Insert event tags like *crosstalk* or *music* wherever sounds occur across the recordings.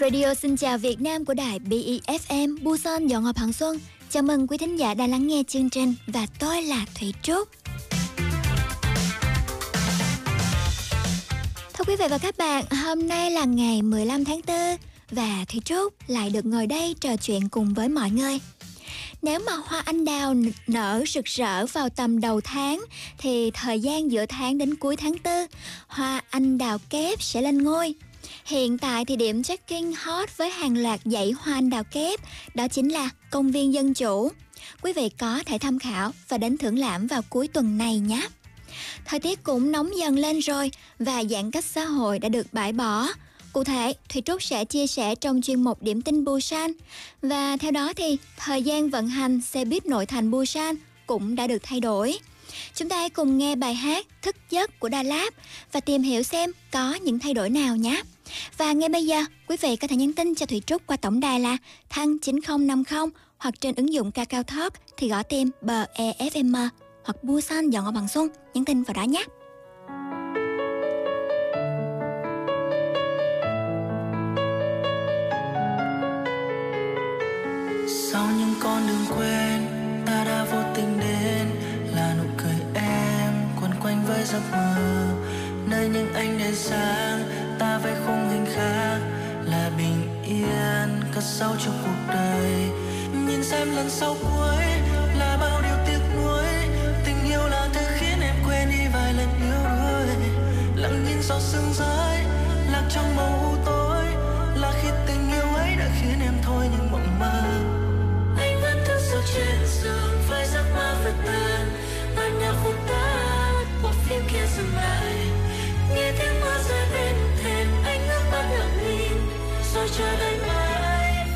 Radio xin chào Việt Nam của đài BEFM Busan dọn Ngọc Hằng Xuân. Chào mừng quý thính giả đã lắng nghe chương trình và tôi là Thủy Trúc. Thưa quý vị và các bạn, hôm nay là ngày 15 tháng 4 và Thủy Trúc lại được ngồi đây trò chuyện cùng với mọi người. Nếu mà hoa anh đào nở rực rỡ vào tầm đầu tháng thì thời gian giữa tháng đến cuối tháng 4, hoa anh đào kép sẽ lên ngôi. Hiện tại thì điểm check-in hot với hàng loạt dãy hoa anh đào kép đó chính là công viên Dân Chủ. Quý vị có thể tham khảo và đến thưởng lãm vào cuối tuần này nhé. Thời tiết cũng nóng dần lên rồi và giãn cách xã hội đã được bãi bỏ. Cụ thể, Thủy Trúc sẽ chia sẻ trong chuyên mục điểm tin Busan. Và theo đó thì thời gian vận hành xe buýt nội thành Busan cũng đã được thay đổi. Chúng ta hãy cùng nghe bài hát Thức giấc của Đà Lạt và tìm hiểu xem có những thay đổi nào nhé. Và ngay bây giờ, quý vị có thể nhắn tin cho Thủy Trúc qua tổng đài là thăng 9050 hoặc trên ứng dụng Kakao Talk thì gõ tìm BEFM hoặc Busan dọn ở bằng xuân, nhắn tin vào đó nhé. sau những con đường quen ta đã vô tình đến là nụ cười em quấn quanh với giấc mơ nơi những anh đèn sáng ta vẽ khung hình khác là bình yên, cất sâu trong cuộc đời. Nhìn xem lần sau cuối là bao điều tiếc nuối. Tình yêu là thứ khiến em quên đi vài lần yêu đuối. Lặng nhìn giọt sương rơi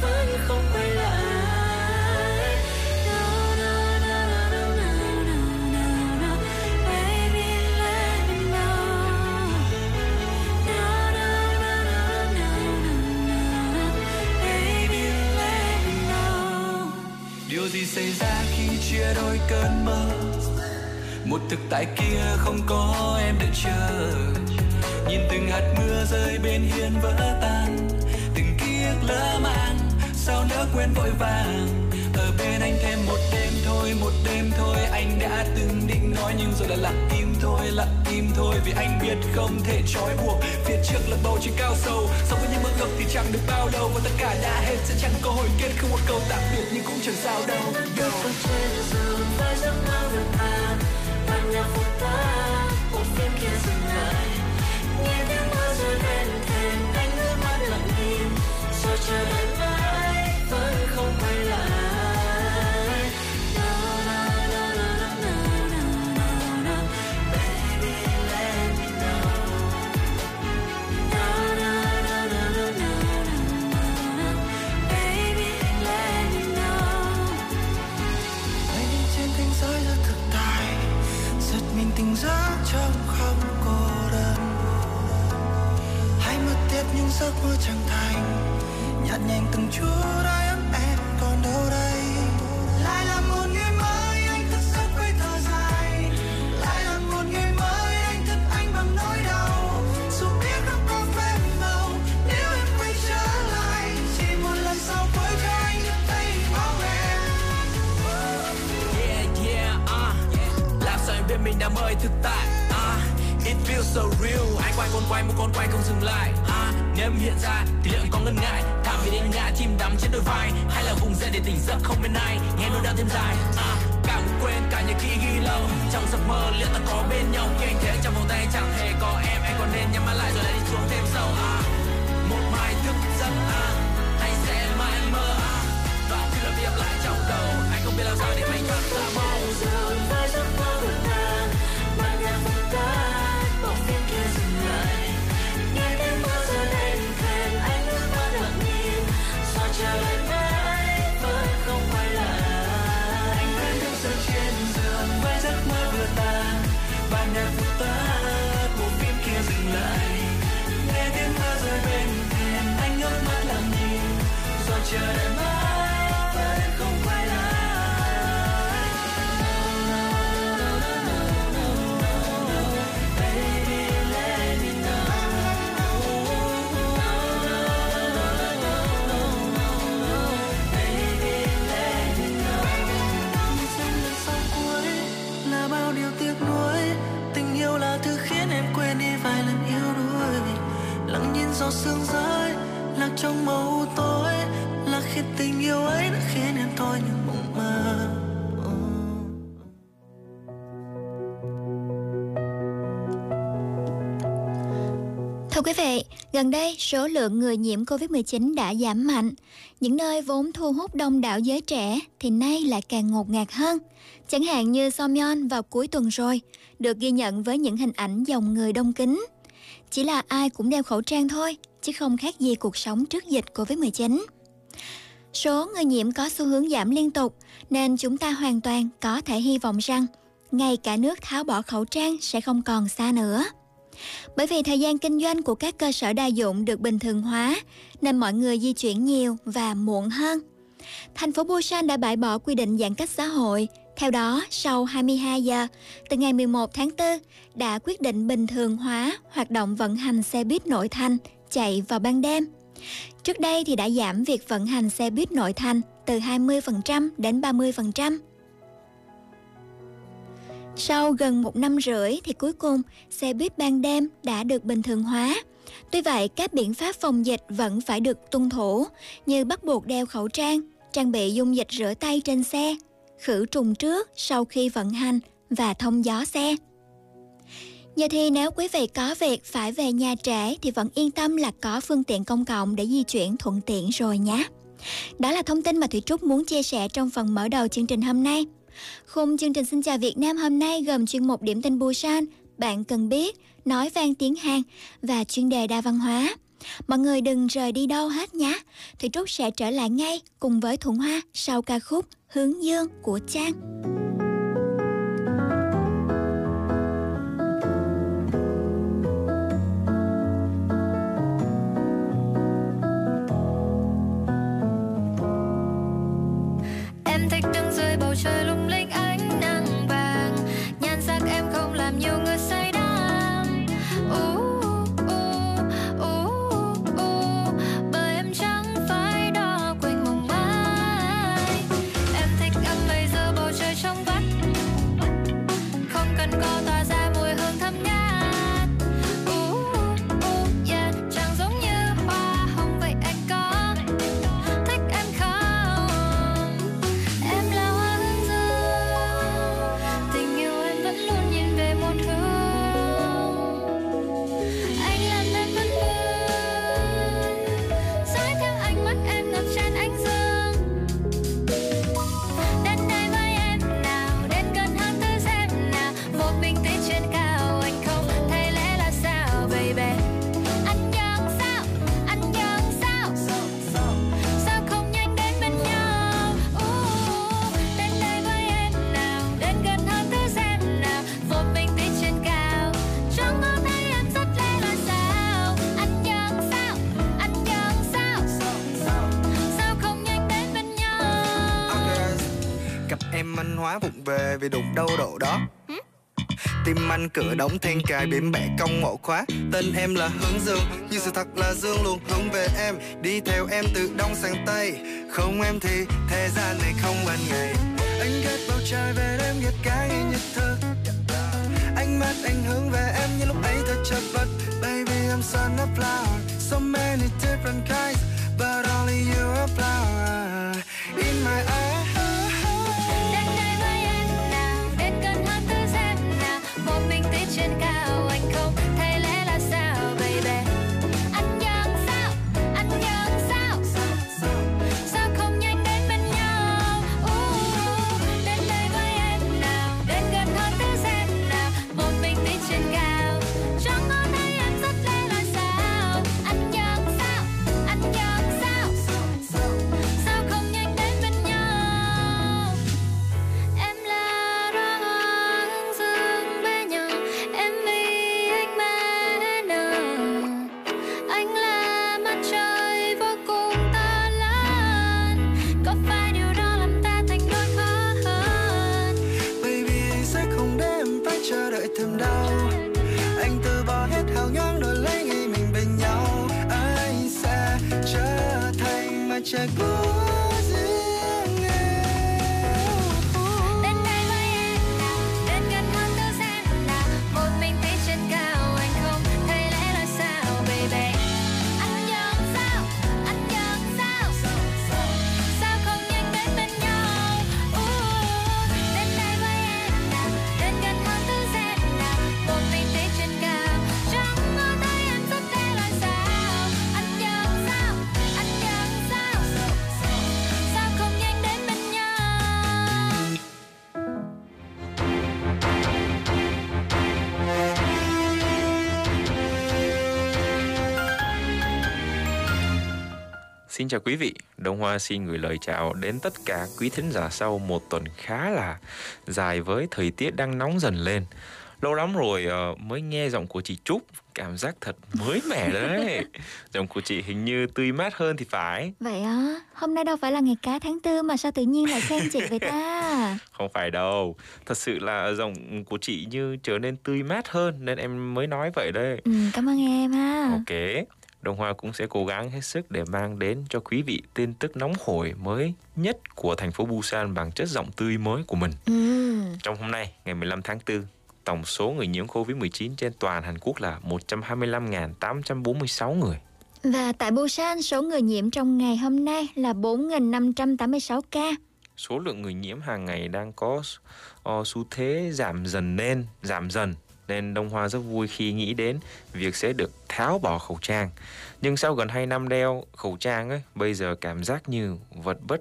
vẫn không quay lại No, no, no, no, no, no, no, no. Baby, let me know. No, no, no, no, no, no, no. Baby, let me know. Điều gì xảy ra khi chia đôi cơn mơ một thực tại kia không có em đợi chờ nhìn từng hạt mưa rơi bên hiên vỡ tan lỡ mang, sao nỡ quên vội vàng? Ở bên anh thêm một đêm thôi, một đêm thôi. Anh đã từng định nói nhưng rồi là lặng im thôi, lặng im thôi. Vì anh biết không thể trói buộc, phía trước là bầu trời cao sâu. Sống với những mơ ngập thì chẳng được bao lâu. Và tất cả đã hết sẽ chẳng có hồi kết, không một câu tạm biệt nhưng cũng chẳng sao đâu. Đâu với giấc mơ phim kia dừng lại. Nghe tiếng mưa rơi rồi chờ mãi vẫn không quay lại No, no, no, no, no, no, no, no. Baby, let me know. No, no, no, no, no, no, no, no. Baby, let me know. Đi trên thế giới rất thực tại giật mình tỉnh giấc trong không cô đơn hay mất tiếp những giấc mơ chẳng thành nhanh từng chút ai ấm em còn đâu đây lại là một ngày mới anh thức giấc với thở dài lại là một ngày mới anh thức anh bằng nỗi đau dù biết không có phép màu nếu em quay trở lại chỉ một lần sau cuối cho anh được tay bảo em Yeah, yeah, uh. Làm sao em biết mình đang mơ thực tại uh. It feels so real Anh quay con quay một con quay không dừng lại. Nếu em hiện ra thì liệu em có ngần ngại? Thảm vì đến ngã chim đắm trên đôi vai Hay là vùng dậy để tỉnh giấc không bên ai? Nghe nỗi đau thêm dài. À, Cả cũng quên cả những khi ghi lâu. Trong giấc mơ liệu ta có bên nhau? Khi anh thế trong vòng tay chẳng hề có em Anh còn nên nhắm mắt lại rồi lại đi xuống thêm sâu. À Một mai thức giấc à Hay sẽ mãi mơ. Uh. Đoạn khi là viết lại trong đầu. Anh không biết làm sao để anh thoát ra mong chờ đợi mãi sau cuối là bao điều tiếc nuối tình yêu là thứ khiến em quên đi vài lần yếu đuối lặng nhìn giọt sương rơi, lạc trong màu tối là khi tình yêu ấy đã khiến em thôi những mộng mơ Thưa quý vị, gần đây số lượng người nhiễm Covid-19 đã giảm mạnh. Những nơi vốn thu hút đông đảo giới trẻ thì nay lại càng ngột ngạt hơn. Chẳng hạn như Somyeon vào cuối tuần rồi, được ghi nhận với những hình ảnh dòng người đông kính. Chỉ là ai cũng đeo khẩu trang thôi, chứ không khác gì cuộc sống trước dịch Covid-19. Số người nhiễm có xu hướng giảm liên tục, nên chúng ta hoàn toàn có thể hy vọng rằng ngày cả nước tháo bỏ khẩu trang sẽ không còn xa nữa. Bởi vì thời gian kinh doanh của các cơ sở đa dụng được bình thường hóa, nên mọi người di chuyển nhiều và muộn hơn. Thành phố Busan đã bãi bỏ quy định giãn cách xã hội. Theo đó, sau 22 giờ, từ ngày 11 tháng 4, đã quyết định bình thường hóa hoạt động vận hành xe buýt nội thành chạy vào ban đêm. Trước đây thì đã giảm việc vận hành xe buýt nội thành từ 20% đến 30%. Sau gần một năm rưỡi thì cuối cùng xe buýt ban đêm đã được bình thường hóa. Tuy vậy, các biện pháp phòng dịch vẫn phải được tuân thủ như bắt buộc đeo khẩu trang, trang bị dung dịch rửa tay trên xe, khử trùng trước sau khi vận hành và thông gió xe. Giờ thì nếu quý vị có việc phải về nhà trễ thì vẫn yên tâm là có phương tiện công cộng để di chuyển thuận tiện rồi nhé. Đó là thông tin mà Thủy Trúc muốn chia sẻ trong phần mở đầu chương trình hôm nay. Khung chương trình Xin chào Việt Nam hôm nay gồm chuyên mục điểm tin Busan, bạn cần biết, nói vang tiếng Hàn và chuyên đề đa văn hóa. Mọi người đừng rời đi đâu hết nhé. Thủy Trúc sẽ trở lại ngay cùng với Thuận Hoa sau ca khúc Hướng Dương của Trang. Trời lung linh ánh em anh hóa vụng về vì đụng đâu độ đó. Tim anh cửa đóng then cài biển bẻ cong ngộ khóa. Tên em là hướng dương Nhưng sự thật là dương luôn hướng về em. Đi theo em từ đông sang tây Không em thì thế gian này không ban ngày. Anh ghét bầu trời về đêm ghét cái nhật thực ánh mắt anh hướng về em như lúc ấy thật chật vật. Baby, I'm sun a flower so many different kinds, but only you a flower. In my eyes mình tới thành Xin chào quý vị, Đông Hoa xin gửi lời chào đến tất cả quý thính giả sau một tuần khá là dài với thời tiết đang nóng dần lên. Lâu lắm rồi uh, mới nghe giọng của chị Trúc, cảm giác thật mới mẻ đấy. *laughs* giọng của chị hình như tươi mát hơn thì phải. Vậy á, hôm nay đâu phải là ngày cá tháng tư mà sao tự nhiên lại khen chị vậy ta? *laughs* Không phải đâu, thật sự là giọng của chị như trở nên tươi mát hơn nên em mới nói vậy đây. Ừ, cảm ơn em ha. Ok. Đông Hoa cũng sẽ cố gắng hết sức để mang đến cho quý vị tin tức nóng hổi mới nhất của thành phố Busan bằng chất giọng tươi mới của mình. Ừ. Trong hôm nay, ngày 15 tháng 4, tổng số người nhiễm Covid-19 trên toàn Hàn Quốc là 125.846 người. Và tại Busan, số người nhiễm trong ngày hôm nay là 4.586 ca. Số lượng người nhiễm hàng ngày đang có uh, xu thế giảm dần nên giảm dần nên Đông Hoa rất vui khi nghĩ đến việc sẽ được tháo bỏ khẩu trang. Nhưng sau gần 2 năm đeo khẩu trang ấy, bây giờ cảm giác như vật bất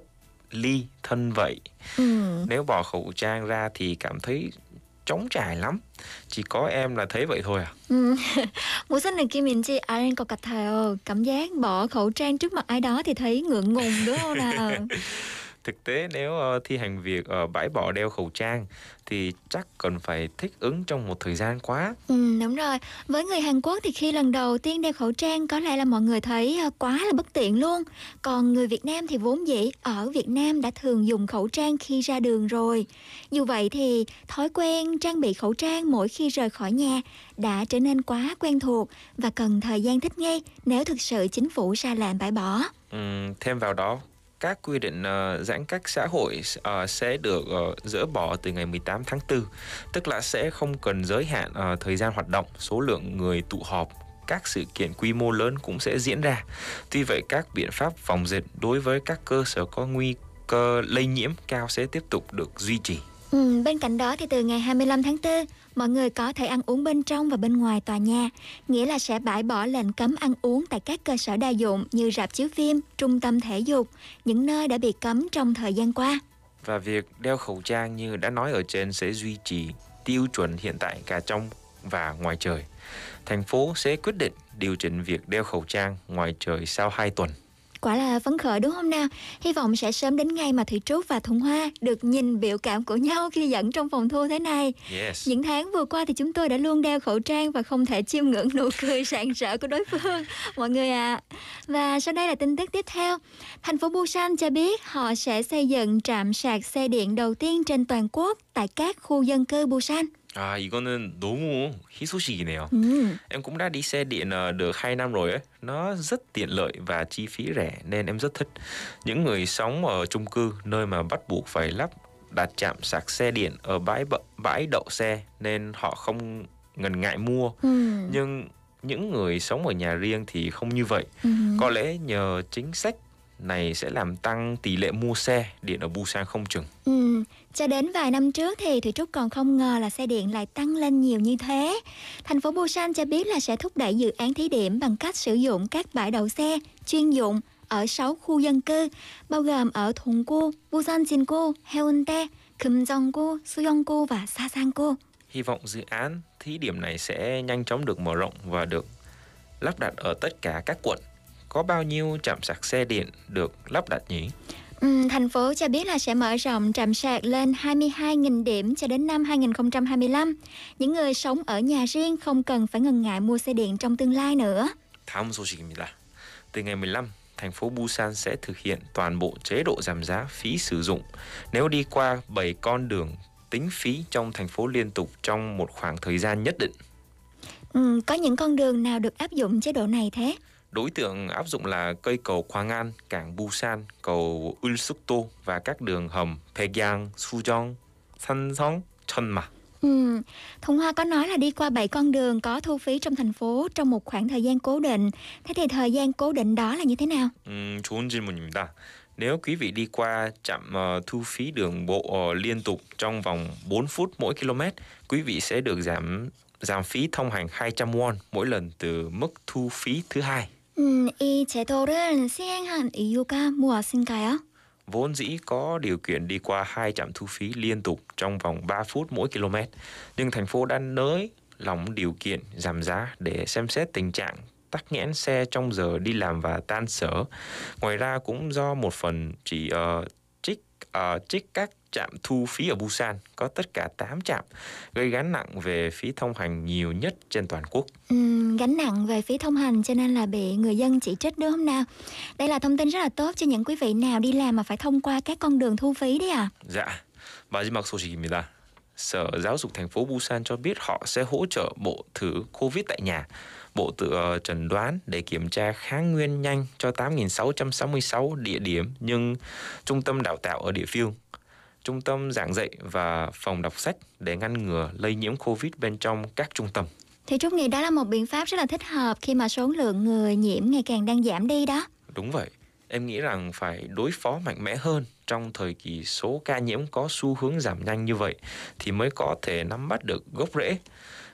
ly thân vậy. Ừ. Nếu bỏ khẩu trang ra thì cảm thấy chống trải lắm. Chỉ có em là thấy vậy thôi à? Ừ. *laughs* Mùa sinh này Kim chị Aren có cạch thờ cảm giác bỏ khẩu trang trước mặt ai đó thì thấy ngượng ngùng đúng không nào? *laughs* Thực tế nếu uh, thi hành việc uh, bãi bỏ đeo khẩu trang thì chắc cần phải thích ứng trong một thời gian quá. Ừ, đúng rồi. Với người Hàn Quốc thì khi lần đầu tiên đeo khẩu trang có lẽ là mọi người thấy ờ, quá là bất tiện luôn. Còn người Việt Nam thì vốn dĩ ở Việt Nam đã thường dùng khẩu trang khi ra đường rồi. Dù vậy thì thói quen trang bị khẩu trang mỗi khi rời khỏi nhà đã trở nên quá quen thuộc và cần thời gian thích nghi nếu thực sự chính phủ ra lệnh bãi bỏ. Ừm, thêm vào đó các quy định uh, giãn cách xã hội uh, sẽ được uh, dỡ bỏ từ ngày 18 tháng 4, tức là sẽ không cần giới hạn uh, thời gian hoạt động, số lượng người tụ họp, các sự kiện quy mô lớn cũng sẽ diễn ra. Tuy vậy các biện pháp phòng dịch đối với các cơ sở có nguy cơ lây nhiễm cao sẽ tiếp tục được duy trì. Ừ, bên cạnh đó thì từ ngày 25 tháng 4, mọi người có thể ăn uống bên trong và bên ngoài tòa nhà, nghĩa là sẽ bãi bỏ lệnh cấm ăn uống tại các cơ sở đa dụng như rạp chiếu phim, trung tâm thể dục, những nơi đã bị cấm trong thời gian qua. Và việc đeo khẩu trang như đã nói ở trên sẽ duy trì tiêu chuẩn hiện tại cả trong và ngoài trời. Thành phố sẽ quyết định điều chỉnh việc đeo khẩu trang ngoài trời sau 2 tuần. Quả là phấn khởi đúng không nào? Hy vọng sẽ sớm đến ngày mà Thủy Trúc và Thuận Hoa được nhìn biểu cảm của nhau khi dẫn trong phòng thu thế này. Yes. Những tháng vừa qua thì chúng tôi đã luôn đeo khẩu trang và không thể chiêm ngưỡng nụ cười rạng rỡ của đối phương, *laughs* mọi người ạ. Và sau đây là tin tức tiếp theo. Thành phố Busan cho biết họ sẽ xây dựng trạm sạc xe điện đầu tiên trên toàn quốc tại các khu dân cư Busan. À, 이거는 너무 희소식이네요. Ừ. Em cũng đã đi xe điện ờ, được 2 năm rồi ấy. Nó rất tiện lợi và chi phí rẻ nên em rất thích. Những người sống ở chung cư nơi mà bắt buộc phải lắp đặt trạm sạc xe điện ở bãi bợ- bãi đậu xe nên họ không ngần ngại mua. Ừ. Nhưng những người sống ở nhà riêng thì không như vậy. Ừ. Có lẽ nhờ chính sách này sẽ làm tăng tỷ lệ mua xe điện ở Busan không chừng. Ừ, cho đến vài năm trước thì Thủy Trúc còn không ngờ là xe điện lại tăng lên nhiều như thế. Thành phố Busan cho biết là sẽ thúc đẩy dự án thí điểm bằng cách sử dụng các bãi đậu xe chuyên dụng ở 6 khu dân cư, bao gồm ở Thonggu, Busan Jingu, Haeundae, Kumjonggu, Suyeonggu và Sasangu. Hy vọng dự án thí điểm này sẽ nhanh chóng được mở rộng và được lắp đặt ở tất cả các quận. Có bao nhiêu trạm sạc xe điện được lắp đặt nhỉ? Ừ, thành phố cho biết là sẽ mở rộng trạm sạc lên 22.000 điểm cho đến năm 2025. Những người sống ở nhà riêng không cần phải ngần ngại mua xe điện trong tương lai nữa. 다음 소식입니다. Từ ngày 15, thành phố Busan sẽ thực hiện toàn bộ chế độ giảm giá phí sử dụng nếu đi qua 7 con đường tính phí trong thành phố liên tục trong một khoảng thời gian nhất định. Ừ, có những con đường nào được áp dụng chế độ này thế? Đối tượng áp dụng là cây cầu Quang An, cảng Busan, cầu Ulsukto và các đường hầm Paegyang, Sujong, Sansong, Chonma. Ừ, Thuận Hoa có nói là đi qua 7 con đường có thu phí trong thành phố trong một khoảng thời gian cố định. Thế thì thời gian cố định đó là như thế nào? 음, 좋은 질문입니다. Nếu quý vị đi qua trạm ờ, thu phí đường bộ ờ, liên tục trong vòng 4 phút mỗi km, quý vị sẽ được giảm giảm phí thông hành 200 won mỗi lần từ mức thu phí thứ hai. 음, 이 제도를 시행한 이유가 무엇인가요? Vốn dĩ có điều kiện đi qua hai trạm thu phí liên tục trong vòng 3 phút mỗi km, nhưng thành phố đã nới lỏng điều kiện giảm giá để xem xét tình trạng tắc nghẽn xe trong giờ đi làm và tan sở. Ngoài ra cũng do một phần chỉ uh, trích uh, trích các trạm thu phí ở Busan có tất cả 8 trạm gây gánh nặng về phí thông hành nhiều nhất trên toàn quốc. Ừ, gánh nặng về phí thông hành cho nên là bị người dân chỉ trích đúng không nào? Đây là thông tin rất là tốt cho những quý vị nào đi làm mà phải thông qua các con đường thu phí đấy à. Dạ, 마지막 소식입니다. Sở Giáo dục thành phố Busan cho biết họ sẽ hỗ trợ bộ thử COVID tại nhà, bộ tự uh, chẩn đoán để kiểm tra kháng nguyên nhanh cho 8.666 địa điểm nhưng trung tâm đào tạo ở địa phương trung tâm giảng dạy và phòng đọc sách để ngăn ngừa lây nhiễm Covid bên trong các trung tâm. Thì Trúc nghĩ đó là một biện pháp rất là thích hợp khi mà số lượng người nhiễm ngày càng đang giảm đi đó. Đúng vậy. Em nghĩ rằng phải đối phó mạnh mẽ hơn trong thời kỳ số ca nhiễm có xu hướng giảm nhanh như vậy thì mới có thể nắm bắt được gốc rễ.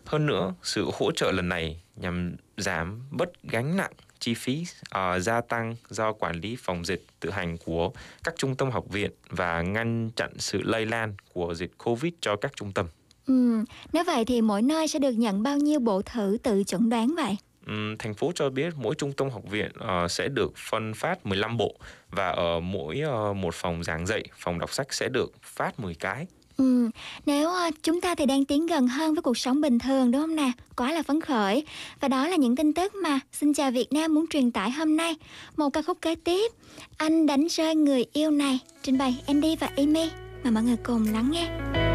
Hơn nữa, sự hỗ trợ lần này nhằm giảm bớt gánh nặng chi phí uh, gia tăng do quản lý phòng dịch tự hành của các trung tâm học viện và ngăn chặn sự lây lan của dịch Covid cho các trung tâm. Ừ, nếu vậy thì mỗi nơi sẽ được nhận bao nhiêu bộ thử tự chuẩn đoán vậy? Um, thành phố cho biết mỗi trung tâm học viện uh, sẽ được phân phát 15 bộ và ở mỗi uh, một phòng giảng dạy, phòng đọc sách sẽ được phát 10 cái. Ừ, nếu ờ, chúng ta thì đang tiến gần hơn với cuộc sống bình thường đúng không nè? Quá là phấn khởi. Và đó là những tin tức mà Xin chào Việt Nam muốn truyền tải hôm nay. Một ca khúc kế tiếp, Anh đánh rơi người yêu này, trình bày Andy và Amy. Mà mọi người cùng lắng nghe.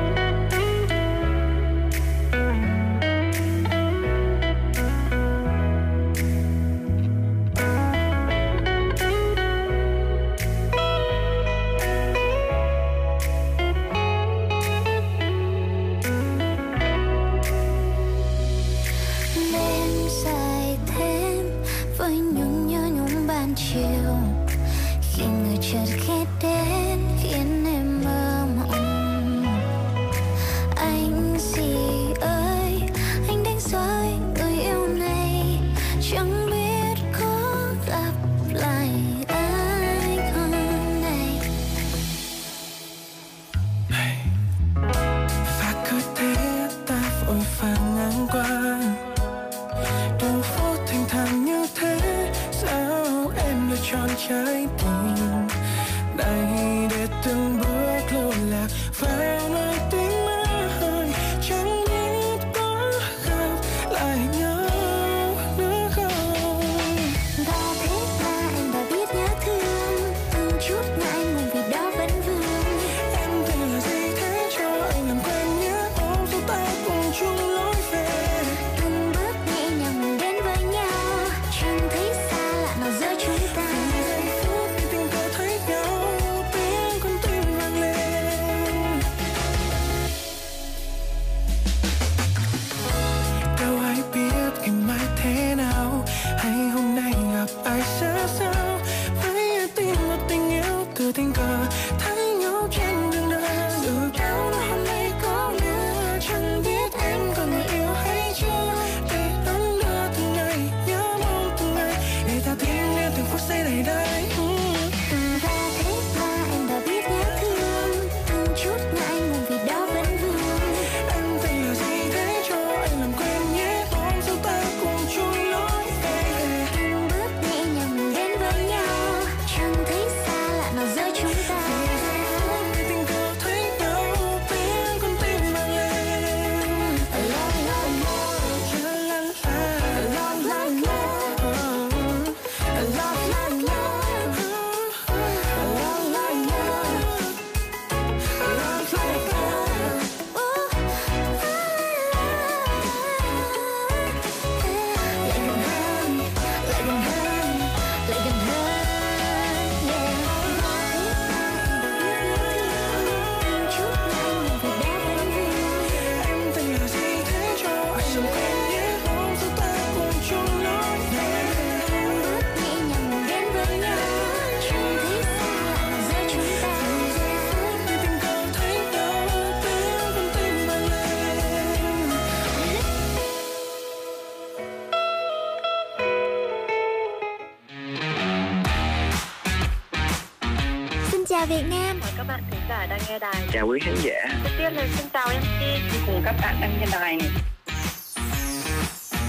quý khán giả Trước tiên là xin chào MC Cùng các bạn đang nghe đài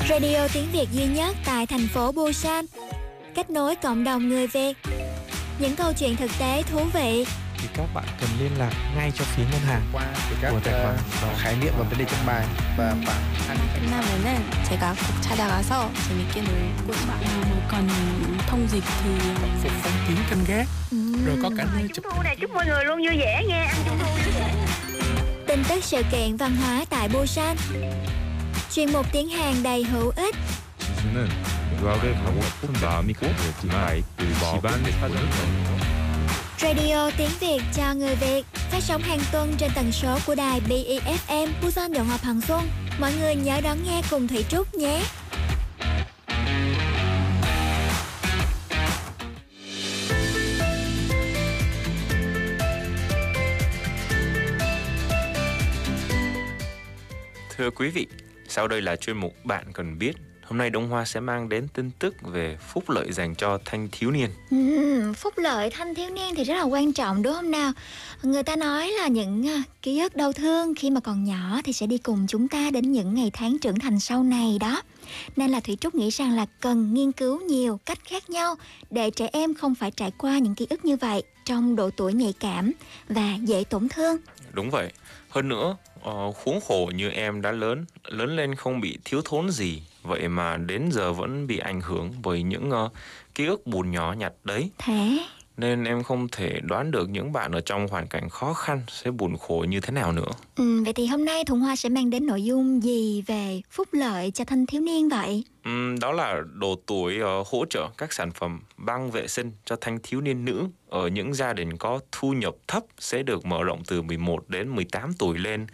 Radio tiếng Việt duy nhất tại thành phố Busan Kết nối cộng đồng người Việt Những câu chuyện thực tế thú vị thì các bạn cần liên lạc ngay cho phía ngân hàng qua các của tài khoản uh, khái niệm và vấn đề trong bài và khoảng hai 끝나면은 제가 꼭 찾아가서 재밌게 놀고 싶어요. 뭐 còn thông dịch thì phục phong kiến canh gác rồi có cả nơi chụp Trung thu này chúc mọi người luôn vui vẻ nha ăn trung thu vui vẻ Tin tức sự kiện văn hóa tại Busan Chuyên mục tiếng Hàn đầy hữu ích 지수는 유학을 가고 싶은 마음이 급했지만 그 집안의 사정이 Radio tiếng Việt cho người Việt phát sóng hàng tuần trên tần số của đài BEFM Busan Đồng Hòa Hoàng Xuân. Mọi người nhớ đón nghe cùng Thủy Trúc nhé. Thưa quý vị, sau đây là chuyên mục Bạn cần biết. Hôm nay Đông Hoa sẽ mang đến tin tức về phúc lợi dành cho thanh thiếu niên. Ừm, phúc lợi thanh thiếu niên thì rất là quan trọng đúng không nào? Người ta nói là những à, ký ức đau thương khi mà còn nhỏ thì sẽ đi cùng chúng ta đến những ngày tháng trưởng thành sau này đó. Nên là Thủy Trúc nghĩ rằng là cần nghiên cứu nhiều cách khác nhau để trẻ em không phải trải qua những ký ức như vậy trong độ tuổi nhạy cảm và dễ tổn thương. Đúng vậy. Hơn nữa, ờ, khốn khổ như em đã lớn, lớn lên không bị thiếu thốn gì, vậy mà đến giờ vẫn bị ảnh hưởng bởi những ờ, ký ức buồn nhỏ nhặt đấy. Thế Nên em không thể đoán được những bạn ở trong hoàn cảnh khó khăn sẽ buồn khổ như thế nào nữa. ừ, vậy thì hôm nay Thuận Hoa sẽ mang đến nội dung gì về phúc lợi cho thanh thiếu niên vậy? Ừm, đó là độ tuổi ờ, hỗ trợ các sản phẩm băng vệ sinh cho thanh thiếu niên nữ ở những gia đình có thu nhập thấp sẽ được mở rộng từ 11 đến 18 tuổi lên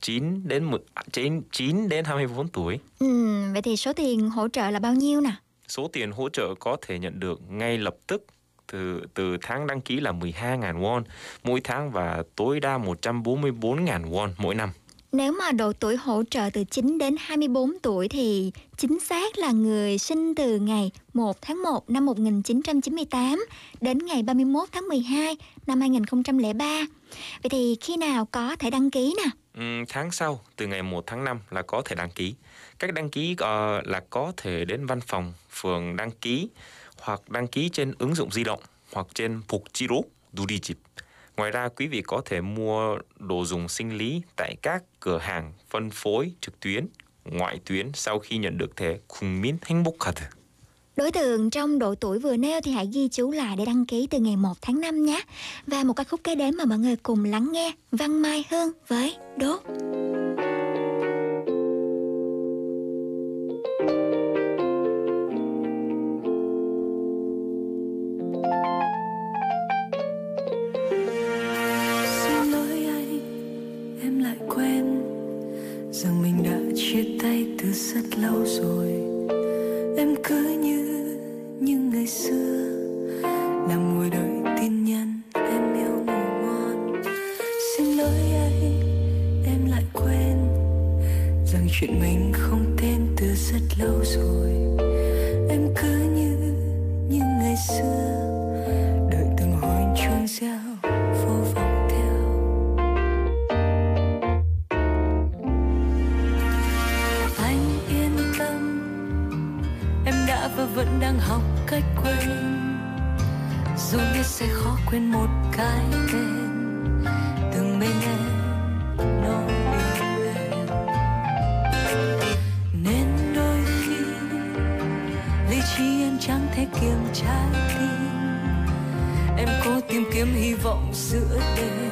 9 đến 10, à, 9, 9 đến 24 tuổi. Ừ, vậy thì số tiền hỗ trợ là bao nhiêu nè? Số tiền hỗ trợ có thể nhận được ngay lập tức từ từ tháng đăng ký là 12.000 won mỗi tháng và tối đa 144.000 won mỗi năm. Nếu mà độ tuổi hỗ trợ từ 9 đến 24 tuổi thì chính xác là người sinh từ ngày 1 tháng 1 năm 1998 đến ngày 31 tháng 12 năm 2003. Vậy thì khi nào có thể đăng ký nè? Ừ, tháng sau, từ ngày 1 tháng 5 là có thể đăng ký. Cách đăng ký uh, là có thể đến văn phòng, phường đăng ký hoặc đăng ký trên ứng dụng di động hoặc trên phục chi rú, đu đi chịp. Ngoài ra, quý vị có thể mua đồ dùng sinh lý tại các cửa hàng phân phối trực tuyến, ngoại tuyến sau khi nhận được thẻ 국민 행복카드. Đối tượng trong độ tuổi vừa nêu thì hãy ghi chú lại để đăng ký từ ngày 1 tháng 5 nhé. Và một ca khúc kế đến mà mọi người cùng lắng nghe Văn Mai Hương với Đốt. Rất lâu rồi. Em cứ như như ngày xưa. Nằm ngồi đợi tin nhắn, em yêu ngủ ngon xin lỗi anh, em lại quên rằng chuyện mình không tên từ rất lâu rồi. Quên một cái tên từng bên em nói yêu em. Nên đôi khi, lý trí em chẳng thể kiềm trái tim. Em cố tìm kiếm hy vọng giữa đêm.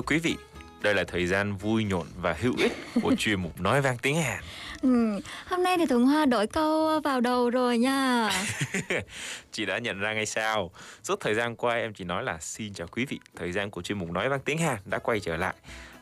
Thưa quý vị, đây là thời gian vui nhộn và hữu ích của chuyên mục Nói vang tiếng Hàn. Ừ, hôm nay thì Thuận Hoa đổi câu vào đầu rồi nha. *laughs* chị đã nhận ra ngay sao? Suốt thời gian qua em chỉ nói là xin chào quý vị. Thời gian của chuyên mục Nói vang tiếng Hàn đã quay trở lại.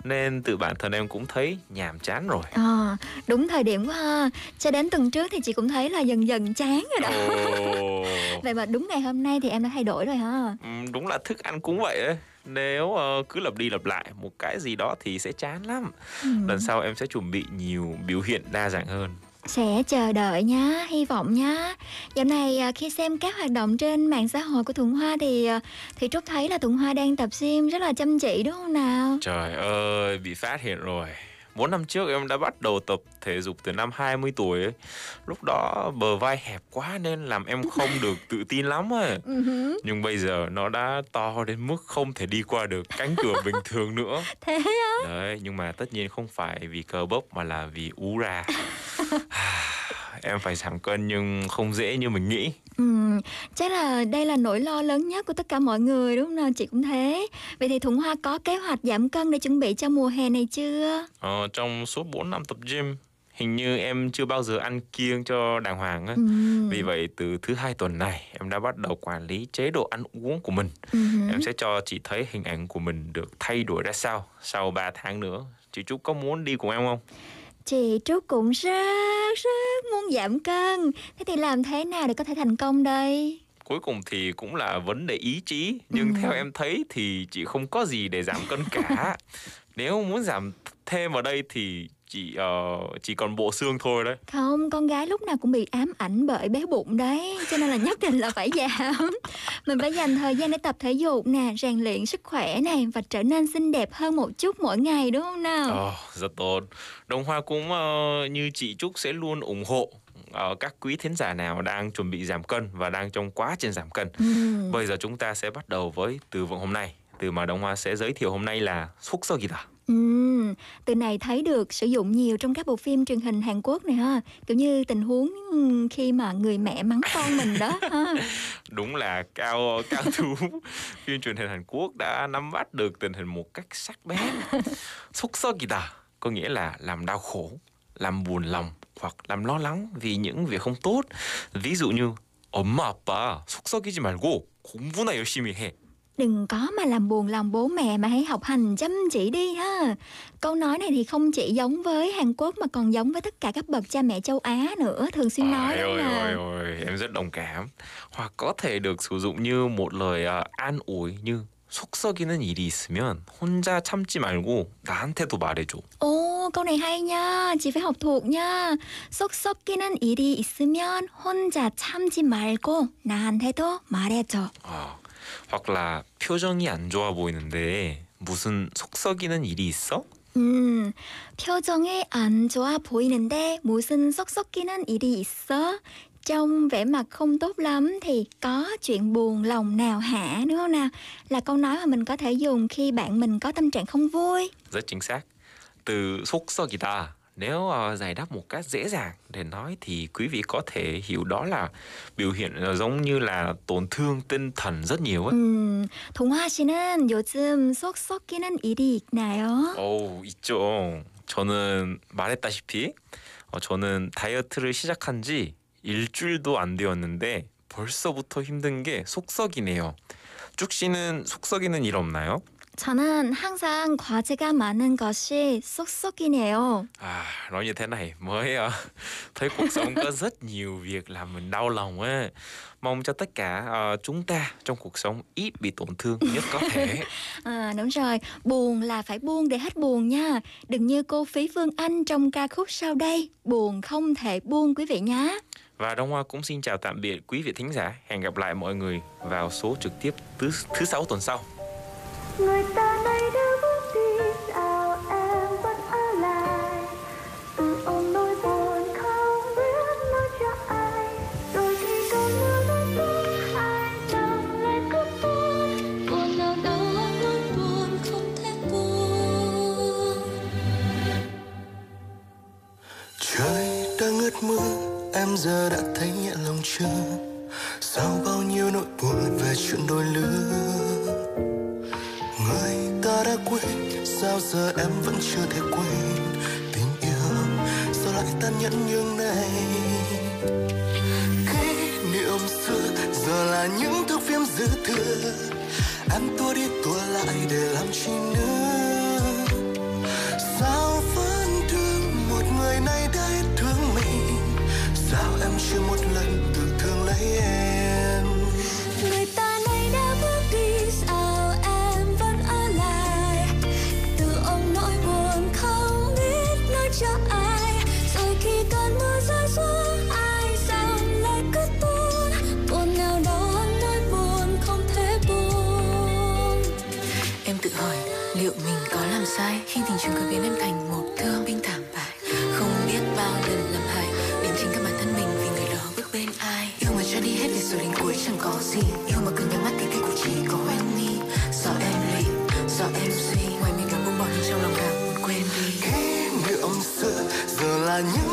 Nên tự bản thân em cũng thấy nhàm chán rồi. À, đúng thời điểm quá ha. Cho đến tuần trước thì chị cũng thấy là dần dần chán rồi đó. Ồ, *laughs* Vậy mà đúng ngày hôm nay thì em đã thay đổi rồi ha. ừm, đúng là thức ăn cũng vậy ấy. Nếu ờ, cứ lặp đi lặp lại một cái gì đó thì sẽ chán lắm. Ừ. Lần sau em sẽ chuẩn bị nhiều biểu hiện đa dạng hơn. Sẽ chờ đợi nhá, hy vọng nhá. Dạo này à, khi xem các hoạt động trên mạng xã hội của Thuận Hoa thì à, thì Trúc thấy là Thuận Hoa đang tập gym rất là chăm chỉ đúng không nào? Trời ơi, bị phát hiện rồi. Bốn năm trước em đã bắt đầu tập thể dục từ năm 20 tuổi ấy. Lúc đó bờ vai hẹp quá nên làm em *laughs* không được tự tin lắm ấy. Ừ Nhưng bây giờ nó đã to đến mức không thể đi qua được cánh cửa *laughs* bình thường nữa. Thế á? Đấy, nhưng mà tất nhiên không phải vì cơ bắp mà là vì ú ra. *laughs* em phải giảm cân nhưng không dễ như mình nghĩ. Ừ, chắc là đây là nỗi lo lớn nhất của tất cả mọi người đúng không? Chị cũng thế. Vậy thì Thuận Hoa có kế hoạch giảm cân để chuẩn bị cho mùa hè này chưa? Ờ, trong suốt 4 năm tập gym, hình như em chưa bao giờ ăn kiêng cho đàng hoàng á. Ừ. Vì vậy từ thứ hai tuần này em đã bắt đầu quản lý chế độ ăn uống của mình. Ừ. Em sẽ cho chị thấy hình ảnh của mình được thay đổi ra sao sau 3 tháng nữa. Chị Trúc có muốn đi cùng em không? Chị Trúc cũng rất rất muốn giảm cân. Thế thì làm thế nào để có thể thành công đây? Cuối cùng thì cũng là vấn đề ý chí Nhưng theo em thấy thì chị không có gì để giảm cân cả *laughs* Nếu muốn giảm thêm ở đây thì chị ờ, chỉ còn bộ xương thôi đấy. Không, con gái lúc nào cũng bị ám ảnh bởi béo bụng đấy Cho nên là nhất định là phải giảm. Mình phải dành thời gian để tập thể dục nè Rèn luyện sức khỏe này Và trở nên xinh đẹp hơn một chút mỗi ngày đúng không nào? Ờ, rất tốt. Đồng Hoa cũng ờ, như chị Trúc sẽ luôn ủng hộ ờ, các quý thính giả nào đang chuẩn bị giảm cân và đang trong quá trình giảm cân. Ừ. Bây giờ chúng ta sẽ bắt đầu với từ vựng hôm nay. Từ mà Đồng Hoa sẽ giới thiệu hôm nay là xúc sơ gì Ừ, từ này thấy được sử dụng nhiều trong các bộ phim truyền hình Hàn Quốc này ha Kiểu như tình huống ừ, khi mà người mẹ mắng con mình đó ha *laughs* Đúng là cao cao thú *laughs* phim truyền hình Hàn Quốc đã nắm bắt được tình hình một cách sắc bén. *laughs* 속썩이다 có nghĩa là làm đau khổ, làm buồn lòng hoặc làm lo lắng vì những việc không tốt. Ví dụ như 엄마 아빠 속썩이지 말고 공부나 열심히 해. Đừng có mà làm buồn lòng bố mẹ mà hãy học hành chăm chỉ đi ha. Câu nói này thì không chỉ giống với Hàn Quốc mà còn giống với tất cả các bậc cha mẹ châu Á nữa, thường xuyên nói Ôi đó ôi là ôi ôi, em rất đồng cảm. Hoặc có thể được sử dụng như một lời à, an ủi như 속썩이는 일이 있으면 혼자 참지 말고 나한테도 말해줘. Ồ, Ồ, câu này hay nha. Chị phải học thuộc nha. 속 썩기는 일이 있으면 혼자 참지 말고 나한테도 말해줘. 어, hoặc là 표정이 안 좋아 보이는데 무슨 속 썩이는 일이 있어? 음, 표정이 안 좋아 보이는데 무슨 속 썩기는 일이 있어? Trông vẻ mặt không tốt lắm thì có chuyện buồn lòng nào hả đúng không nào? Là câu nói mà mình có thể dùng khi bạn mình có tâm trạng không vui. Rất chính xác. Từ 속 썩이다 nếu uh, giải đáp một cách dễ dàng để nói thì quý vị có thể hiểu đó là biểu hiện uh, giống như là tổn thương tinh thần rất nhiều ấy. 음, 동화 씨는 요즘 속 썩기는 일이 있나요? 오 있죠. 저는 말했다시피 어, 저는 다이어트를 시작한 지 일주일도 안 되었는데 벌써부터 힘든 게 속썩이네요. 쭉 씨는 속썩이는 일 없나요? 저는 항상 과제가 많은 것이 속 썩이네요. À, nói như thế này mới uh, thấy cuộc sống có rất nhiều việc làm mình đau lòng á. Mong cho tất cả uh, chúng ta trong cuộc sống ít bị tổn thương nhất có thể. *laughs* À, đúng rồi, buồn là phải buông để hết buồn nha. Đừng như cô Phí Phương Anh trong ca khúc sau đây, buồn không thể buông quý vị nhé. Và Đông Hoa cũng xin chào tạm biệt quý vị thính giả. Hẹn gặp lại mọi người vào số trực tiếp thứ thứ sáu tuần sau. người ta nay đã bước đi, sao em vẫn ở lại? Tự ôm nỗi buồn không biết nói cho ai. Rồi khi cơn mưa rơi xuống ai dòng lại cứ buồn buồn nào đó, nỗi buồn không thể buông. Trời đang ngất mưa, Em giờ đã thấy nhẹ lòng chưa? Sau bao nhiêu nỗi buồn về chuyện đôi lứa? Quên. Sao giờ em vẫn chưa thể quên Tình yêu? Sao lại tan nhẫn như này? Kỷ niệm xưa Giờ là những thước phim dư thừa. Em tua đi tua lại để làm chi nữa? Sao vẫn thương một người này đã thương mình? Sao em chưa một lần khi tình trường cứ biến em thành một thương binh thảm bại Không biết bao lần làm hại đến chính cả bản thân mình vì người đó bước bên ai. Yêu mà cho đi hết để rồi đến cuối chẳng có gì. Yêu mà cứ nhắm mắt thì kết cục chỉ có em đi Do em lì, do em suy. Ngoài mình càng buông bỏ nhưng trong lòng càng muốn quên đi. Kỷ niệm xưa Giờ là những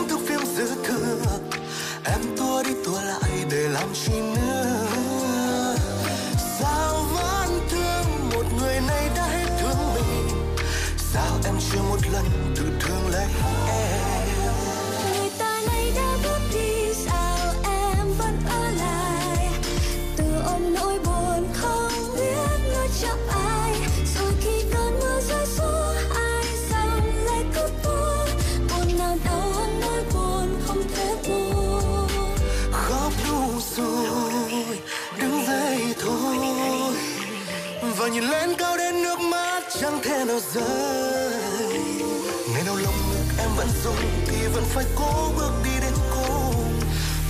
chẳng Ngày nào lòng ngực em vẫn rung Thì vẫn phải cố bước đi đến cùng.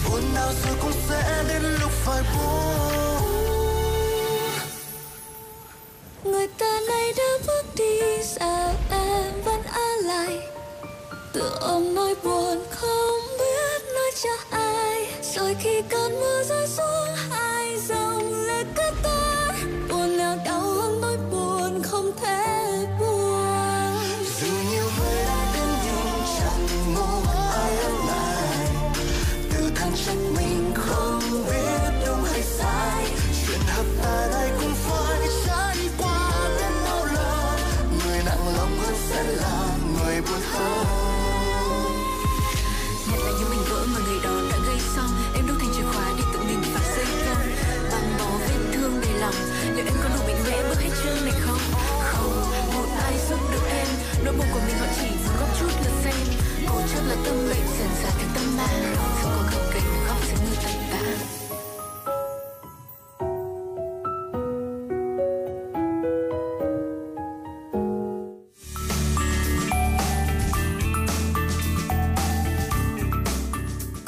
Buồn nào rồi cũng sẽ đến lúc phải buông người ta nay đã bước đi, sao em vẫn ở lại? Tự ôm nỗi buồn không biết nói cho ai. Rồi khi cơn mưa rơi xuống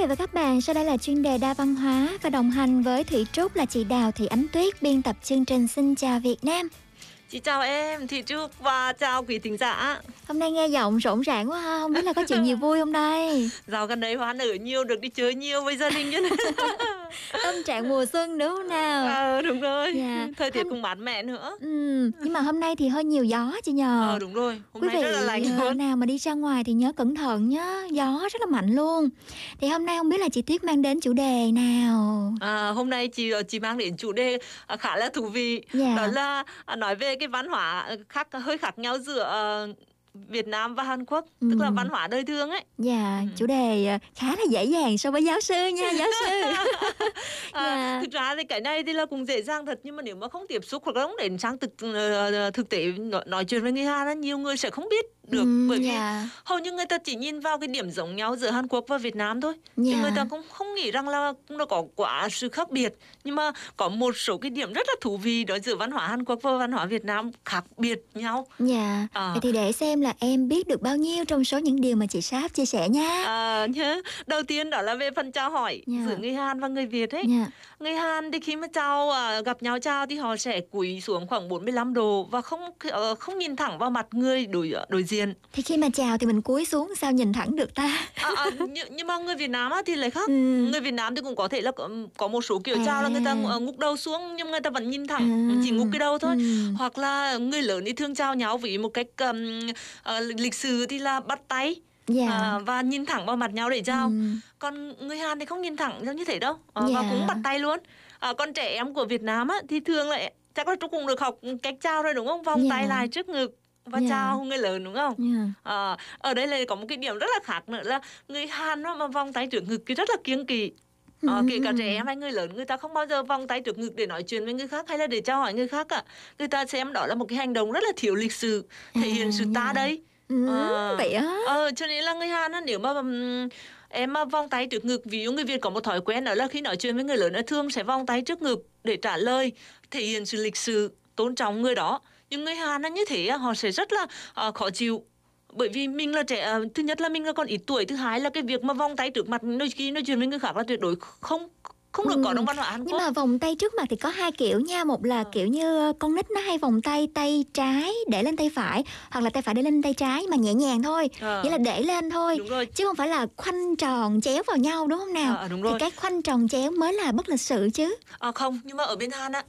vị và các bạn, sau đây là chuyên đề đa văn hóa và đồng hành với Thủy Trúc là chị Đào Thị Ánh Tuyết, biên tập chương trình Xin chào Việt Nam. Chị chào em, Thị Trúc và chào quý thính giả. Hôm nay nghe giọng rộn ràng quá ha, không biết là có chuyện gì vui không đây? *laughs* Dạo gần đây hoa nở nhiều, được đi chơi nhiều với gia đình chứ *laughs* Tâm trạng mùa xuân đúng không nào? Ờ, đúng rồi, Dạ. thời tiết cũng mát mẻ nữa. Ừ, nhưng mà hôm nay thì hơi nhiều gió chị nhờ. Ờ, đúng rồi, hôm Quý nay vị rất là lạnh ờ, luôn. nào mà đi ra ngoài thì nhớ cẩn thận nhá, gió rất là mạnh luôn. Thì hôm nay không biết là chị Tuyết mang đến chủ đề nào? À, hôm nay chị chị mang đến chủ đề à, khá là thú vị Dạ. đó là à, nói về cái văn hóa à, khác hơi khác nhau giữa ờ, Việt Nam và Hàn Quốc tức là Ừ. văn hóa đời thường ấy Dạ, chủ đề ờ, khá là dễ dàng so với giáo sư nha, giáo sư. À, *laughs* *laughs* Dạ. thực ra thì cái này thì là cũng dễ dàng thật nhưng mà nếu mà không tiếp xúc hoặc là không đến sang thực ờ, thực tế nói, nói chuyện với người Hàn nhiều người sẽ không biết được Ừ, bởi vì dạ. hầu như người ta chỉ nhìn vào cái điểm giống nhau giữa Hàn Quốc và Việt Nam thôi thì Dạ. người ta cũng không nghĩ rằng là nó có quá sự khác biệt nhưng mà có một số cái điểm rất là thú vị đó giữa văn hóa Hàn Quốc và văn hóa Việt Nam khác biệt nhau Dạ, À. vậy thì để xem là em biết được bao nhiêu trong số những điều mà chị Sáp chia sẻ nha. À, nhớ đầu tiên đó là về phần chào hỏi Dạ. giữa người Hàn và người Việt ấy Dạ. người Hàn thì khi mà chào à, gặp nhau chào thì họ sẽ cúi xuống khoảng 45 độ và không ờ, không nhìn thẳng vào mặt người đối đối diện Thì khi mà chào thì mình cúi xuống sao nhìn thẳng được ta? à, à, nhưng, nhưng mà người Việt Nam á thì lại khác Ừ. người Việt Nam thì cũng có thể là có, có một số kiểu chào là người ta À. ngúc đầu xuống nhưng người ta vẫn nhìn thẳng À. chỉ ngúc cái đầu thôi Ừ. hoặc là người lớn thì thường chào nhau với một cách um, ờ, lịch sử thì là bắt tay Dạ. à, và nhìn thẳng vào mặt nhau để chào Ừ. còn người Hàn thì không nhìn thẳng giống như thế đâu Ờ, và Dạ. cũng bắt tay luôn à, còn trẻ em của Việt Nam á thì thường là chắc là Trúc cũng được học cách chào rồi đúng không vòng Dạ. tay lại trước ngực và Dạ. chào người lớn đúng không Dạ. à, ở đây là có một cái điểm rất là khác nữa là người Hàn mà vòng tay trước ngực thì rất là kiêng kỵ Ờ, kể cả Ừ. trẻ em hay người lớn người ta không bao giờ vòng tay trước ngực để nói chuyện với người khác hay là để chào hỏi người khác cả người ta xem đó là một cái hành động rất là thiếu lịch sự thể hiện sự ta đây Ừ, Ờ. vậy á. Ờ, cho nên là người Hàn á, nếu mà em mà vòng tay trước ngực ví dụ người Việt có một thói quen đó là khi nói chuyện với người lớn á, thường sẽ vòng tay trước ngực để trả lời thể hiện sự lịch sự tôn trọng người đó nhưng người Hàn như thế họ sẽ rất là ờ, khó chịu bởi vì mình là trẻ ờ, thứ nhất là mình là còn ít tuổi thứ hai là cái việc mà vòng tay trước mặt đôi khi nói chuyện với người khác là tuyệt đối không không được có Ừ. trong văn hóa Hàn Nhưng Quốc mà vòng tay trước mặt thì có hai kiểu nha Một là Ờ. kiểu như con nít nó hay vòng tay tay trái để lên tay phải Hoặc là tay phải để lên tay trái mà nhẹ nhàng thôi Ờ. Nghĩa là để lên thôi Chứ không phải là khoanh tròn chéo vào nhau đúng không nào Ờ, đúng Thì rồi. cái khoanh tròn chéo mới là bất lịch sự chứ À, không nhưng mà ở bên Hàn á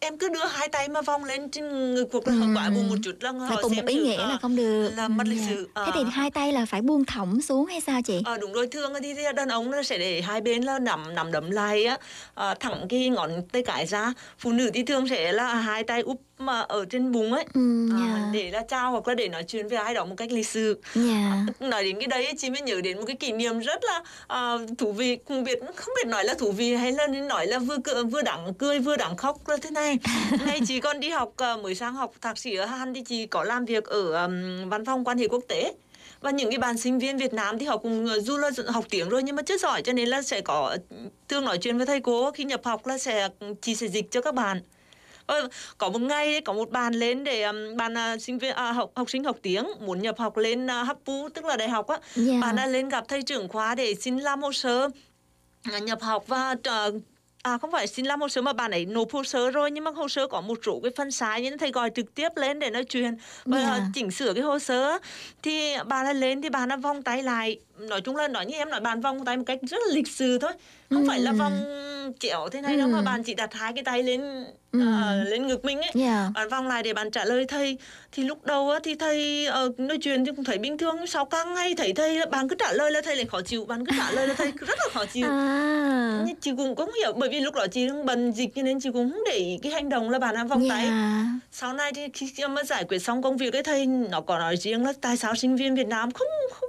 em cứ đưa hai tay mà vòng lên trên ngực hoặc là Ừ. quả bụng một chút là họ cùng một xem ý sự, nghĩa à, là không được là mất lịch Dạ. sự. Thế thì À. hai tay là phải buông thõng xuống hay sao chị Ờ đúng rồi thường thì, thì đàn ông nó sẽ để hai bên là nắm nắm đấm lại á à, thẳng cái ngón tay cái ra phụ nữ thì thường sẽ là hai tay úp mà ở trên bụng ấy. Ừ, à, dạ. để là chào hoặc là để nói chuyện với ai đó một cách lịch sự. Dạ. Nói đến cái đấy ấy, chị mới nhớ đến một cái kỷ niệm rất là à, thú vị. Không biết không biết nói là thú vị hay là nói là vừa vừa đáng cười vừa đáng khóc là thế này. *laughs* Ngày chị còn đi học à, mới sang học thạc sĩ ở Hàn thì chị có làm việc ở ừm, văn phòng quan hệ quốc tế. Và những cái bạn sinh viên Việt Nam thì họ cũng ờ, dù là học tiếng rồi nhưng mà chưa giỏi cho nên là sẽ có thường nói chuyện với thầy cô khi nhập học là sẽ chị sẽ dịch cho các bạn có một ngày có một bạn lên để um, bạn à, sinh viên à, học học sinh học tiếng muốn nhập học lên uh, Happu tức là đại học á Dạ. bạn đã lên gặp thầy trưởng khóa để xin làm hồ sơ à, nhập học và uh, À không phải xin làm hồ sơ mà bạn ấy nộp hồ sơ rồi nhưng mà hồ sơ có một số cái phần sai nên thầy gọi trực tiếp lên để nói chuyện và Dạ. chỉnh sửa cái hồ sơ thì bạn ấy lên thì bạn ấy vòng tay lại nói chung là nói như em nói bạn vòng tay một cách rất là lịch sự thôi không phải là vòng chéo thế này đâu mà Ừ. bạn chỉ đặt hai cái tay lên Ừ. ờ, lên ngực mình ấy Dạ. bạn vòng lại để bạn trả lời thầy thì lúc đầu á, thì thầy ờ, nói chuyện thì cũng thấy bình thường sau càng ngày thấy thầy bạn cứ trả lời là thầy lại khó chịu bạn cứ trả lời là thầy rất là khó chịu *laughs* À. nhưng chị cũng không hiểu bởi vì lúc đó chị đang bận dịch cho nên chị cũng không để ý cái hành động là bạn đang vòng tay Dạ. sau này thì khi mà giải quyết xong công việc ấy thầy nó có nói riêng là tại sao sinh viên Việt Nam không không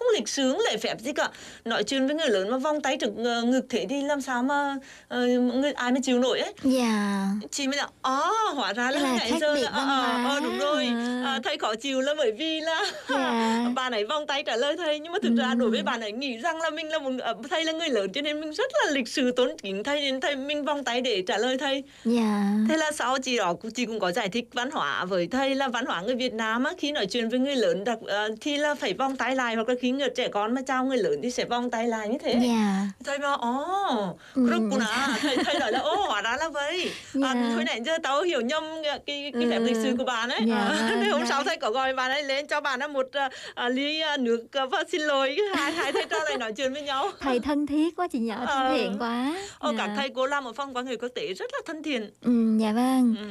không, lịch sướng lễ phép gì cả nói chuyện với người lớn mà vòng tay trực ờ, ngực thế thì làm sao mà ờ, người ai mà chịu nổi ấy Dạ. chị mới nói à hóa ra là Là ngày giờ là ờ, hóa. ờ, đúng rồi À. à, thầy khó chịu là bởi vì là Dạ. *laughs* bạn ấy vòng tay trả lời thầy nhưng mà thực ra đối với bạn ấy nghĩ rằng là mình là một ờ, thầy là người lớn cho nên mình rất là lịch sự tôn kính thầy nên thầy mình vòng tay để trả lời thầy Dạ. thế là sau chị đó chị cũng có giải thích văn hóa với thầy là văn hóa người Việt Nam á khi nói chuyện với người lớn đặc ờ, thì là phải vòng tay lại hoặc là khi người trẻ con mà chào người lớn thì sẽ vòng tay lại như thế Dạ. thầy bảo ồ Ừ. group của nó thầy thầy nói là ồ hóa ra là vậy à, Dạ. hồi nãy giờ tao hiểu nhầm cái cái, cái phép Ừ. lịch sử của bạn ấy Dạ, à, *laughs* hôm dạ. sau thầy có gọi bạn ấy lên cho bạn ấy một à, à, ly à, nước à, và xin lỗi *laughs* hai hai thầy trò lại nói chuyện với nhau Thầy thân thiết quá chị nhỏ thân Ờ. thiện quá. Ồ, Dạ. các thầy cô làm ở phòng quan hệ quốc tế rất là thân thiện Ừ, dạ vâng. Ừ.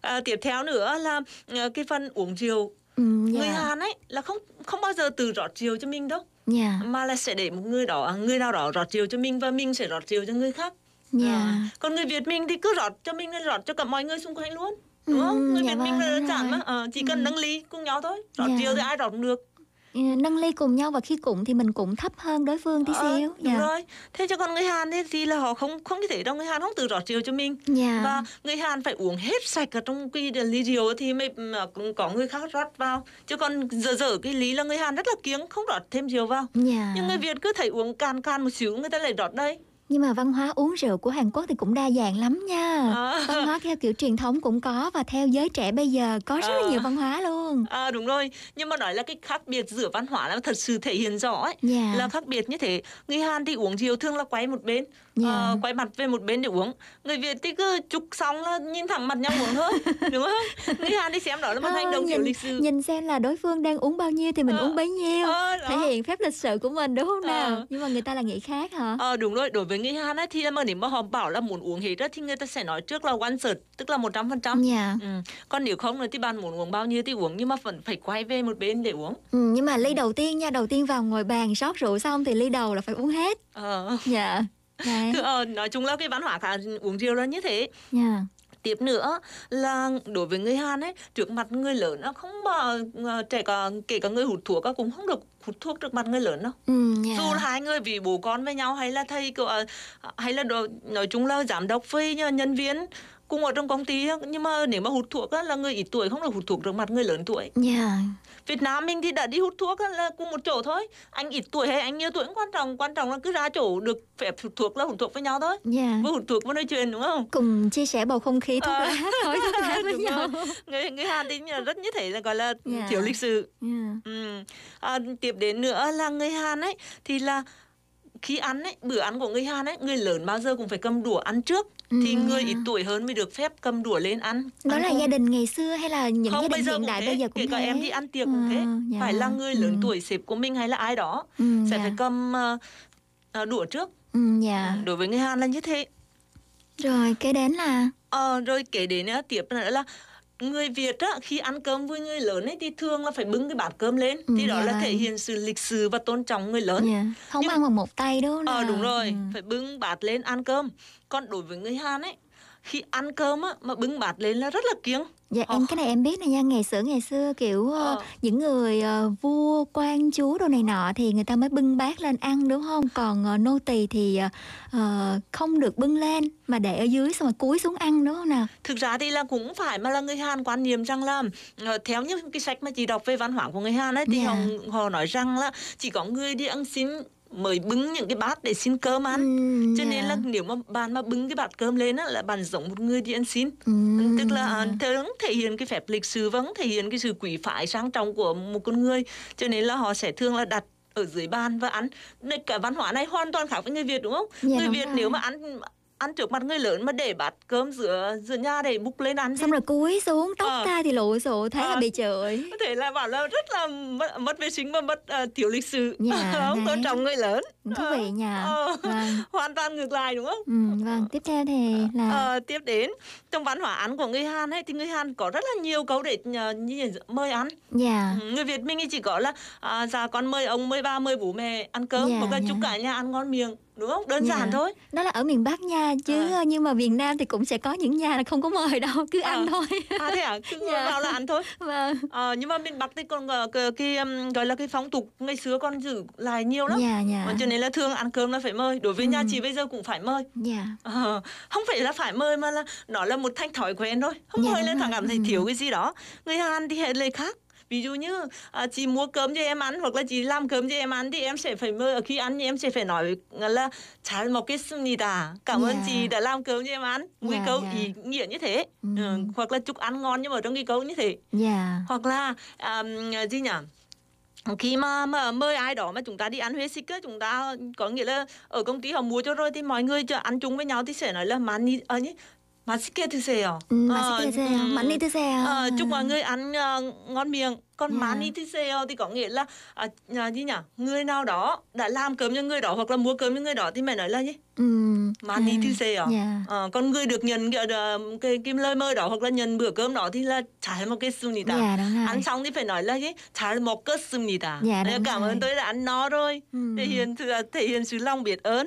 À, tiếp theo nữa là à, cái phần uống rượu Ừ, người dạ. Hàn ấy là không không bao giờ tự rót rượu cho mình đâu. Dạ. mà là sẽ để một người đó người nào đó rót rượu cho mình và mình sẽ rót rượu cho người khác. Dạ. À, còn người Việt mình thì cứ rót cho mình nên rót cho cả mọi người xung quanh luôn. Đúng Ừ, không? Người dạ Việt mình vâng, là đúng đơn giản mà Ờ, chỉ cần nâng ly cùng nhau thôi. Rót Dạ. rượu thì ai rót cũng được. Ừ, Nâng ly cùng nhau và khi cụng thì mình cũng thấp hơn đối phương tí Ờ, xíu. đúng Dạ. rồi thế cho còn người Hàn ấy thì là họ không không như thế đâu người Hàn không tự rót rượu cho mình Dạ. và người Hàn phải uống hết sạch ở trong cái ly rượu thì mới cũng có người khác rót vào chứ còn dở dở cái lý là người Hàn rất là kiêng không rót thêm rượu vào Dạ. nhưng người Việt cứ thấy uống can can một xíu người ta lại rót đây Nhưng mà văn hóa uống rượu của Hàn Quốc thì cũng đa dạng lắm nha. À. Văn hóa theo kiểu truyền thống cũng có và theo giới trẻ bây giờ có rất là À. nhiều văn hóa luôn. À đúng rồi, nhưng mà nói là cái khác biệt giữa văn hóa là thật sự thể hiện rõ ấy. Dạ. Là khác biệt như thế. Người Hàn thì uống rượu thường là quay một bên, Dạ. ờ, quay mặt về một bên để uống. Người Việt thì cứ chúc xong là nhìn thẳng mặt nhau uống thôi, *laughs* đúng không? Người Hàn thì xem đó là một Ờ, hành động kiểu nhìn, lịch sử. nhìn xem là đối phương đang uống bao nhiêu thì mình Ờ. uống bấy nhiêu. Ờ, đó. Thể hiện phép lịch sự của mình đúng không nào? Ờ. Nhưng mà người ta là nghĩ khác hả? Ờ đúng rồi, đối với người Hàn ấy thì mà nếu mà họ bảo là muốn uống hết á, thì người ta sẽ nói trước là one third, tức là 100%. Dạ. Ừ. Còn nếu không thì bạn muốn uống bao nhiêu thì uống nhưng mà vẫn phải quay về một bên để uống. Ừ, nhưng mà ly đầu tiên nha, đầu tiên vào ngồi bàn rót rượu xong thì ly đầu là phải uống hết. Ờ. Dạ. Đấy. Ờ, nói chung là cái văn hóa cả uống rượu là như thế. Dạ. tiếp nữa là đối với người Hàn ấy trước mặt người lớn nó không mà ờ, trẻ cả kể cả người hút thuốc cũng không được hút thuốc trước mặt người lớn đâu Ừ, dạ. dù là hai người vì bố con với nhau hay là thầy kiểu, ờ, hay là đồ, nói chung là giám đốc với nhân viên cùng ở trong công ty nhưng mà nếu mà hút thuốc á, là người ít tuổi không được hút thuốc trước mặt người lớn tuổi Dạ. Việt Nam mình thì đã đi hút thuốc á, là cùng một chỗ thôi anh ít tuổi hay anh nhiều tuổi không quan trọng quan trọng là cứ ra chỗ được phép hút thuốc là hút thuốc với nhau thôi Dạ. vừa hút thuốc vừa nói chuyện đúng không Cùng chia sẻ bầu không khí thuốc Ờ. lá, khói thuốc lá với *laughs* Đúng nhau. rồi. người người Hàn thì là rất như thế là gọi là Dạ. thiếu lịch sự Dạ. ừ. à, tiếp đến nữa là người Hàn ấy thì là khi ăn ấy bữa ăn của người Hàn ấy người lớn bao giờ cũng phải cầm đũa ăn trước thì Ừ. người ít tuổi hơn mới được phép cầm đũa lên ăn Đó ăn là cùng. gia đình ngày xưa hay là những không gia bây đình giờ hiện cũng đại thế bây giờ kể cũng cả thế? em đi ăn tiệc cũng thế Ờ, dạ. phải là người lớn Ừ. tuổi sếp của mình hay là ai đó Ừ, sẽ dạ. phải cầm ờ, đũa trước Ừ, dạ. đối với người Hàn là như thế Rồi kế đến là Ờ, rồi kể đến nữa, tiếp nữa là người Việt á khi ăn cơm với người lớn ấy thì thường là phải bưng cái bát cơm lên Ừ, thì đó dạ là vâng. thể hiện sự lịch sự và tôn trọng người lớn dạ. không Nhưng- ăn bằng một tay đúng không? ờ đúng rồi Ừ. phải bưng bát lên ăn cơm còn đối với người Hàn ấy khi ăn cơm á mà bưng bát lên là rất là kiêng Dạ Họ em cái này em biết này nha ngày xưa ngày xưa kiểu ờ, Ờ. những người ờ, vua quan chúa đồ này nọ thì người ta mới bưng bát lên ăn đúng không còn ờ, nô tỳ thì ờ, ờ, không được bưng lên mà để ở dưới xong rồi cúi xuống ăn đúng không nào thực ra thì là cũng phải mà là người Hàn quan niệm rằng là ờ, theo như cái sách mà chị đọc về văn hóa của người Hàn ấy thì Dạ. họ, họ nói rằng là chỉ có người đi ăn xin mới bưng những cái bát để xin cơm ăn Ừm, cho nên dạ. là nếu mà bạn mà bưng cái bát cơm lên á là bạn giống một người đi ăn xin Ừm, tức là à, dạ. thường thể hiện cái phép lịch sử vẫn thể hiện cái sự quý phái sang trọng của một con người cho nên là họ sẽ thường là đặt ở dưới bàn và ăn Nên cả văn hóa này hoàn toàn khác với người Việt đúng không Dạ, người đúng Việt rồi. nếu mà ăn ăn trước mặt người lớn mà để bát cơm giữa giữa nhà để bục lên ăn xong rồi cúi xuống tóc Ờ. ta thì lộ sộ thế là Ờ. bị chửi có thể là bảo là rất là mất, mất vệ sinh và mất uh, thiếu lịch sự. Dạ, *laughs* không tôn trọng người lớn. Thú vị nha. Ờ, vâng. *laughs* Hoàn toàn ngược lại đúng không? Ừ, vâng. Tiếp theo thì là Ờ, tiếp đến. Trong văn hóa ăn của người Hàn ấy thì người Hàn có rất là nhiều câu để là mời ăn. Dạ. Ừ, người Việt mình thì chỉ có là à, dạ con mời ông mời ba mời bố mẹ ăn cơm. Dạ, hoặc là dạ. chúc cả nhà ăn ngon miệng đúng không? Đơn Dạ. giản thôi. Đó là ở miền Bắc nha chứ Ờ. nhưng mà miền Nam thì cũng sẽ có những nhà là không có mời đâu cứ ăn Ờ. thôi. À thế à? Cứ *laughs* Dạ. vào là ăn thôi. Vâng. Ờ, nhưng mà miền Bắc thì còn cái, cái gọi là cái phong tục ngày xưa còn giữ lại nhiều lắm. Dạ dạ. Ờ, cho nên là thường ăn cơm là phải mời đối với Ừ. nhà chị bây giờ cũng phải mời. Dạ. Ờ, không phải là phải mời mà là nó là một thành thói quen thôi. Không Dạ, mời lên thằng cảm thấy Ừ. thiếu cái gì đó. Người Hàn thì hệ lệ khác ví dụ như à, chị mua cơm cho em ăn hoặc là chị làm cơm cho em ăn thì em sẽ phải mời khi ăn thì em sẽ phải nói là 잘 먹겠습니다 cảm ơn Dạ. chị đã làm cơm cho em ăn một cái Dạ, câu dạ. ý nghĩa như thế Ừ. Ừ, hoặc là chúc ăn ngon nhưng mà trong cái câu như thế dạ hoặc là à, gì nhỉ khi mà, mà mời ai đó mà chúng ta đi ăn huế xích á chúng ta có nghĩa là ở công ty họ mua cho rồi thì mọi người cho ăn chung với nhau thì sẽ nói là mani ở nhỉ 맛있게 드세요. Ừ, 맛있게 드세요. 많이 드세요. Ờ, chúc mọi người ăn ờ, ngon miệng. còn dạ. manitise thì sale thì có nghĩa là à, à, gì nhỉ? Người nào đó đã làm cơm cho người đó hoặc là mua cơm cho người đó thì mẹ nói là gì? Ừ, um, manitise dạ. à? Dạ. Yeah. Ờ, à còn người được nhận ờ, cái, cái, cái lời mời đó hoặc là nhận bữa cơm đó thì là trả một cái sum gì yeah, ăn xong thì phải nói là gì? Trả một cái sum gì yeah, ờ, cảm ơn tôi đã ăn no rồi. Ừ. Thể hiện à, thể hiện sự lòng biết ơn.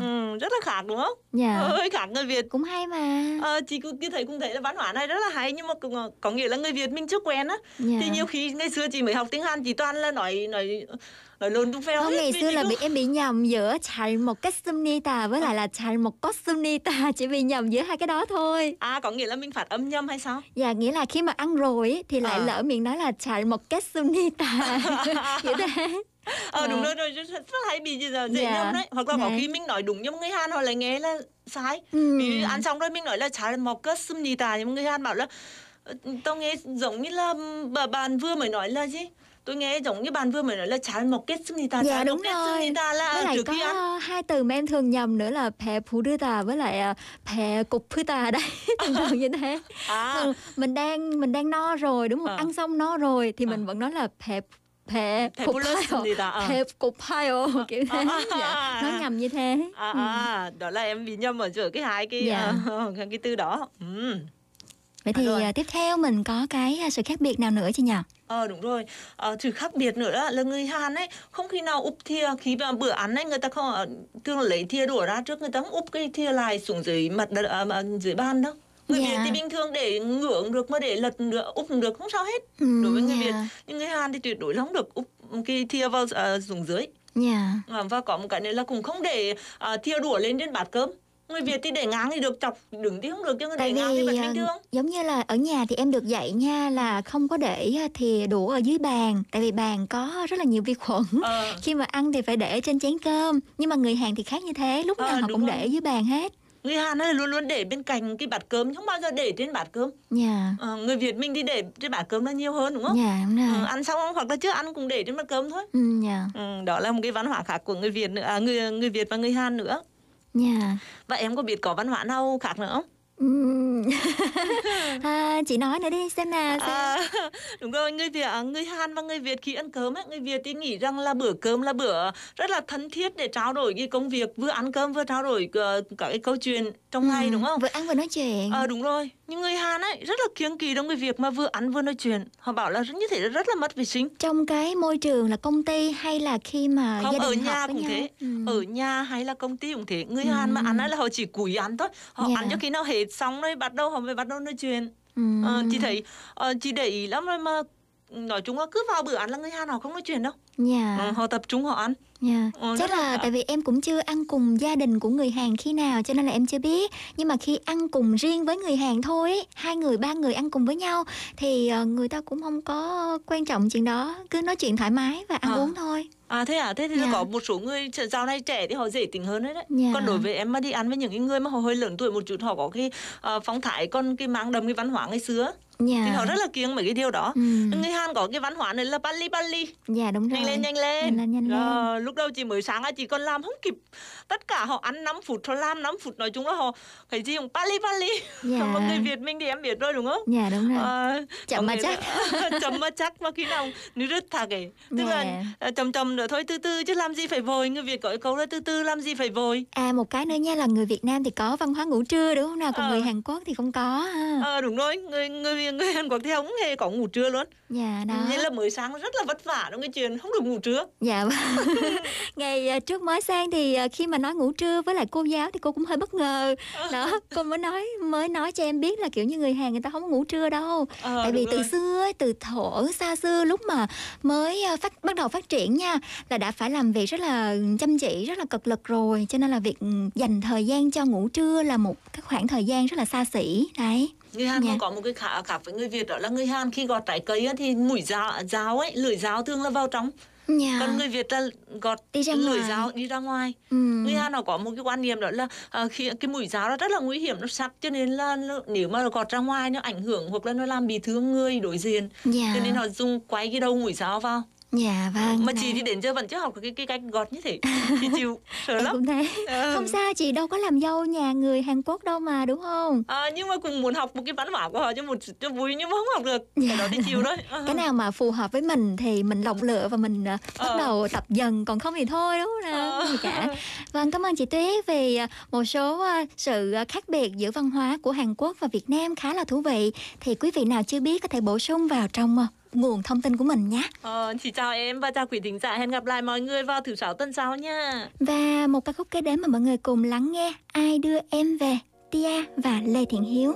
Ừ, rất là khác đúng không? Yeah. hơi khác người việt. Cũng hay mà. À, chị cứ thấy cũng thấy là văn hóa này rất là hay nhưng mà có nghĩa là người việt mình chưa quen á. Thì nhiều nhiều khi ngày xưa chị mới học tiếng Hàn chị toàn là nói nói nói lồn tung phèo. Không, ngày xưa là bị em bị nhầm giữa chạy một cách tà với lại ờ. là chạy một cốt tà *laughs* chỉ bị nhầm giữa hai cái đó thôi. À có nghĩa là mình phát âm nhầm hay sao? Dạ nghĩa là khi mà ăn rồi thì lại à. lỡ miệng nói là chạy một cách tà *laughs* ờ à, đúng dạ. rồi rồi rất, rất hay bị gì giờ dễ yeah. nhầm đấy hoặc là có dạ. khi mình nói đúng nhưng người Hàn họ lại nghe là sai ừ. vì ăn xong rồi mình nói là chả một cái xâm nhì tà nhưng người Hàn bảo là "Ờ, tao nghe giống như là bà bạn vừa mới nói là gì? Tôi nghe giống như bạn vừa mới nói là 잘 먹겠습니다. Dạ, 잘 đúng rồi. 먹겠습니다 là với lại trước có khi ăn. hai từ mà em thường nhầm nữa là pè phụ đưa tà với lại à, pè cục phư tà *laughs* đấy thường *laughs* thường như thế À, Thường mình đang mình đang no rồi đúng không Ờ. ăn xong no rồi thì mình Ờ. vẫn nói là pè pè 배 cục 불렀습니다. Ờ. pè cục kiểu thế À, à, *laughs* dạ, à. nó nhầm như thế À, Ừ. à, đó là em bị nhầm ở giữa cái hai cái Dạ. ờ, cái từ đó. Ừ. vậy thì à, tiếp theo mình có cái à, sự khác biệt nào nữa chị nhỉ Ờ đúng rồi, ờ, sự khác biệt nữa là người Hàn ấy không khi nào úp thìa khi mà bữa ăn ấy người ta không ờ, thường lấy thìa đũa ra trước người ta không úp cái thìa lại xuống dưới mặt đất à, dưới bàn đâu. Người Dạ. Việt thì bình thường để ngưỡng được mà để lật được úp được không sao hết. ừ, Đối với người dạ, Việt, nhưng người Hàn thì tuyệt đối không được úp cái thìa vào uh, xuống dưới. dạ À, và có một cái nữa là cũng không để uh, thìa đũa lên trên bát cơm. Người Việt thì để ngang thì được chọc đứng thì không được chứ người để tại ngang thì vẫn à, bình thường. giống như là ở nhà thì em được dạy nha là không có để à, thìa đũa ở dưới bàn tại vì bàn có rất là nhiều vi khuẩn Ờ. khi mà ăn thì phải để trên chén cơm nhưng mà người Hàn thì khác như thế lúc nào Ờ, họ cũng rồi. để dưới bàn hết Người Hàn ấy luôn luôn để bên cạnh cái bát cơm không bao giờ để trên bát cơm. dạ Ờ, người Việt mình thì để trên bát cơm là nhiều hơn đúng không? dạ đúng rồi Ừ, ăn xong hoặc là chưa ăn cũng để trên bát cơm thôi. ừ, dạ Ừ, đó là một cái văn hóa khác của người Việt nữa, à, người người Việt và người Hàn nữa. Dạ Và em có biết có văn hóa nào khác nữa không? *laughs* À, chị nói nữa đi xem nào xem. À, *laughs* đúng rồi, người Việt, à, người Hàn và người Việt khi ăn cơm ấy, người Việt thì nghĩ rằng là bữa cơm là bữa rất là thân thiết để trao đổi cái công việc, vừa ăn cơm vừa trao đổi ờ, cả cái câu chuyện trong ngày Ừ, đúng không? vừa ăn vừa nói chuyện Ờ đúng rồi, nhưng người Hàn ấy rất là kiêng kỳ trong cái việc mà vừa ăn vừa nói chuyện. Họ bảo là như thế là rất là mất vệ sinh. trong cái môi trường là công ty hay là khi mà không gia ở đình nhà họp với cũng nhau thế Ừ. ở nhà hay là công ty cũng thế người Hàn mà ăn ấy là họ chỉ cúi ăn thôi họ Dạ. ăn cho khi nào hết xong rồi bắt đầu họ mới bắt đầu nói chuyện Ừ. ờ, chị thấy ờ, chị để ý lắm rồi mà nói chung là cứ vào bữa ăn là người Hàn họ không nói chuyện đâu dạ Ờ, họ tập trung họ ăn Dạ. Ờ, Chắc là là- tại vì em cũng chưa ăn cùng gia đình của người Hàn khi nào cho nên là em chưa biết. Nhưng mà khi ăn cùng riêng với người Hàn thôi, ấy, hai người ba người ăn cùng với nhau thì ờ, người ta cũng không có quan trọng chuyện đó, cứ nói chuyện thoải mái và ăn Ờ. uống thôi. À thế à, thế thì Dạ. có một số người dạo này trẻ thì họ dễ tính hơn đấy đấy. Dạ. Còn đối với em mà đi ăn với những cái người mà họ hơi lớn tuổi một chút, họ có cái ờ, phong thái còn cái mang đậm cái văn hóa ngày xưa Dạ. thì họ rất là kiêng mấy cái điều đó. Ừ. Người Hàn có cái văn hóa này là bali bali. Dạ đúng rồi. Nhanh lên nhanh lên Nhanh lên, nhanh lên. Ờ, lúc đầu chị mới sáng á chị còn làm không kịp tất cả họ ăn 5 phút họ làm 5 phút nói chung là họ phải gì cũng pali pali Dạ. mà người Việt mình thì em biết rồi đúng không Dạ đúng rồi. Ờ, Chậm mà chắc. *laughs* chậm mà chắc mà khi nào nước rứt thà kể tức Dạ. là ờ, chậm chậm nữa thôi từ từ chứ làm gì phải vội người Việt có cái câu là từ từ làm gì phải vội À một cái nữa nha là người Việt Nam thì có văn hóa ngủ trưa đúng không nào còn Ờ. người Hàn Quốc thì không có ha. Ờ đúng rồi người người người Hàn Quốc thì không hề có ngủ trưa luôn Dạ đó. nên là mới sáng rất là vất vả trong cái chuyện không được ngủ trưa Dạ. *laughs* Ngày à, trước mới sang thì à, khi mà nói ngủ trưa với lại cô giáo thì cô cũng hơi bất ngờ. *laughs* Đó, cô mới nói mới nói cho em biết là kiểu như người Hàn người ta không ngủ trưa đâu. Ờ, Tại vì từ rồi. xưa từ thổ xa xưa lúc mà mới à, phát bắt đầu phát triển nha là đã phải làm việc rất là chăm chỉ, rất là cực lực rồi. Cho nên là việc dành thời gian cho ngủ trưa là một cái khoảng thời gian rất là xa xỉ. Đấy. Người Hàn Dạ. còn có một cái khác, khác với người Việt đó là người Hàn khi gọt trái cây thì mũi dao, dao ấy, lưỡi dao thường là vào trong. Dạ. Còn người Việt là gọt Đi ra lưỡi dao đi ra ngoài. Ừ. Người Hàn họ có một cái quan niệm đó là à, khi cái mũi dao nó rất là nguy hiểm, nó sắc cho nên là nó, nếu mà gọt ra ngoài nó ảnh hưởng hoặc là nó làm bị thương người đối diện. Dạ. Cho nên họ dùng quay cái đầu mũi dao vào. Dạ vâng. Mà chị đấy. thì đến giờ vẫn chưa học cái, cái cách gọt như thế. *laughs* Chị chịu, sợ lắm. cũng thế. Ờ. Không sao chị đâu có làm dâu nhà người Hàn Quốc đâu mà đúng không? À, nhưng mà cũng muốn học một cái văn hóa của họ cho một cho vui nhưng mà không học được. Cái đó thì chịu thôi. *laughs* Ờ. Cái nào mà phù hợp với mình thì mình lọc lựa và mình à, bắt đầu tập dần còn không thì thôi đúng không nào? Không gì cả. Vâng cảm ơn chị Tuyết vì à, một số à, sự à, khác biệt giữa văn hóa của Hàn Quốc và Việt Nam khá là thú vị. Thì quý vị nào chưa biết có thể bổ sung vào trong à, nguồn thông tin của mình nhé. Ờ, chị chào em và chào quý thính giả. Hẹn gặp lại mọi người vào thứ sáu tuần sau nha. Và một ca khúc kế đến mà mọi người cùng lắng nghe Ai đưa em về Tia và Lê Thiện Hiếu.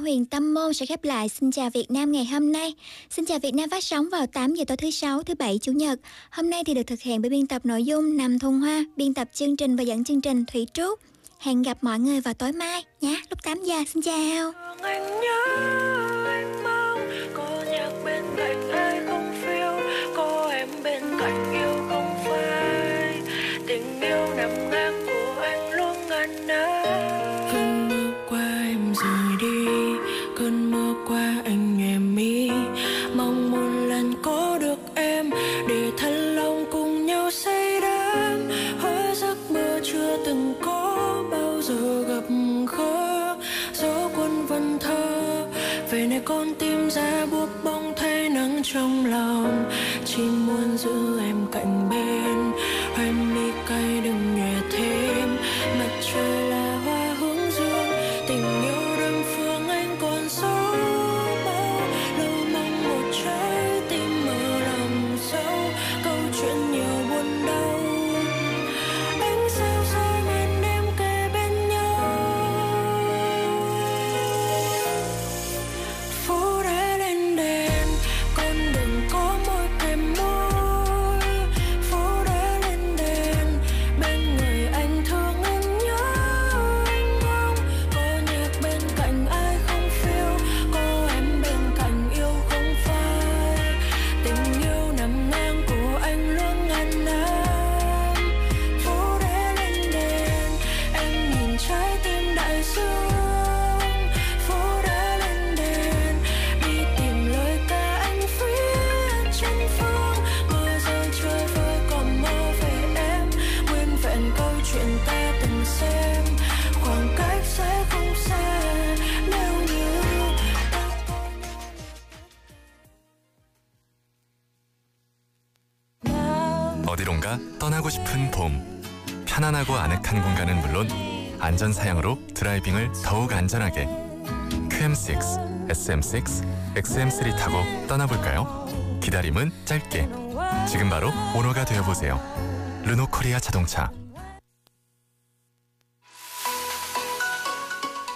Huyền Tâm Môn sẽ khép lại Xin chào Việt Nam ngày hôm nay. Xin chào Việt Nam phát sóng vào 8 giờ tối thứ sáu, thứ bảy, chủ nhật. Hôm nay thì được thực hiện bởi biên tập nội dung Nằm Thôn Hoa, biên tập chương trình và dẫn chương trình Thủy Trúc. Hẹn gặp mọi người vào tối mai nhé, lúc 8 giờ. Xin chào. Anh nhớ, anh mong, có nhạc bên cạnh ai không phiêu, có em bên cạnh con tim ra buốt bóng thấy nắng trong lòng. Chỉ muốn giữ em cạnh bên. 어디론가 떠나고 싶은 봄. 편안하고 아늑한 공간은 물론 안전 사양으로 드라이빙을 더욱 안전하게. QM6, SM6, XM3 타고 떠나볼까요? 기다림은 짧게. 지금 바로 오너가 되어보세요. 르노 코리아 자동차.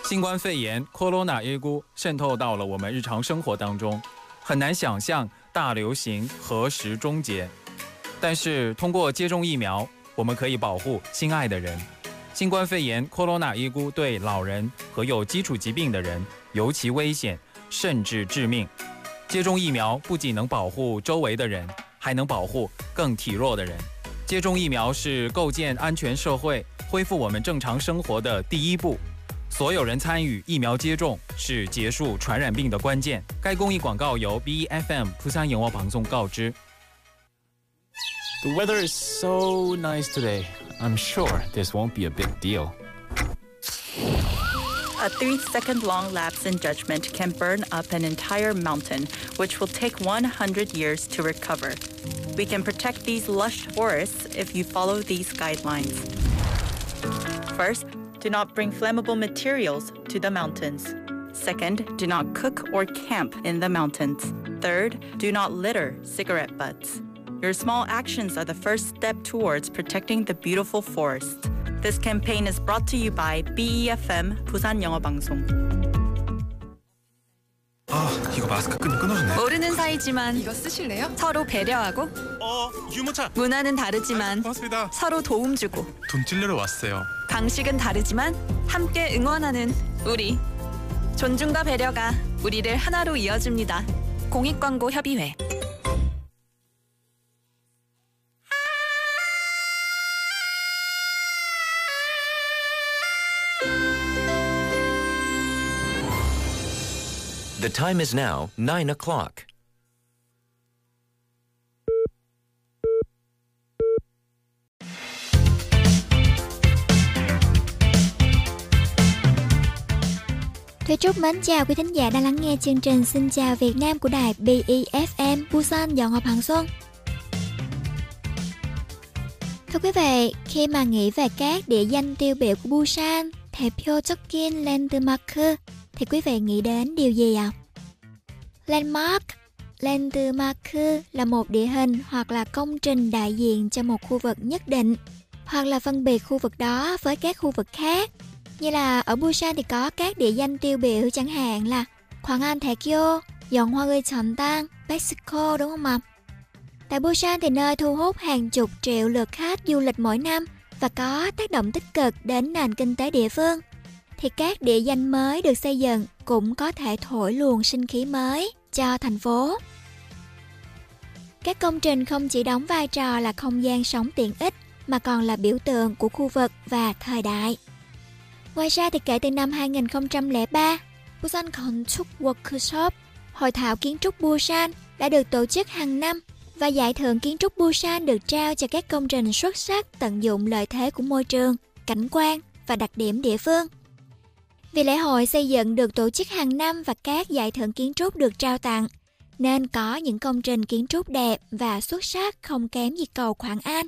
新冠肺炎 （Corona 1菇）渗透到了我们日常生活当中，很难想象大流行何时终结。 但是通过接种疫苗，我们可以保护心爱的人。新冠肺炎 （Corona 1菇）对老人和有基础疾病的人尤其危险，甚至致命。接种疫苗不仅能保护周围的人，还能保护更体弱的人。接种疫苗是构建安全社会、恢复我们正常生活的第一步。所有人参与疫苗接种是结束传染病的关键。该公益广告由 BFM 釜山영어방송告知。 The weather is so nice today. I'm sure this won't be a big deal. A three second long lapse in judgment can burn up an entire mountain, which will take 100 years to recover. We can protect these lush forests if you follow these guidelines. First, do not bring flammable materials to the mountains. Second, do not cook or camp in the mountains. Third, do not litter cigarette butts. Your small actions are the first step towards protecting the beautiful forest. This campaign is brought to you by BEFM 부산 영어 방송. 아 이거 마스크 끈이 끊어졌네 모르는 사이지만 이거 쓰실래요? 서로 배려하고 어 유모차 문화는 다르지만 고맙습니다 서로 도움 주고 돈 찔러러 왔어요 방식은 다르지만 함께 응원하는 우리 존중과 배려가 우리를 하나로 이어줍니다. 공익광고 협의회 The time is now 9 o'clock. Thúy Trúc mến chào quý thính giả đang lắng nghe chương trình Xin chào Việt Nam của đài BEFM Busan Dọn Ngọc Hằng Xuân. Thưa quý vị, khi mà nghĩ về các địa danh tiêu biểu của Busan, Taepyeokjeokkin lên từ Makư, thì quý vị nghĩ đến điều gì ạ? À? Landmark Landmark là một địa hình hoặc là công trình đại diện cho một khu vực nhất định hoặc là phân biệt khu vực đó với các khu vực khác. Như là ở Busan thì có các địa danh tiêu biểu chẳng hạn là Hoàng An Taekyo, Dòng Hoa Gây Trần Tăng, Mexico đúng không ạ? Tại Busan thì nơi thu hút hàng chục triệu lượt khách du lịch mỗi năm và có tác động tích cực đến nền kinh tế địa phương thì các địa danh mới được xây dựng cũng có thể thổi luồng sinh khí mới cho thành phố. Các công trình không chỉ đóng vai trò là không gian sống tiện ích mà còn là biểu tượng của khu vực và thời đại. Ngoài ra thì kể từ năm 2003, Busan Construct Workshop, hội thảo kiến trúc Busan đã được tổ chức hàng năm và giải thưởng kiến trúc Busan được trao cho các công trình xuất sắc tận dụng lợi thế của môi trường, cảnh quan và đặc điểm địa phương. Vì lễ hội xây dựng được tổ chức hàng năm và các giải thưởng kiến trúc được trao tặng, nên có những công trình kiến trúc đẹp và xuất sắc không kém gì cầu Quảng An.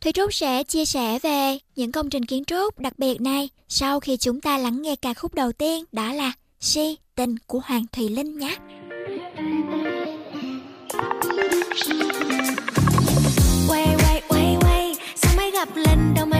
Thủy Trúc sẽ chia sẻ về những công trình kiến trúc đặc biệt này sau khi chúng ta lắng nghe ca khúc đầu tiên đó là Si Tình của Hoàng Thùy Linh nhé. quay quay quay quay sao mới gặp lần đầu mà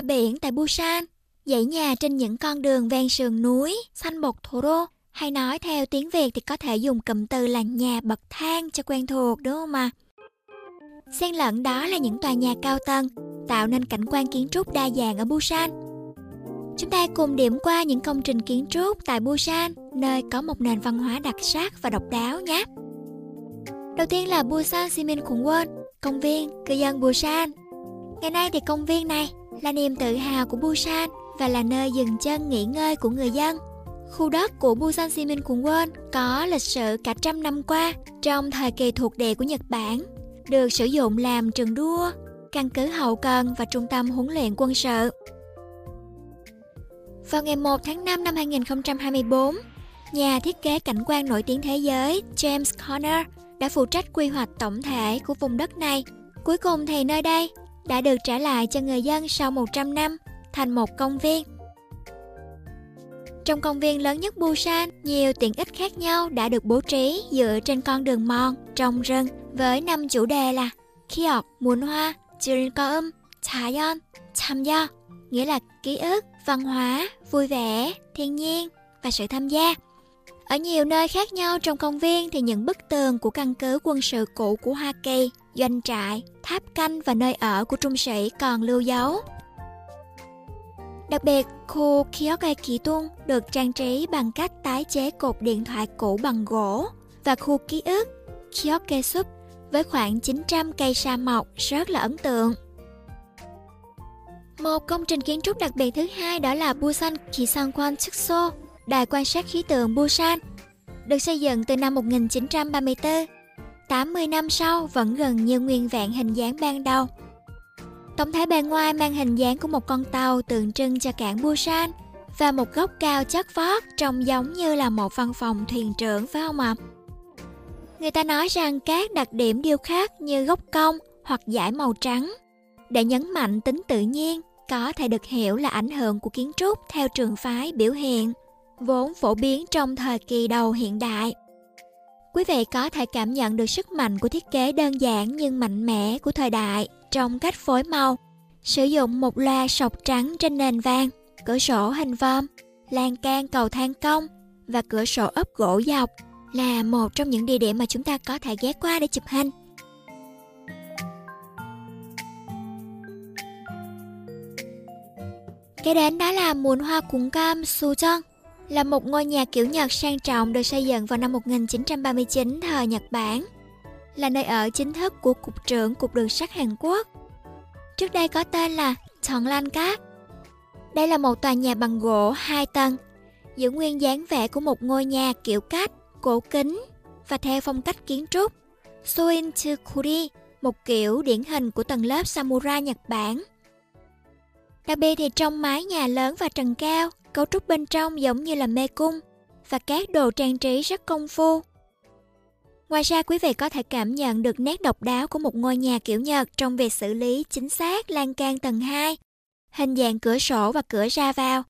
cầu biển tại Busan, dãy nhà trên những con đường ven sườn núi, xanh bột thủ đô, hay nói theo tiếng Việt thì có thể dùng cụm từ là nhà bậc thang cho quen thuộc đúng không ạ? Xen lẫn đó là những tòa nhà cao tầng, tạo nên cảnh quan kiến trúc đa dạng ở Busan. Chúng ta cùng điểm qua những công trình kiến trúc tại Busan, nơi có một nền văn hóa đặc sắc và độc đáo nhé. Đầu tiên là Busan Simin Kungwon, công viên cư dân Busan. Ngày nay thì công viên này là niềm tự hào của Busan và là nơi dừng chân nghỉ ngơi của người dân. Khu đất của Busan Simin Kwon có lịch sử cả trăm năm qua trong thời kỳ thuộc địa của Nhật Bản, được sử dụng làm trường đua, căn cứ hậu cần và trung tâm huấn luyện quân sự. Vào ngày 1 tháng 5 năm 2024, nhà thiết kế cảnh quan nổi tiếng thế giới James Conner đã phụ trách quy hoạch tổng thể của vùng đất này. Cuối cùng thì nơi đây đã được trả lại cho người dân sau 100 năm thành một công viên. Trong công viên lớn nhất Busan, nhiều tiện ích khác nhau đã được bố trí dựa trên con đường mòn trong rừng với năm chủ đề là Kiok, Muốn Hoa, Jirinkoum, Chayon, Chamyo, nghĩa là ký ức, văn hóa, vui vẻ, thiên nhiên và sự tham gia. Ở nhiều nơi khác nhau trong công viên thì những bức tường của căn cứ quân sự cũ của Hoa Kỳ, doanh trại, tháp canh và nơi ở của trung sĩ còn lưu dấu. Đặc biệt, khu Kyokai Kitung được trang trí bằng cách tái chế cột điện thoại cũ bằng gỗ và khu ký ức Kyokai Sup với khoảng 900 cây sa mộc rất là ấn tượng. Một công trình kiến trúc đặc biệt thứ hai đó là Busan Kisangwan Chukso, Đài quan sát khí tượng Busan, được xây dựng từ năm 1934. 80 năm sau vẫn gần như nguyên vẹn hình dáng ban đầu. Tổng thể bề ngoài mang hình dáng của một con tàu tượng trưng cho cảng Busan và một góc cao chất vót trông giống như là một văn phòng thuyền trưởng, phải không ạ? Người ta nói rằng các đặc điểm điêu khắc như gốc cong hoặc dải màu trắng để nhấn mạnh tính tự nhiên có thể được hiểu là ảnh hưởng của kiến trúc theo trường phái biểu hiện vốn phổ biến trong thời kỳ đầu hiện đại. Quý vị có thể cảm nhận được sức mạnh của thiết kế đơn giản nhưng mạnh mẽ của thời đại trong cách phối màu, sử dụng một loa sọc trắng trên nền vàng, cửa sổ hình vòm, lan can cầu thang cong và cửa sổ ốp gỗ dọc là một trong những địa điểm mà chúng ta có thể ghé qua để chụp hình. Kế đến đó là muôn hoa cúng cam Sujong, là một ngôi nhà kiểu Nhật sang trọng được xây dựng vào năm 1939 thời Nhật Bản, là nơi ở chính thức của Cục trưởng Cục Đường sắt Hàn Quốc. Trước đây có tên là Chọn Lan Cát. Đây là một tòa nhà bằng gỗ hai tầng, giữ nguyên dáng vẻ của một ngôi nhà kiểu cách, cổ kính và theo phong cách kiến trúc Soin Tsukuri, một kiểu điển hình của tầng lớp samurai Nhật Bản. Đặc biệt thì trong mái nhà lớn và trần cao, cấu trúc bên trong giống như là mê cung và các đồ trang trí rất công phu. Ngoài ra quý vị có thể cảm nhận được nét độc đáo của một ngôi nhà kiểu Nhật trong việc xử lý chính xác lan can tầng 2, hình dạng cửa sổ và cửa ra vào,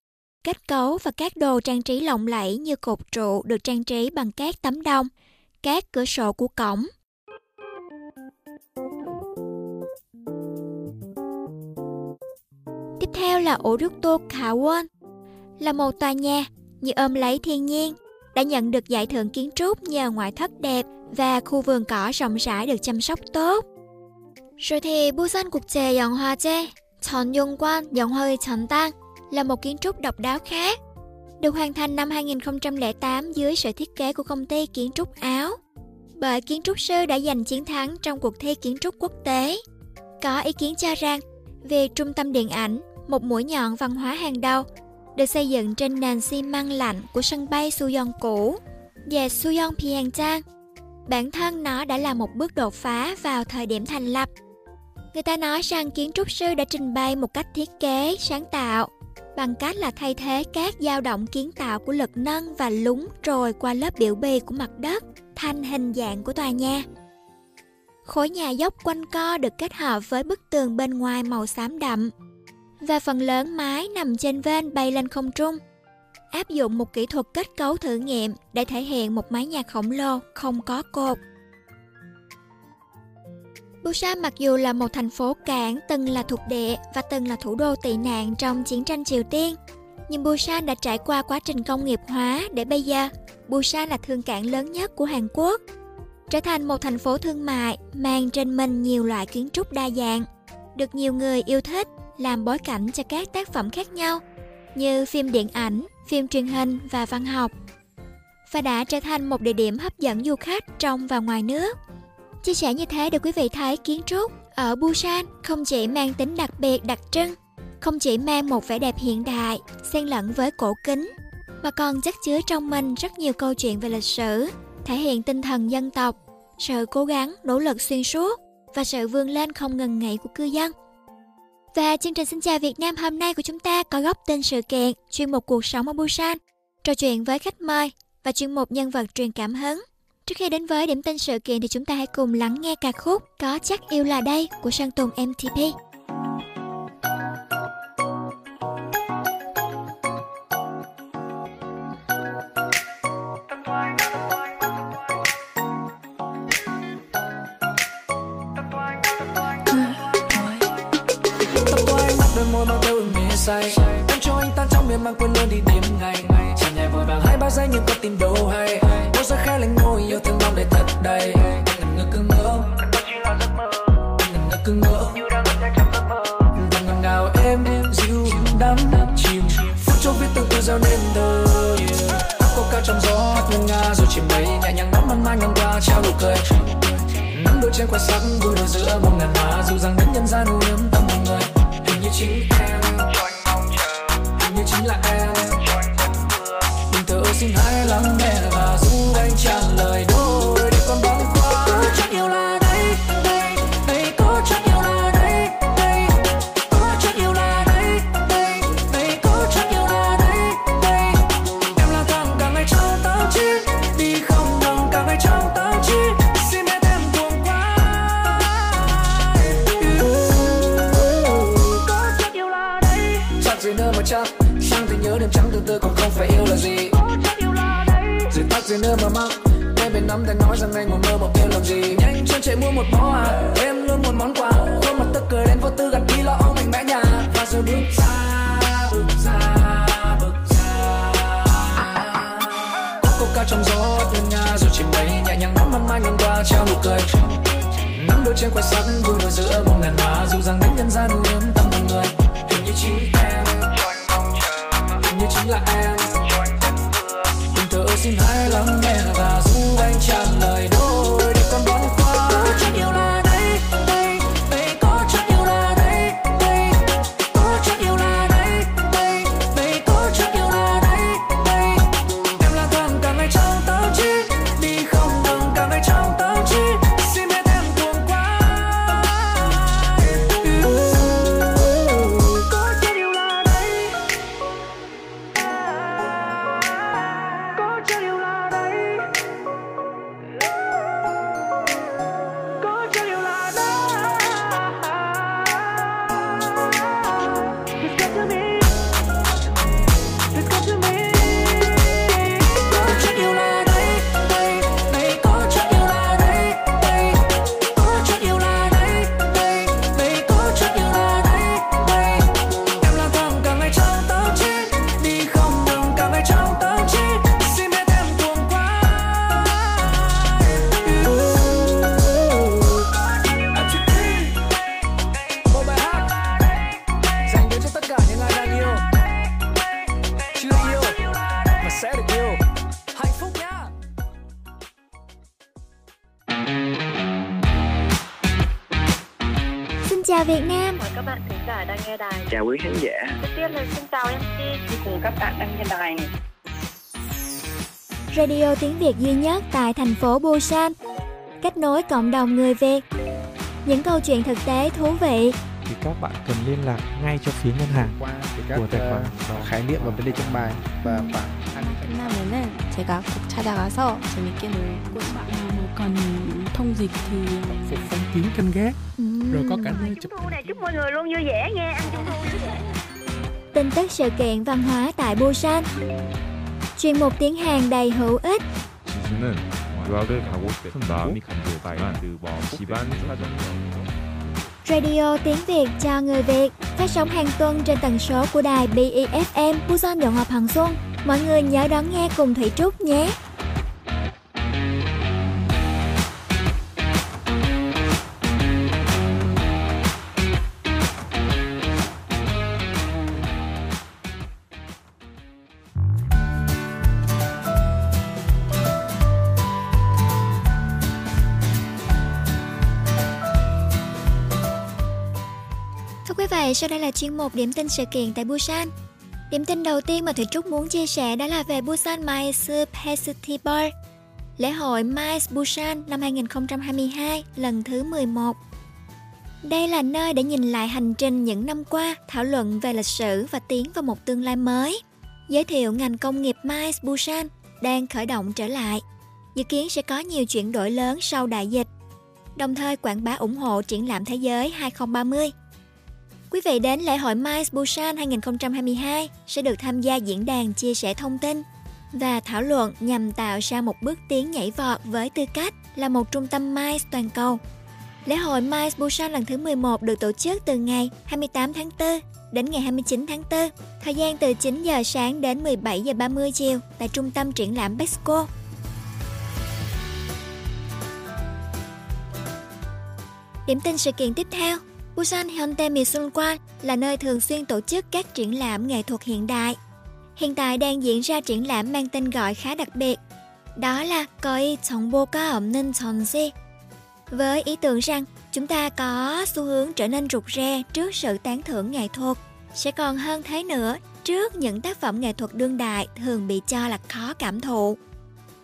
kết cấu và các đồ trang trí lộng lẫy như cột trụ được trang trí bằng các tấm đông, các cửa sổ của cổng. Tiếp theo là Oryuto Kawon, là một tòa nhà như ôm lấy thiên nhiên, đã nhận được giải thưởng kiến trúc nhờ ngoại thất đẹp và khu vườn cỏ rộng rãi được chăm sóc tốt. Rồi thì Busan Quốc tế Yonghwaje, Chọn Dung Quan Yonghwae Chọn Tang là một kiến trúc độc đáo khác, được hoàn thành năm 2008 dưới sự thiết kế của công ty kiến trúc Áo. Bởi kiến trúc sư đã giành chiến thắng trong cuộc thi kiến trúc quốc tế. Có ý kiến cho rằng, về trung tâm điện ảnh, một mũi nhọn văn hóa hàng đầu được xây dựng trên nền xi măng lạnh của sân bay Suyon cũ và Suyon Pyeongchang. Bản thân nó đã là một bước đột phá vào thời điểm thành lập. Người ta nói rằng kiến trúc sư đã trình bày một cách thiết kế, sáng tạo bằng cách là thay thế các dao động kiến tạo của lực nâng và lúng trồi qua lớp biểu bì của mặt đất thành hình dạng của tòa nhà. Khối nhà dốc quanh co được kết hợp với bức tường bên ngoài màu xám đậm và phần lớn mái nằm trên vên bay lên không trung. Áp dụng một kỹ thuật kết cấu thử nghiệm để thể hiện một mái nhà khổng lồ không có cột. Busan mặc dù là một thành phố cảng từng là thuộc địa và từng là thủ đô tị nạn trong chiến tranh Triều Tiên, nhưng Busan đã trải qua quá trình công nghiệp hóa để bây giờ Busan là thương cảng lớn nhất của Hàn Quốc, trở thành một thành phố thương mại mang trên mình nhiều loại kiến trúc đa dạng, được nhiều người yêu thích làm bối cảnh cho các tác phẩm khác nhau như phim điện ảnh, phim truyền hình và văn học và đã trở thành một địa điểm hấp dẫn du khách trong và ngoài nước. Chia sẻ như thế để quý vị thấy kiến trúc ở Busan không chỉ mang tính đặc biệt đặc trưng, không chỉ mang một vẻ đẹp hiện đại, xen lẫn với cổ kính, mà còn chất chứa trong mình rất nhiều câu chuyện về lịch sử, thể hiện tinh thần dân tộc, sự cố gắng, nỗ lực xuyên suốt và sự vươn lên không ngừng nghỉ của cư dân. Và chương trình Xin chào Việt Nam hôm nay của chúng ta có góc tên sự kiện chuyên mục cuộc sống ở Busan, trò chuyện với khách mời và chuyên mục nhân vật truyền cảm hứng. Trước khi đến với điểm tin sự kiện thì chúng ta hãy cùng lắng nghe ca khúc Có chắc yêu là đây của Sơn Tùng MTP. Say. Em cho anh tan trong miền mang quên luôn đi đêm ngày. Chẳng nhẹ vội vàng hai ba giây nhưng có tìm đâu hay. Môi ra khẽ lạnh môi, yêu thương mong để thật đầy. Ngần ngừ cứ ngỡ. Ngần ngừ cứ ngỡ. Và ngần ngào em dịu đắm chìm. Phút chốc viết từng từ giao nên thơ câu ca trong gió hát ngân nga, rồi chìm mây nhẹ nhàng nắm man mai ngang qua, trao nụ cười. Nắm đôi trên qua sắc, vui đôi giữa một ngàn hoa dù rằng đến nhân gian u ấm tâm một người, hình như chính phố Busan. Kết nối cộng đồng người Việt. Những câu chuyện thực tế thú vị. thì các bạn cần liên lạc ngay cho phía ngân hàng qua thì các của tài khoản ờ, khái niệm và vấn đề trong bài và bạn 끝나면은 제가 꼭 찾아가서 재밌게 놀고 싶어요. Mà cần thông dịch thì phục phong kiến canh gác rồi có cả nơi chụp Trung thu này chúc mọi người luôn vui vẻ nha, ăn trung thu vui vẻ. Tin tức sự kiện văn hóa tại Busan. chuyên mục tiếng Hàn đầy hữu ích. 지수는 유학을 가고 싶은 마음이 간절했지만 집안 사정이 Radio tiếng Việt cho người Việt phát sóng hàng tuần trên tần số của đài BEFM Busan Dọn Ngọc Hằng Xuân. Mọi người nhớ đón nghe cùng Thủy Trúc nhé. Sau đây là chuyên mục điểm tin sự kiện tại Busan. Điểm tin đầu tiên mà Thủy Trúc muốn chia sẻ đó là về Busan Mice Festival, lễ hội Mice Busan năm 2022 lần thứ 11. Đây là nơi để nhìn lại hành trình những năm qua, thảo luận về lịch sử và tiến vào một tương lai mới. Giới thiệu ngành công nghiệp Mice Busan đang khởi động trở lại. Dự kiến sẽ có nhiều chuyển đổi lớn sau đại dịch. Đồng thời quảng bá ủng hộ triển lãm thế giới 2030. Quý vị đến lễ hội Mice Busan 2022 sẽ được tham gia diễn đàn chia sẻ thông tin và thảo luận nhằm tạo ra một bước tiến nhảy vọt với tư cách là một trung tâm Mice toàn cầu. Lễ hội Mice Busan lần thứ 11 được tổ chức từ ngày 28 tháng 4 đến ngày 29 tháng 4, thời gian từ 9 giờ sáng đến 17 giờ 30 chiều tại trung tâm triển lãm Besco. Điểm tin sự kiện tiếp theo Busan Hyundai Misunquan là nơi thường xuyên tổ chức các triển lãm nghệ thuật hiện đại. Hiện tại đang diễn ra triển lãm mang tên gọi khá đặc biệt, đó là Koi Chongboka Omnin Chonji. Với ý tưởng rằng chúng ta có xu hướng trở nên rụt rè trước sự tán thưởng nghệ thuật, sẽ còn hơn thế nữa trước những tác phẩm nghệ thuật đương đại thường bị cho là khó cảm thụ.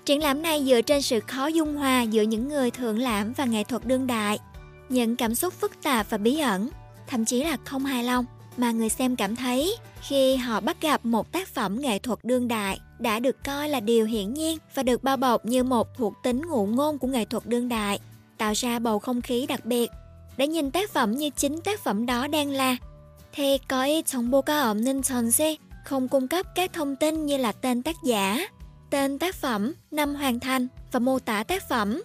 Triển lãm này dựa trên sự khó dung hòa giữa những người thượng lãm và nghệ thuật đương đại – những cảm xúc phức tạp và bí ẩn, thậm chí là không hài lòng mà người xem cảm thấy khi họ bắt gặp một tác phẩm nghệ thuật đương đại đã được coi là điều hiển nhiên và được bao bọc như một thuộc tính ngụ ngôn của nghệ thuật đương đại, tạo ra bầu không khí đặc biệt. Để nhìn tác phẩm như chính tác phẩm đó đang là thì có 정보가 없는 전시 không cung cấp các thông tin như là tên tác giả, tên tác phẩm, năm hoàn thành và mô tả tác phẩm.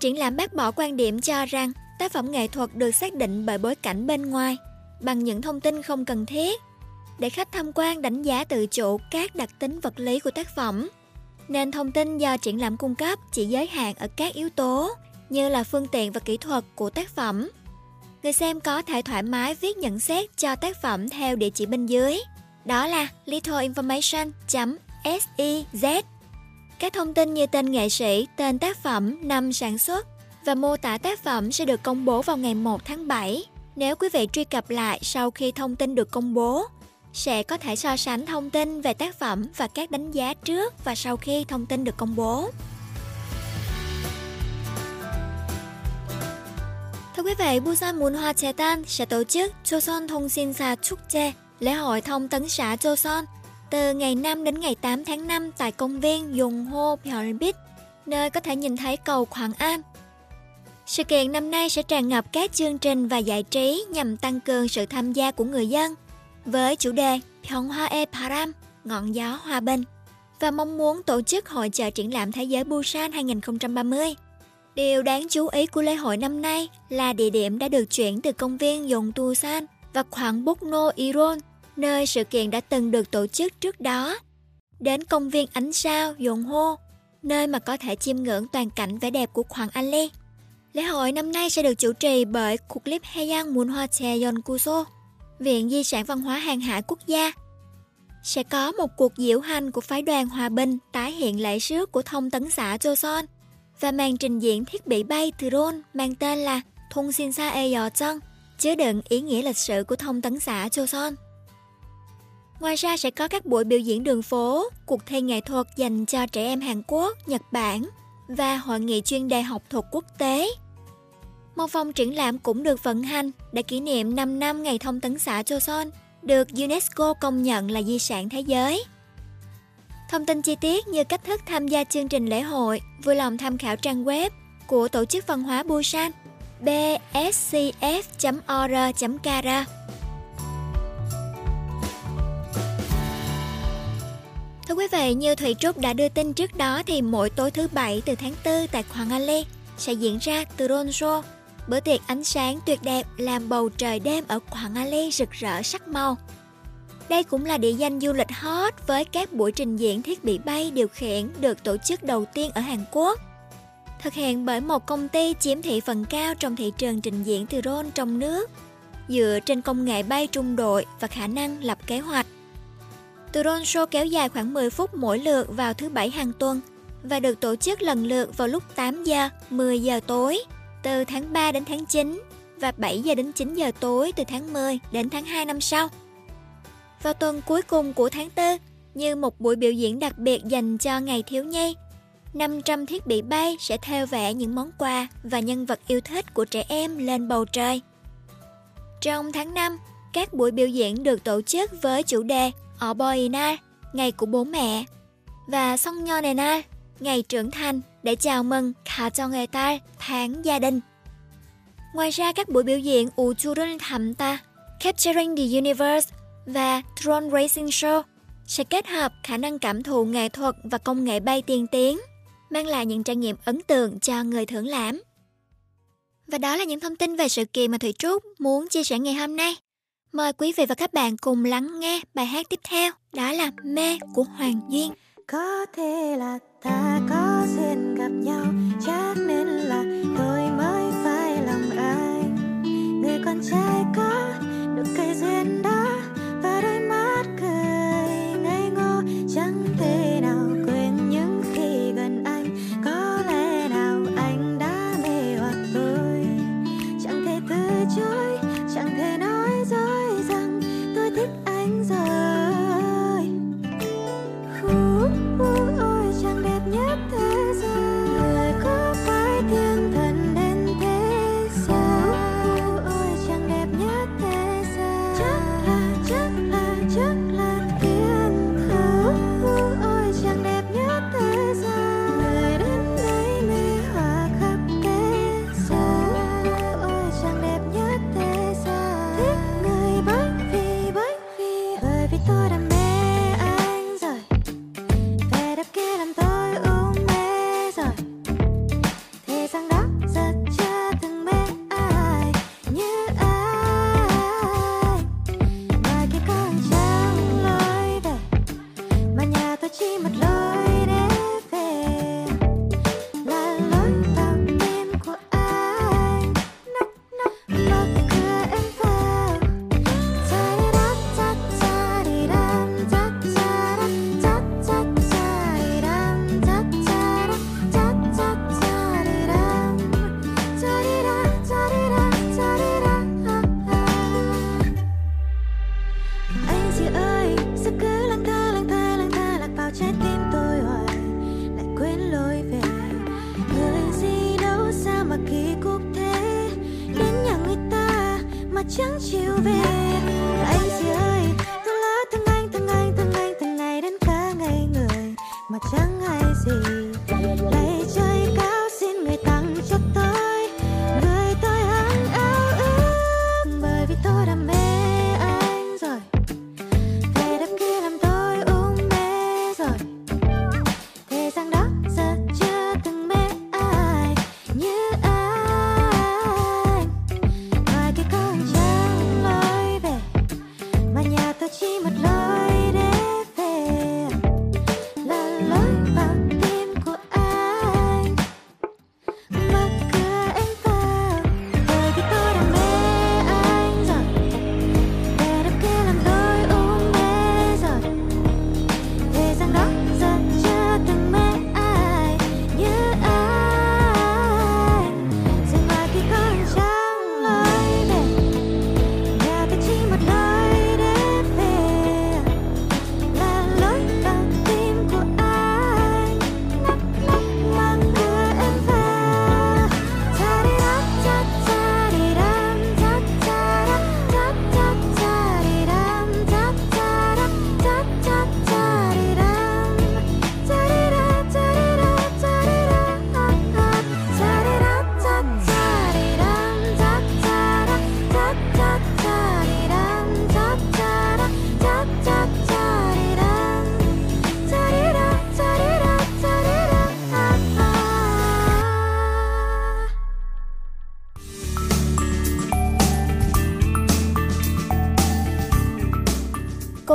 Triển lãm bác bỏ quan điểm cho rằng tác phẩm nghệ thuật được xác định bởi bối cảnh bên ngoài bằng những thông tin không cần thiết để khách tham quan đánh giá tự chủ các đặc tính vật lý của tác phẩm. Nên thông tin do triển lãm cung cấp chỉ giới hạn ở các yếu tố như là phương tiện và kỹ thuật của tác phẩm. Người xem có thể thoải mái viết nhận xét cho tác phẩm theo địa chỉ bên dưới. Đó là littleinformation.siz. Các thông tin như tên nghệ sĩ, tên tác phẩm, năm sản xuất và mô tả tác phẩm sẽ được công bố vào ngày 1 tháng 7. Nếu quý vị truy cập lại sau khi thông tin được công bố, sẽ có thể so sánh thông tin về tác phẩm và các đánh giá trước và sau khi thông tin được công bố. Thưa quý vị, Busan Mùn Hoa Trẻ Chetan sẽ tổ chức Choson Thongsinsa Chukje, lễ hội thông tấn xã Choson, từ ngày 5 đến ngày 8 tháng 5 tại công viên Yongho Pyeolbit, nơi có thể nhìn thấy cầu khoảng An. Sự kiện năm nay sẽ tràn ngập các chương trình và giải trí nhằm tăng cường sự tham gia của người dân với chủ đề Pyeonghwa e Param, ngọn gió hòa bình và mong muốn tổ chức hội chợ triển lãm thế giới Busan 2030. Điều đáng chú ý của lễ hội năm nay là địa điểm đã được chuyển từ công viên Yongtusan và khoảng Bukno Iron, nơi sự kiện đã từng được tổ chức trước đó, đến công viên ánh sao Yongho, nơi mà có thể chiêm ngưỡng toàn cảnh vẻ đẹp của Hoàng Ali. Lễ hội năm nay sẽ được chủ trì bởi cuộc Clip Heyang Munhwa Cheonkuso, Viện Di sản Văn hóa Hàng hải Quốc gia. Sẽ có một cuộc diễu hành của phái đoàn Hòa Bình tái hiện lễ sước của thông tấn xã Joseon và màn trình diễn thiết bị bay drone mang tên là Thung Sin Sa E Yo Chân, chứa đựng ý nghĩa lịch sử của thông tấn xã Joseon. Ngoài ra sẽ có các buổi biểu diễn đường phố, cuộc thi nghệ thuật dành cho trẻ em Hàn Quốc, Nhật Bản và hội nghị chuyên đề học thuật quốc tế. Một phòng triển lãm cũng được vận hành để kỷ niệm 5 năm ngày thông tấn xã Joseon, được UNESCO công nhận là di sản thế giới. Thông tin chi tiết như cách thức tham gia chương trình lễ hội vui lòng tham khảo trang web của Tổ chức Văn hóa Busan bscf.or.kr. Thưa quý vị, như Thủy Trúc đã đưa tin trước đó thì mỗi tối thứ bảy từ tháng 4 tại Hoàng Ali sẽ diễn ra Drone Show, bữa tiệc ánh sáng tuyệt đẹp làm bầu trời đêm ở Quảng Ali rực rỡ sắc màu. Đây cũng là địa danh du lịch hot với các buổi trình diễn thiết bị bay điều khiển được tổ chức đầu tiên ở Hàn Quốc. Thực hiện bởi một công ty chiếm thị phần cao trong thị trường trình diễn drone trong nước, dựa trên công nghệ bay trung đội và khả năng lập kế hoạch. Drone show kéo dài khoảng 10 phút mỗi lượt vào thứ bảy hàng tuần và được tổ chức lần lượt vào lúc 8 giờ, 10 giờ tối từ tháng 3 đến tháng 9 và 7 giờ đến 9 giờ tối từ tháng 10 đến tháng 2 năm sau. Vào tuần cuối cùng của tháng 4, như một buổi biểu diễn đặc biệt dành cho ngày thiếu nhi, 500 thiết bị bay sẽ theo vẽ những món quà và nhân vật yêu thích của trẻ em lên bầu trời. Trong tháng 5, các buổi biểu diễn được tổ chức với chủ đề Oboina, ngày của bố mẹ, và Song Nho Nena, ngày trưởng thành để chào mừng chào người ta, tháng gia đình. Ngoài ra các buổi biểu diễn U-turn, Thẩm Thamta, Capturing the Universe và Drone Racing Show sẽ kết hợp khả năng cảm thụ nghệ thuật và công nghệ bay tiên tiến, mang lại những trải nghiệm ấn tượng cho người thưởng lãm. Và đó là những thông tin về sự kiện mà Thủy Trúc muốn chia sẻ ngày hôm nay. Mời quý vị và các bạn cùng lắng nghe bài hát tiếp theo, đó là Mê của Hoàng Duyên. Có thể là ta có duyên gặp nhau, chắc nên là tôi mới phải lòng anh. Người con trai có được cây duyên đó và đôi mắt cười ngây ngô chẳng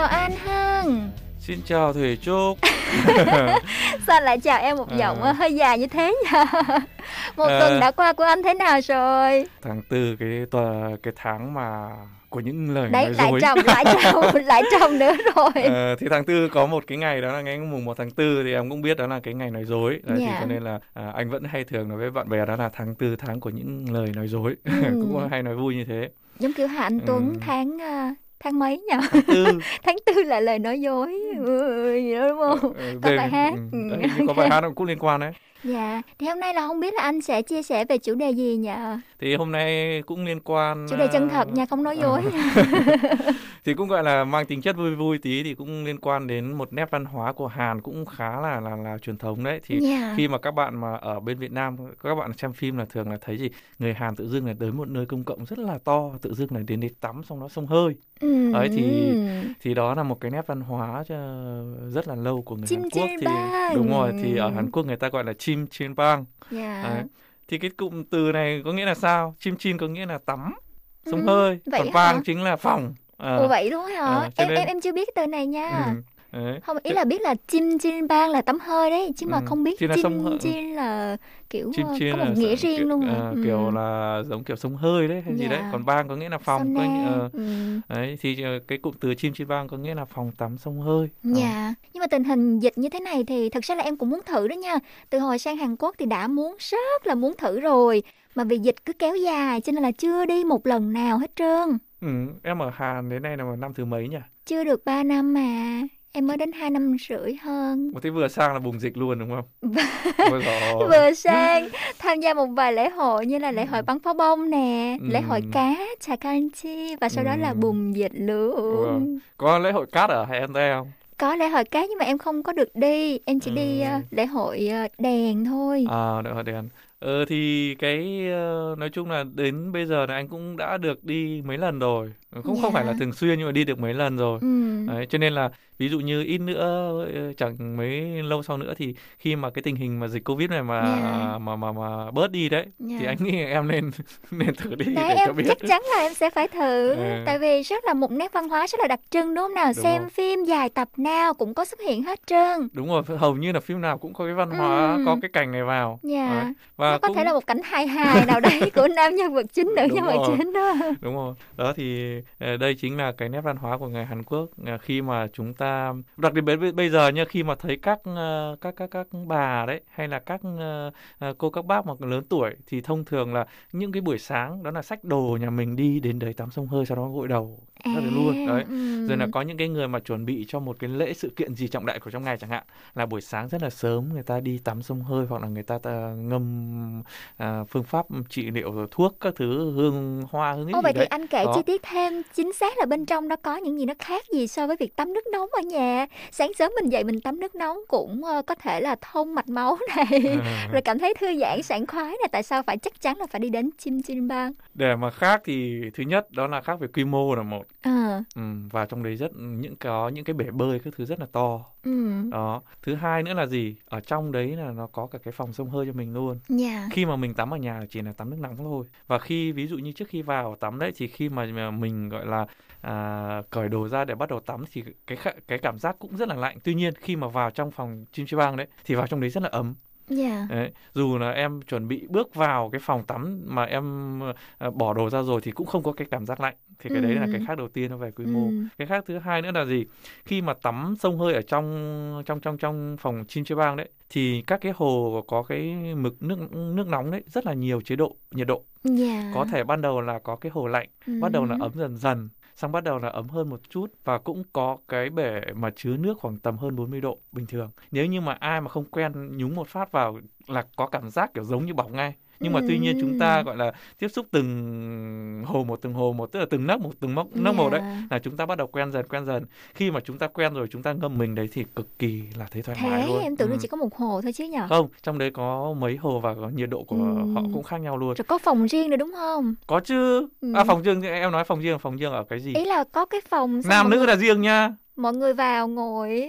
Chào anh Hân. Xin chào Thủy Trúc. *laughs* Sao lại chào em một giọng À. hơi dài như thế nhỉ? *laughs* một À. tuần đã qua của anh thế nào rồi? tháng tư cái tòa cái tháng mà của những lời Đấy nói lại dối. trồng lại *laughs* trồng lại trồng nữa rồi. Ờ, thì tháng tư có một cái ngày đó là ngày mùng 1 tháng tư thì em cũng biết đó là cái ngày nói dối Đấy, thì Dạ. cho nên là à, anh vẫn hay thường nói với bạn bè đó là tháng tư tháng của những lời nói dối Ừ. cũng hay nói vui như thế Giống kiểu Hà Anh Tuấn Ừ. tháng à, tháng mấy nhỉ? tháng tư *laughs* tháng tư là lời nói dối ừ, đúng không? Có về- bài hát. ừ, đấy, *laughs* có bài hát cũng liên quan đấy Dạ, thì hôm nay là không biết là anh sẽ chia sẻ về chủ đề gì nhỉ? thì hôm nay cũng liên quan Chủ đề chân thật nha, không nói dối. *laughs* thì cũng gọi là mang tính chất vui vui tí thì cũng liên quan đến một nét văn hóa của Hàn cũng khá là là là truyền thống đấy thì Dạ. khi mà các bạn mà ở bên Việt Nam các bạn xem phim là thường là thấy gì người Hàn tự dưng là tới một nơi công cộng rất là to tự dưng là đến đến tắm xong đó xông hơi Ừ. đấy thì thì đó là một cái nét văn hóa cho rất là lâu của người Chim Hàn Quốc thì đúng rồi thì ở. Hàn Quốc người ta gọi là chim chiên bang Dạ. Đấy. thì cái cụm từ này có nghĩa là sao chim chin có nghĩa là tắm xông Ừ, hơi vậy còn hả? bang chính là phòng Ờ. Ồ vậy luôn hả? Cho em nên- em em chưa biết cái từ này nha. Ừ, đấy. Không ý là biết là chim chiên bang là tắm hơi đấy, chứ mà Ừ, không biết là chim sông hơi- chiên là kiểu chim ờ, có một nghĩa riêng kiểu, luôn ờ, Ừ. kiểu là giống kiểu sông hơi đấy hay gì đấy Dạ. còn bang có nghĩa là phòng có, Sauna, ờ, ừ. đấy thì ờ, cái cụm từ chim chiên bang có nghĩa là phòng tắm sông hơi. Dạ, nhưng mà tình hình dịch như thế này thì thật ra là em cũng muốn thử đó nha. Từ hồi sang Hàn Quốc thì đã muốn rất là muốn thử rồi. Mà vì dịch cứ kéo dài cho nên là chưa đi một lần nào hết trơn. ừ, em ở Hàn đến nay là năm thứ mấy nhỉ Chưa được 3 năm mà. Em mới đến 2 năm rưỡi hơn. Một thế vừa sang là bùng dịch luôn đúng không? *laughs* *laughs* Vừa sang tham gia một vài lễ hội như là lễ hội bắn pháo bông nè, lễ hội Ừ. cá Chà Chi và sau đó là bùng dịch luôn. Vâng. Có lễ hội cát ở Hải An Tây không? Có lễ hội cá nhưng mà em không có được đi, em chỉ đi ờ, lễ hội ờ, đèn thôi. À, lễ hội đèn. Ờ thì cái ờ, nói chung là đến bây giờ là anh cũng đã được đi mấy lần rồi. Không không phải là Dạ. thường xuyên nhưng mà đi được mấy lần rồi. Ừ. Đấy, cho nên là ví dụ như ít nữa ờ, chẳng mấy lâu sau nữa thì khi mà cái tình hình mà dịch Covid này mà Dạ. mà mà mà bớt đi đấy thì Dạ. anh nghĩ em nên *laughs* nên thử đi Đấy để cho em biết. chắc chắn là em sẽ phải thử Ừ. Tại vì rất là một nét văn hóa rất là đặc trưng đúng không nào Đúng Xem rồi. phim dài tập nào cũng có xuất hiện hết trơn Đúng rồi, hầu như là phim nào cũng có cái văn hóa, Ừ. có cái cảnh này vào. Dạ Đấy. Và Nó có cũng thể là một cảnh hài hài nào đấy của *laughs* nam nhân vật chính, nữ Đúng nhân vật chính đó Đúng rồi. Đó thì ờ, đây chính là cái nét văn hóa của người Hàn Quốc Ờ, khi mà chúng ta đặc biệt bây- bây giờ nha, khi mà thấy các ờ, các các các bà đấy, hay là các ờ, ờ, cô, các bác mà lớn tuổi, thì thông thường là những cái buổi sáng đó là sách đồ nhà mình đi đến đấy tắm sông hơi, sau đó gội đầu ra đấy luôn đấy. Ừ. rồi là có những cái người mà chuẩn bị cho một cái lễ sự kiện gì trọng đại của trong ngày chẳng hạn là buổi sáng rất là sớm người ta đi tắm sông hơi hoặc là người ta, ngâm à, phương pháp trị liệu rồi thuốc các thứ hương hoa hương Ô gì vậy thì đấy. anh kể Đó. chi tiết thêm chính xác là bên trong đó có những gì nó khác gì so với việc tắm nước nóng ở nhà. Sáng sớm mình dậy mình tắm nước nóng cũng ờ, có thể là thông mạch máu *laughs* này *laughs* Rồi cảm thấy thư giãn sảng khoái này. Tại sao phải chắc chắn là phải đi đến Chim Chim Bang để mà khác thì thứ nhất đó là khác về quy mô là một Ờ. Ừ, và trong đấy rất những có những cái bể bơi các thứ rất là to. Ừ. Đó. Thứ hai nữa là gì? Ở trong đấy là nó có cả cái phòng sông hơi cho mình luôn. Dạ. Khi mà mình tắm ở nhà chỉ là tắm nước nóng thôi. Và khi ví dụ như trước khi vào tắm đấy thì khi mà mình gọi là à, cởi đồ ra để bắt đầu tắm thì cái cái cảm giác cũng rất là lạnh. Tuy nhiên khi mà vào trong phòng chim chi bang đấy thì vào trong đấy rất là ấm. Dạ. Đấy, dù là em chuẩn bị bước vào cái phòng tắm mà em ờ, bỏ đồ ra rồi thì cũng không có cái cảm giác lạnh thì cái đấy là Ừ. cái khác đầu tiên nó về quy mô Ừ. cái khác thứ hai nữa là gì khi mà tắm sông hơi ở trong trong trong trong phòng chim chê bang đấy thì các cái hồ có cái mực nước nước nóng đấy rất là nhiều chế độ nhiệt độ Dạ có thể ban đầu là có cái hồ lạnh Ừ. bắt đầu là ấm dần dần xong bắt đầu là ấm hơn một chút và cũng có cái bể mà chứa nước khoảng tầm hơn 40 độ bình thường nếu như mà ai mà không quen nhúng một phát vào là có cảm giác kiểu giống như bỏng ngay nhưng mà tuy nhiên chúng ta gọi là tiếp xúc từng hồ một từng hồ một tức là từng nấc một từng mốc nấc một đấy là chúng ta bắt đầu quen dần quen dần. Khi mà chúng ta quen rồi chúng ta ngâm mình đấy thì cực kỳ là thấy thoải mái Thế luôn. em tưởng Ừ. là chỉ có một hồ thôi chứ nhở không trong đấy có mấy hồ và có nhiệt độ của Ừm. họ cũng khác nhau luôn. Rồi có phòng riêng nữa đúng không? Có chứ. Ừ. à phòng riêng em nói phòng riêng phòng riêng ở cái gì? Ý là có cái phòng nam nữ là riêng nha. Mọi người vào ngồi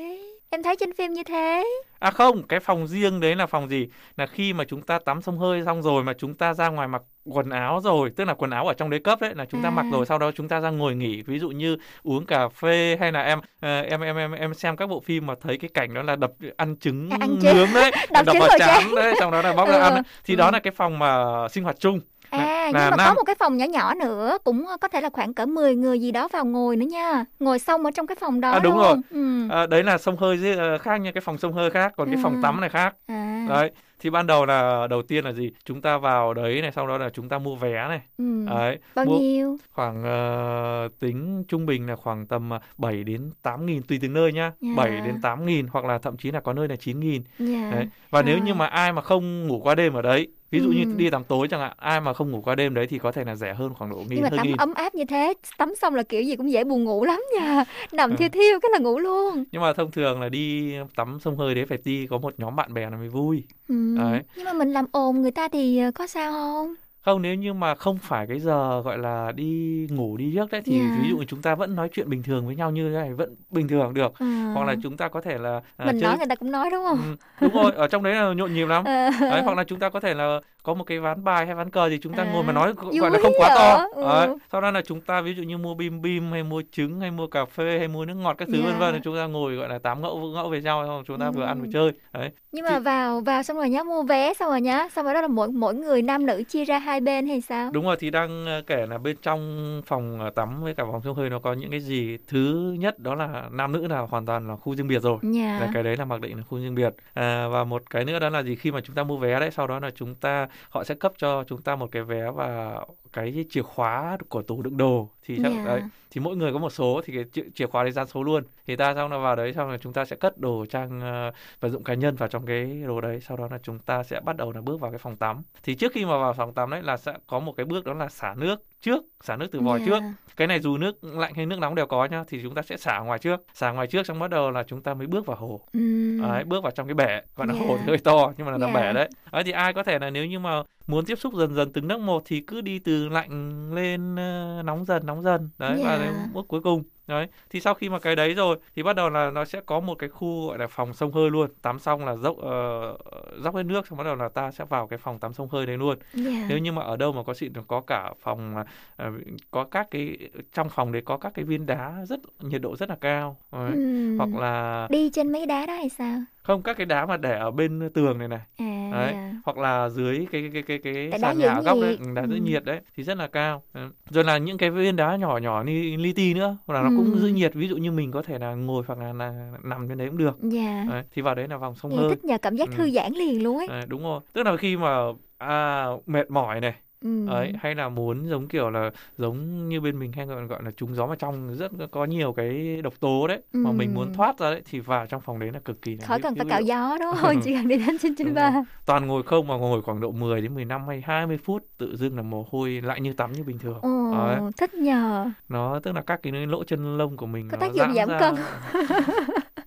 Em thấy trên phim như thế à không cái phòng riêng đấy là phòng gì là khi mà chúng ta tắm sông hơi xong rồi mà chúng ta ra ngoài mặc quần áo rồi tức là quần áo ở trong đấy cấp đấy là chúng ta À. mặc rồi sau đó chúng ta ra ngồi nghỉ ví dụ như uống cà phê hay là em ờ, em em em em xem các bộ phim mà thấy cái cảnh đó là đập ăn trứng À, ăn trứng. nướng đấy *laughs* Đập đập vào chán đấy xong đó là bóc ra Ừ. ăn ấy. thì đó Ừ. là cái phòng mà sinh hoạt chung À Là- nhưng mà có nam- một cái phòng nhỏ nhỏ nữa Cũng có thể là khoảng cỡ 10 người gì đó vào ngồi nữa nha Ngồi xong ở trong cái phòng đó À, đúng luôn rồi. ừ. À, đấy là sông hơi ờ, khác nha cái phòng sông hơi khác còn cái phòng Ừ. tắm này khác À. đấy thì ban đầu là đầu tiên là gì chúng ta vào đấy này sau đó là chúng ta mua vé này Ừ. đấy Bao mua nhiêu khoảng ờ, tính trung bình là khoảng tầm ờ, 7 đến 8 nghìn tùy từng nơi nhá Dạ. 7 đến 8 nghìn hoặc là thậm chí là có nơi là 9 nghìn Dạ. đấy. và nếu Rồi. như mà ai mà không ngủ qua đêm ở đấy ví dụ như Ừ. đi tắm tối chẳng hạn ai mà không ngủ qua đêm đấy thì có thể là rẻ hơn khoảng độ nghìn Nhưng mà tắm nghìn ấm áp như thế Tắm xong là kiểu gì cũng dễ buồn ngủ lắm nha Ừ. Nằm thiêu thiêu cái là ngủ luôn nhưng mà thông thường là đi tắm sông hơi đấy phải đi có một nhóm bạn bè là mới vui ừ. đấy Nhưng mà mình làm ồn người ta thì ờ, có sao không không nếu như mà không phải cái giờ gọi là đi ngủ đi giấc đấy thì Dạ. ví dụ chúng ta vẫn nói chuyện bình thường với nhau như thế này vẫn bình thường được À. hoặc là chúng ta có thể là à, Mình chơi- nói người ta cũng nói đúng không Ừ, đúng rồi ở trong đấy là nhộn nhịp lắm Ờ. đấy hoặc là chúng ta có thể là có một cái ván bài hay ván cờ gì chúng ta À, ngồi mà nói gọi vui là không quá to? Ừ. đấy. sau đó là chúng ta ví dụ như mua bim bim hay mua trứng hay mua cà phê hay mua nước ngọt các thứ Dạ. vân vân thì chúng ta ngồi gọi là tám ngẫu ngẫu về nhau xong chúng ta vừa ăn Ừ. vừa chơi đấy Nhưng mà vào vào xong rồi nhá mua vé xong rồi nhá xong rồi đó là mỗi mỗi người nam nữ chia ra hai bên hay sao Đúng rồi thì đang ờ, kể là bên trong phòng ờ, tắm với cả phòng sông hơi nó có những cái gì. Thứ nhất đó là nam nữ là hoàn toàn là khu riêng biệt rồi. Dạ. Là cái đấy là mặc định là khu riêng biệt. À, và một cái nữa đó là gì khi mà chúng ta mua vé đấy sau đó là chúng ta họ sẽ cấp cho chúng ta một cái vé và cái chìa khóa của tủ đựng đồ thì chắc Dạ. đấy thì mỗi người có một số thì cái chìa, chìa khóa đấy dán số luôn. Thì ta xong là vào đấy xong là chúng ta sẽ cất đồ trang ờ, vật dụng cá nhân vào trong cái đồ đấy. Sau đó là chúng ta sẽ bắt đầu là bước vào cái phòng tắm. Thì trước khi mà vào phòng tắm đấy là sẽ có một cái bước đó là xả nước trước xả nước từ vòi Dạ. trước cái này dù nước lạnh hay nước nóng đều có nhá thì chúng ta sẽ xả ngoài trước xả ngoài trước xong bắt đầu là chúng ta mới bước vào hồ Ừm. đấy bước vào trong cái bể gọi là Dạ. hồ thì hơi to nhưng mà là Dạ. yeah. bể đấy đấy thì ai có thể là nếu như mà muốn tiếp xúc dần dần từng nấc một thì cứ đi từ lạnh lên ờ, nóng dần nóng dần đấy và Dạ. đến bước cuối cùng đấy thì sau khi mà cái đấy rồi thì bắt đầu là nó sẽ có một cái khu gọi là phòng sông hơi luôn tắm xong là dốc ờ, dốc hết nước xong bắt đầu là ta sẽ vào cái phòng tắm sông hơi đấy luôn Dạ. nếu như mà ở đâu mà có xịn có cả phòng ờ, có các cái trong phòng đấy có các cái viên đá rất nhiệt độ rất là cao đấy. Ừm. hoặc là đi trên mấy đá đó hay sao không các cái đá mà để ở bên tường này này. À đấy dạ. hoặc là dưới cái cái cái cái, cái sàn nhà ở góc đấy đá giữ Ừ. nhiệt đấy thì rất là cao. Rồi là những cái viên đá nhỏ nhỏ như li ti nữa hoặc là nó cũng Ừ. giữ nhiệt. Ví dụ như mình có thể là ngồi hoặc là, là nằm trên đấy cũng được. Dạ. Đấy, thì vào đấy là vòng sông hơi thích nhờ cảm giác Ừ. thư giãn liền luôn ấy. Đấy, đúng rồi. Tức là khi mà à, mệt mỏi này Ừ. ấy hay là muốn giống kiểu là giống như bên mình hay gọi gọi là trúng gió vào trong rất có nhiều cái độc tố đấy mà Ừ. mình muốn thoát ra đấy thì vào trong phòng đấy là cực kỳ là khỏi cần phải cạo gió đúng *laughs* không? Chỉ cần đi đến trên trên ba. toàn ngồi không mà ngồi khoảng độ 10 đến 15 hay 20 phút tự dưng là mồ hôi lại như tắm như bình thường. Ồ Đấy. thích nhờ. Nó tức là các cái lỗ chân lông của mình có nó tác dụng giảm ra. cân. *laughs*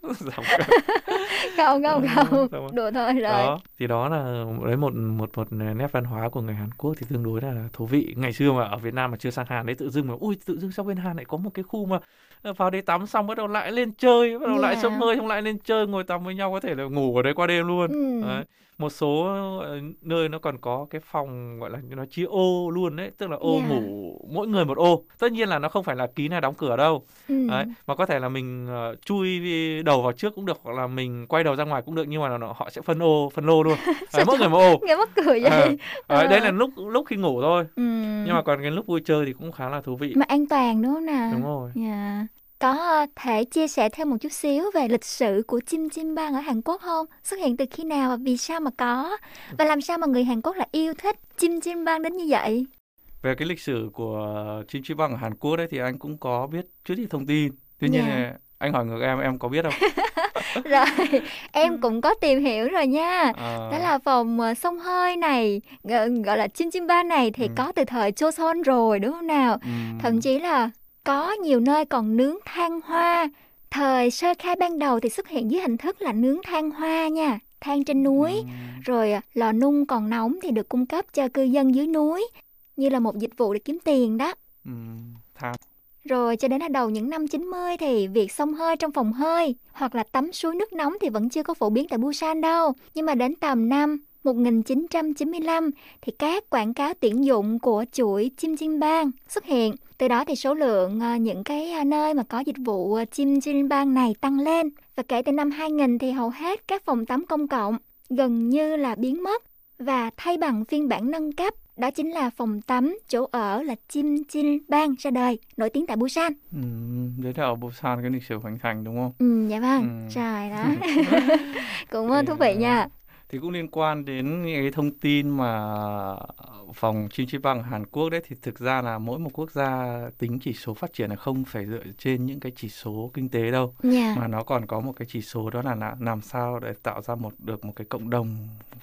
*laughs* Giảm cân. Không không Ừ, không. đùa thôi rồi. Đó thì đó là đấy một một một nét văn hóa của người Hàn Quốc thì tương đối là thú vị ngày xưa mà ở Việt Nam mà chưa sang Hàn đấy tự dưng mà ui tự dưng sau bên Hàn lại có một cái khu mà ờ, vào đấy tắm xong bắt đầu lại lên chơi bắt đầu lại Yeah. sông hơi xong lại lên chơi ngồi tắm với nhau có thể là ngủ ở đấy qua đêm luôn Ừ. đấy. một số ờ, nơi nó còn có cái phòng gọi là nó chia ô luôn đấy tức là ô Yeah. ngủ mỗi người một ô tất nhiên là nó không phải là kín hay đóng cửa đâu Ừ. đấy mà có thể là mình ờ, chui đầu vào trước cũng được hoặc là mình quay đầu ra ngoài cũng được nhưng mà nó, họ sẽ phân ô phân lô luôn đấy, *laughs* mỗi người ô nghe mắc cười vậy Ờ, đấy, đấy là lúc lúc khi ngủ thôi Ừ. nhưng mà còn cái lúc vui chơi thì cũng khá là thú vị mà an toàn đúng không nào đúng rồi Dạ. Có ờ, thể chia sẻ thêm một chút xíu về lịch sử của chim chim bang ở Hàn Quốc không? Xuất hiện từ khi nào và vì sao mà có? Và làm sao mà người Hàn Quốc lại yêu thích chim chim bang đến như vậy? về cái lịch sử của chim chi băng ở Hàn Quốc đấy thì anh cũng có biết chút ít thông tin tuy nhiên Dạ. Anh hỏi ngược em em có biết không *laughs* rồi, em cũng có tìm hiểu rồi nha. Ờ. Đó là phòng ờ, sông hơi này, gọi, là chim chim bang này thì Ừ. có từ thời Joseon rồi đúng không nào? Ừm, Thậm chí là có nhiều nơi còn nướng than hoa. Thời sơ khai ban đầu thì xuất hiện dưới hình thức là nướng than hoa nha, than trên núi. ừm, Rồi à, lò nung còn nóng thì được cung cấp cho cư dân dưới núi như là một dịch vụ để kiếm tiền đó. ừm, than rồi cho đến là đầu những năm 90 thì việc xông hơi trong phòng hơi hoặc là tắm suối nước nóng thì vẫn chưa có phổ biến tại Busan đâu. Nhưng mà đến tầm năm 1995 thì các quảng cáo tuyển dụng của chuỗi chim chim bang xuất hiện. Từ đó thì số lượng ờ, những cái ờ, nơi mà có dịch vụ ờ, chim chim bang này tăng lên. Và kể từ năm 2000 thì hầu hết các phòng tắm công cộng gần như là biến mất và thay bằng phiên bản nâng cấp đó chính là phòng tắm chỗ ở là chim chim bang ra đời nổi tiếng tại Busan. ừm, đấy là ở Busan cái lịch sử hoành thành đúng không Ừ, dạ vâng, Ừ. trời đó. *laughs* *laughs* Cũng ờ, thú vị nha. thì cũng liên quan đến những cái thông tin mà phòng chim chi băng ở Hàn Quốc đấy thì thực ra là mỗi một quốc gia tính chỉ số phát triển là không phải dựa trên những cái chỉ số kinh tế đâu Dạ. mà nó còn có một cái chỉ số đó là làm sao để tạo ra một được một cái cộng đồng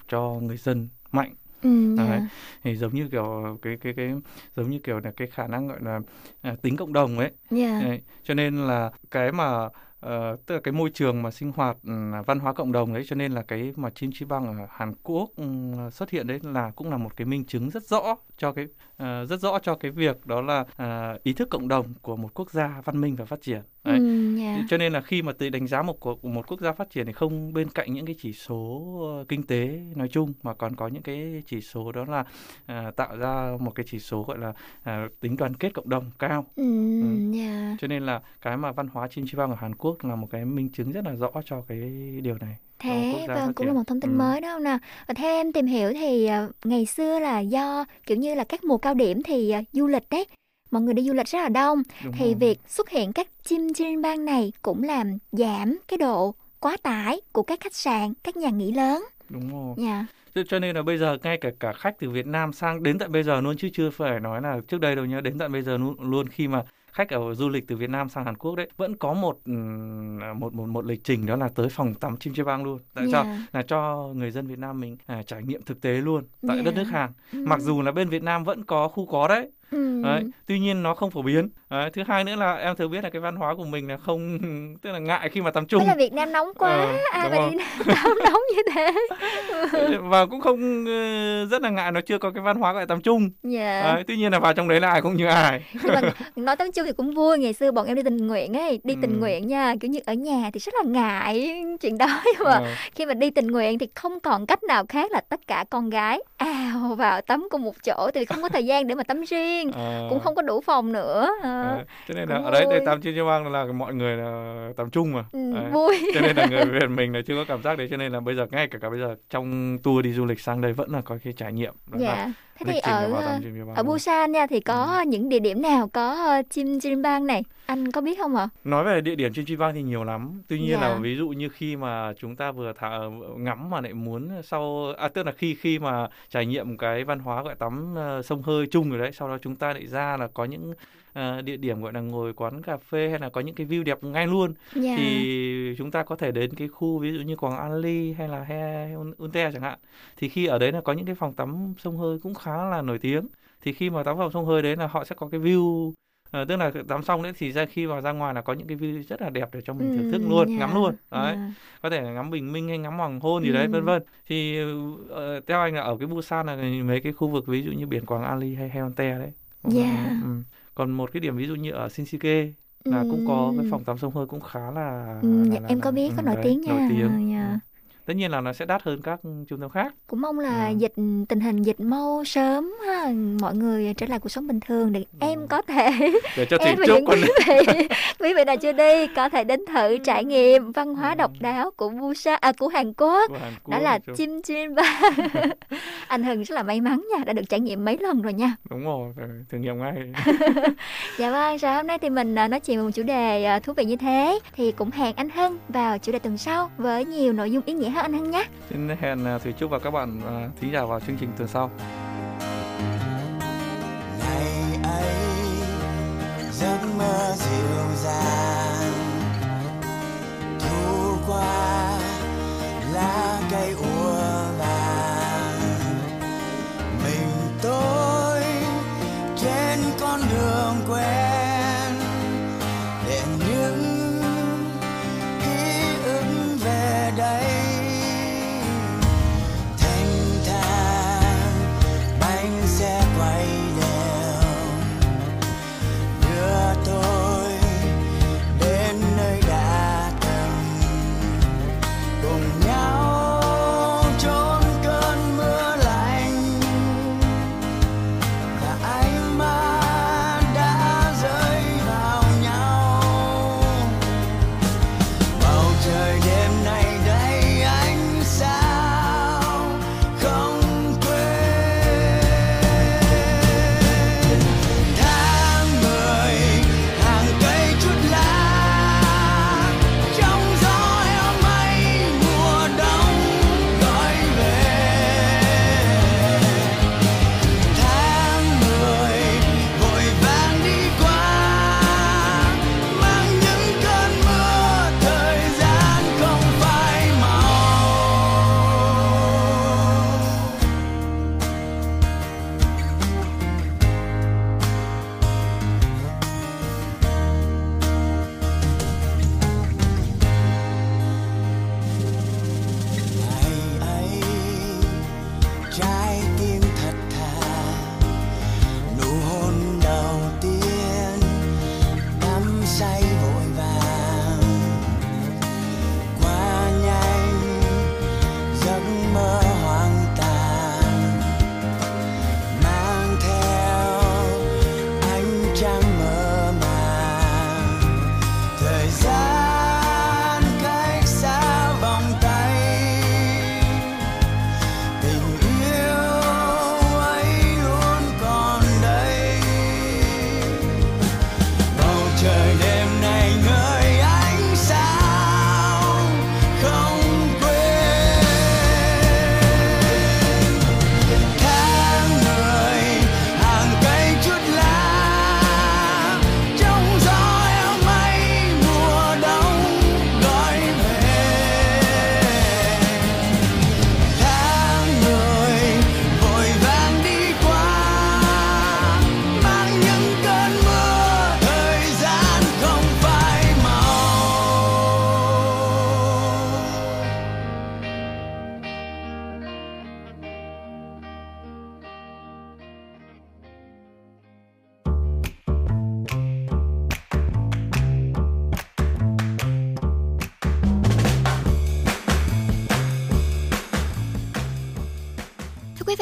cho người dân mạnh Ừ, Đấy. dạ. thì giống như kiểu cái cái cái giống như kiểu là cái khả năng gọi là à, tính cộng đồng ấy Dạ. Đấy, cho nên là cái mà ờ, tức là cái môi trường mà sinh hoạt ừ, văn hóa cộng đồng đấy cho nên là cái mà chim chi băng ở Hàn Quốc ừ, xuất hiện đấy là cũng là một cái minh chứng rất rõ cho cái ờ, rất rõ cho cái việc đó là à, ý thức cộng đồng của một quốc gia văn minh và phát triển đấy. Ừ, dạ. cho nên là khi mà tự đánh giá một cuộc- một quốc gia phát triển thì không bên cạnh những cái chỉ số ờ, kinh tế nói chung mà còn có những cái chỉ số đó là à, tạo ra một cái chỉ số gọi là à, tính đoàn kết cộng đồng cao Ừ, Ừ. dạ. cho nên là cái mà văn hóa chim chi băng ở Hàn Quốc là một cái minh chứng rất là rõ cho cái điều này Thế gia vâng cũng là một thông tin Ừ. mới đó không nào? Và theo em tìm hiểu thì à, ngày xưa là do kiểu như là các mùa cao điểm thì à, du lịch đấy mọi người đi du lịch rất là đông Đúng thì rồi. việc xuất hiện các chim chim bang này cũng làm giảm cái độ quá tải của các khách sạn, các nhà nghỉ lớn. đúng rồi Dạ. Cho- cho nên là bây giờ ngay cả cả khách từ Việt Nam sang đến tận bây giờ luôn chứ chưa phải nói là trước đây đâu nhá đến tận bây giờ luôn, luôn khi mà khách ở du lịch từ Việt Nam sang Hàn Quốc đấy vẫn có một ừm, một một một lịch trình đó là tới phòng tắm chim chê bang luôn tại sao Yeah. là cho người dân Việt Nam mình à, trải nghiệm thực tế luôn tại Yeah. đất nước Hàn Ừ. mặc dù là bên Việt Nam vẫn có khu có đấy Ừ. Đấy, tuy nhiên nó không phổ biến. Đấy, thứ hai nữa là em thừa biết là cái văn hóa của mình là không *laughs* tức là ngại khi mà tắm chung Thế là Việt Nam nóng quá, Ờ, ai mà đi tắm nóng như thế. *laughs* và cũng không ờ, rất là ngại nó chưa có cái văn hóa gọi tắm chung. Dạ. Đấy, tuy nhiên là vào trong đấy là ai cũng như ai. Nhưng mà *laughs* nói tắm chung thì cũng vui ngày xưa bọn em đi tình nguyện ấy đi tình Ừ. nguyện nha kiểu như ở nhà thì rất là ngại chuyện đó nhưng mà Ờ. khi mà đi tình nguyện thì không còn cách nào khác là tất cả con gái ào vào tắm cùng một chỗ vì không có thời gian để mà tắm riêng Ờ. cũng không có đủ phòng nữa *laughs* Cho nên là ở đấy để tắm trên châu Bang là mọi người là tắm chung mà. Ừ, Đấy. vui. Cho nên là người *laughs* Việt mình là chưa có cảm giác đấy cho nên là bây giờ ngay cả cả bây giờ trong tour đi du lịch sang đây vẫn là có cái trải nghiệm. đó là dạ thế lịch thì là ở ờ, Bang ở. Busan nha thì có những địa điểm nào có ờ, chim chim bang này anh có biết không ạ Nói về địa điểm trên Chi Vang thì nhiều lắm. Tuy nhiên Dạ. là ví dụ như khi mà chúng ta vừa thả, ngắm mà lại muốn sau à tức là khi khi mà trải nghiệm cái văn hóa gọi tắm ờ, sông hơi chung rồi đấy, sau đó chúng ta lại ra là có những ờ, địa điểm gọi là ngồi quán cà phê hay là có những cái view đẹp ngay luôn Dạ. thì chúng ta có thể đến cái khu ví dụ như Quảng An Ly hay là He Unte chẳng hạn. Thì khi ở đấy là có những cái phòng tắm sông hơi cũng khá là nổi tiếng. Thì khi mà tắm phòng sông hơi đấy là họ sẽ có cái view Ờ, tức là tắm xong đấy thì ra khi vào ra ngoài là có những cái view rất là đẹp để cho mình thưởng thức luôn dạ, ngắm luôn đấy dạ. có thể là ngắm bình minh hay ngắm hoàng hôn gì đấy vân vân thì ờ, theo anh là ở cái Busan là mấy cái khu vực ví dụ như biển Quảng An Ly hay Haeundae đấy Dạ. ừ. Còn một cái điểm ví dụ như ở Shinsegae là cũng có cái Ừ. phòng tắm sông hơi cũng khá là, Ừ, là, dạ, là, em là- có biết ừ, có nổi tiếng nha nổi tiếng Ờ, dạ. Tất nhiên là nó sẽ đắt hơn các trung tâm khác. Cũng mong là Ừ. dịch tình hình dịch mau sớm ha, mọi người trở lại cuộc sống bình thường để Ừ. em có thể *laughs* để cho *laughs* em và những quý vị *laughs* quý vị nào chưa đi có thể đến thử trải nghiệm văn hóa độc đáo của Busan à, của Hàn Quốc. Của Hàn đó là chim chim ba anh Hưng rất là may mắn nha đã được trải nghiệm mấy lần rồi nha. Đúng rồi thử nghiệm ngay. Dạ vâng, rồi hôm nay thì mình à, nói chuyện về một chủ đề à, thú vị như thế. Thì cũng hẹn anh Hưng vào chủ đề tuần sau với nhiều nội dung ý nghĩa hơn Hưng nhé. Xin hẹn à, Thủy Trúc và các bạn à, thính giả vào chương trình tuần sau. Ngày ấy giấc mơ dịu dàng thu qua lá cây úa vàng. Mình tôi trên con đường quen để những ký ức về đây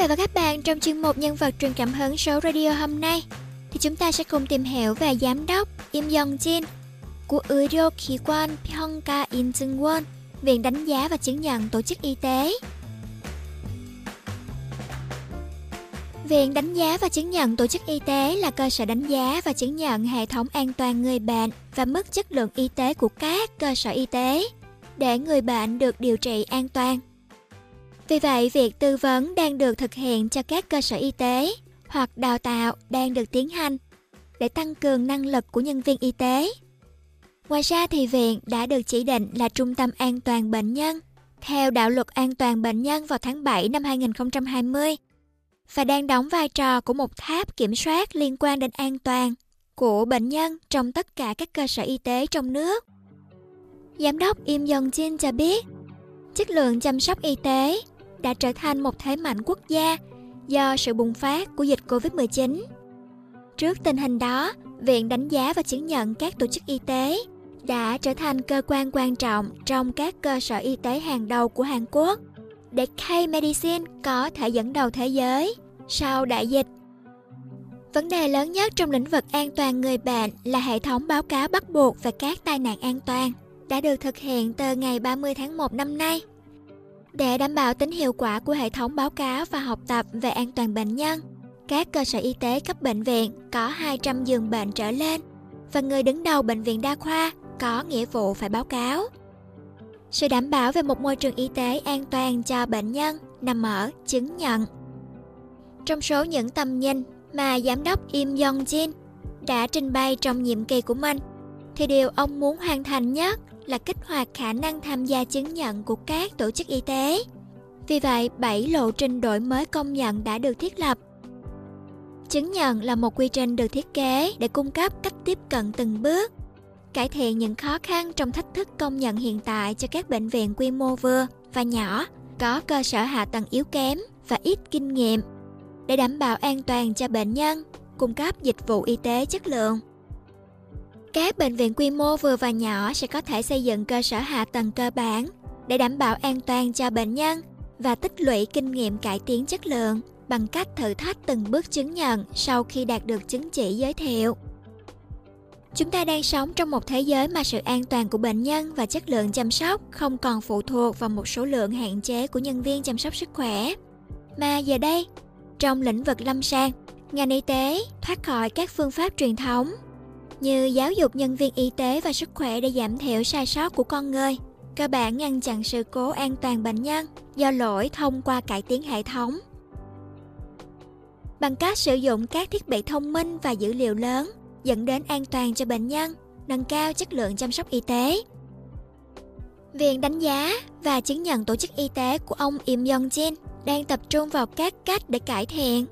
vị và các bạn, trong chuyên mục nhân vật truyền cảm hứng số radio hôm nay thì chúng ta sẽ cùng tìm hiểu về giám đốc Im Yong Jin của 의료 기관 평가 인증원, viện đánh giá và chứng nhận tổ chức y tế. Viện đánh giá và chứng nhận tổ chức y tế là cơ sở đánh giá và chứng nhận hệ thống an toàn người bệnh và mức chất lượng y tế của các cơ sở y tế để người bệnh được điều trị an toàn. vì vậy, việc tư vấn đang được thực hiện cho các cơ sở y tế hoặc đào tạo đang được tiến hành để tăng cường năng lực của nhân viên y tế. Ngoài ra thì viện đã được chỉ định là trung tâm an toàn bệnh nhân theo đạo luật an toàn bệnh nhân vào tháng 7 năm 2020 và đang đóng vai trò của một tháp kiểm soát liên quan đến an toàn của bệnh nhân trong tất cả các cơ sở y tế trong nước. Giám đốc Im Yong Jin cho biết, chất lượng chăm sóc y tế đã trở thành một thế mạnh quốc gia do sự bùng phát của dịch Covid-19. Trước tình hình đó, Viện đánh giá và chứng nhận các tổ chức y tế đã trở thành cơ quan quan trọng trong các cơ sở y tế hàng đầu của Hàn Quốc để K-Medicine có thể dẫn đầu thế giới sau đại dịch. Vấn đề lớn nhất trong lĩnh vực an toàn người bệnh là hệ thống báo cáo bắt buộc về các tai nạn an toàn đã được thực hiện từ ngày 30 tháng 1 năm nay. Để đảm bảo tính hiệu quả của hệ thống báo cáo và học tập về an toàn bệnh nhân, các cơ sở y tế cấp bệnh viện có 200 giường bệnh trở lên và người đứng đầu bệnh viện đa khoa có nghĩa vụ phải báo cáo. Sự đảm bảo về một môi trường y tế an toàn cho bệnh nhân nằm ở chứng nhận. Trong số những tầm nhìn mà giám đốc Im Yong Jin đã trình bày trong nhiệm kỳ của mình, thì điều ông muốn hoàn thành nhất là kích hoạt khả năng tham gia chứng nhận của các tổ chức y tế. Vì vậy, 7 lộ trình đổi mới công nhận đã được thiết lập. Chứng nhận là một quy trình được thiết kế để cung cấp cách tiếp cận từng bước, cải thiện những khó khăn trong thách thức công nhận hiện tại cho các bệnh viện quy mô vừa và nhỏ, có cơ sở hạ tầng yếu kém và ít kinh nghiệm để đảm bảo an toàn cho bệnh nhân, cung cấp dịch vụ y tế chất lượng. Các bệnh viện quy mô vừa và nhỏ sẽ có thể xây dựng cơ sở hạ tầng cơ bản để đảm bảo an toàn cho bệnh nhân và tích lũy kinh nghiệm cải tiến chất lượng bằng cách thử thách từng bước chứng nhận sau khi đạt được chứng chỉ giới thiệu. Chúng ta đang sống trong một thế giới mà sự an toàn của bệnh nhân và chất lượng chăm sóc không còn phụ thuộc vào một số lượng hạn chế của nhân viên chăm sóc sức khỏe. Mà giờ đây, trong lĩnh vực lâm sàng, ngành y tế thoát khỏi các phương pháp truyền thống như giáo dục nhân viên y tế và sức khỏe để giảm thiểu sai sót của con người, cơ bản ngăn chặn sự cố an toàn bệnh nhân do lỗi thông qua cải tiến hệ thống. Bằng cách sử dụng các thiết bị thông minh và dữ liệu lớn dẫn đến an toàn cho bệnh nhân, nâng cao chất lượng chăm sóc y tế. Viện đánh giá và chứng nhận tổ chức y tế của ông Im Yong Jin đang tập trung vào các cách để cải thiện.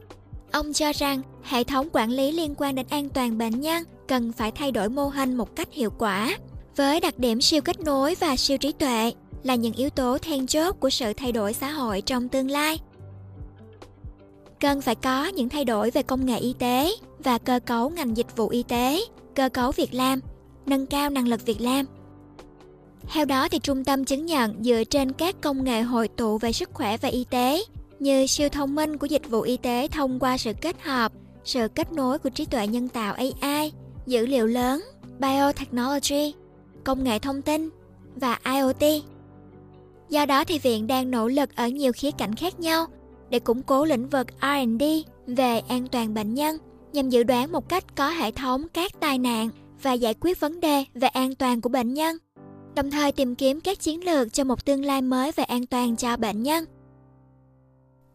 Ông cho rằng hệ thống quản lý liên quan đến an toàn bệnh nhân cần phải thay đổi mô hình một cách hiệu quả, với đặc điểm siêu kết nối và siêu trí tuệ là những yếu tố then chốt của sự thay đổi xã hội trong tương lai. Cần phải có những thay đổi về công nghệ y tế và cơ cấu ngành dịch vụ y tế, cơ cấu việc làm, nâng cao năng lực việc làm. Theo đó thì trung tâm chứng nhận dựa trên các công nghệ hội tụ về sức khỏe và y tế như siêu thông minh của dịch vụ y tế thông qua sự kết hợp sự kết nối của trí tuệ nhân tạo AI dữ liệu lớn, biotechnology, công nghệ thông tin và IoT. Do đó thì viện đang nỗ lực ở nhiều khía cạnh khác nhau để củng cố lĩnh vực R&D về an toàn bệnh nhân nhằm dự đoán một cách có hệ thống các tai nạn và giải quyết vấn đề về an toàn của bệnh nhân, đồng thời tìm kiếm các chiến lược cho một tương lai mới về an toàn cho bệnh nhân.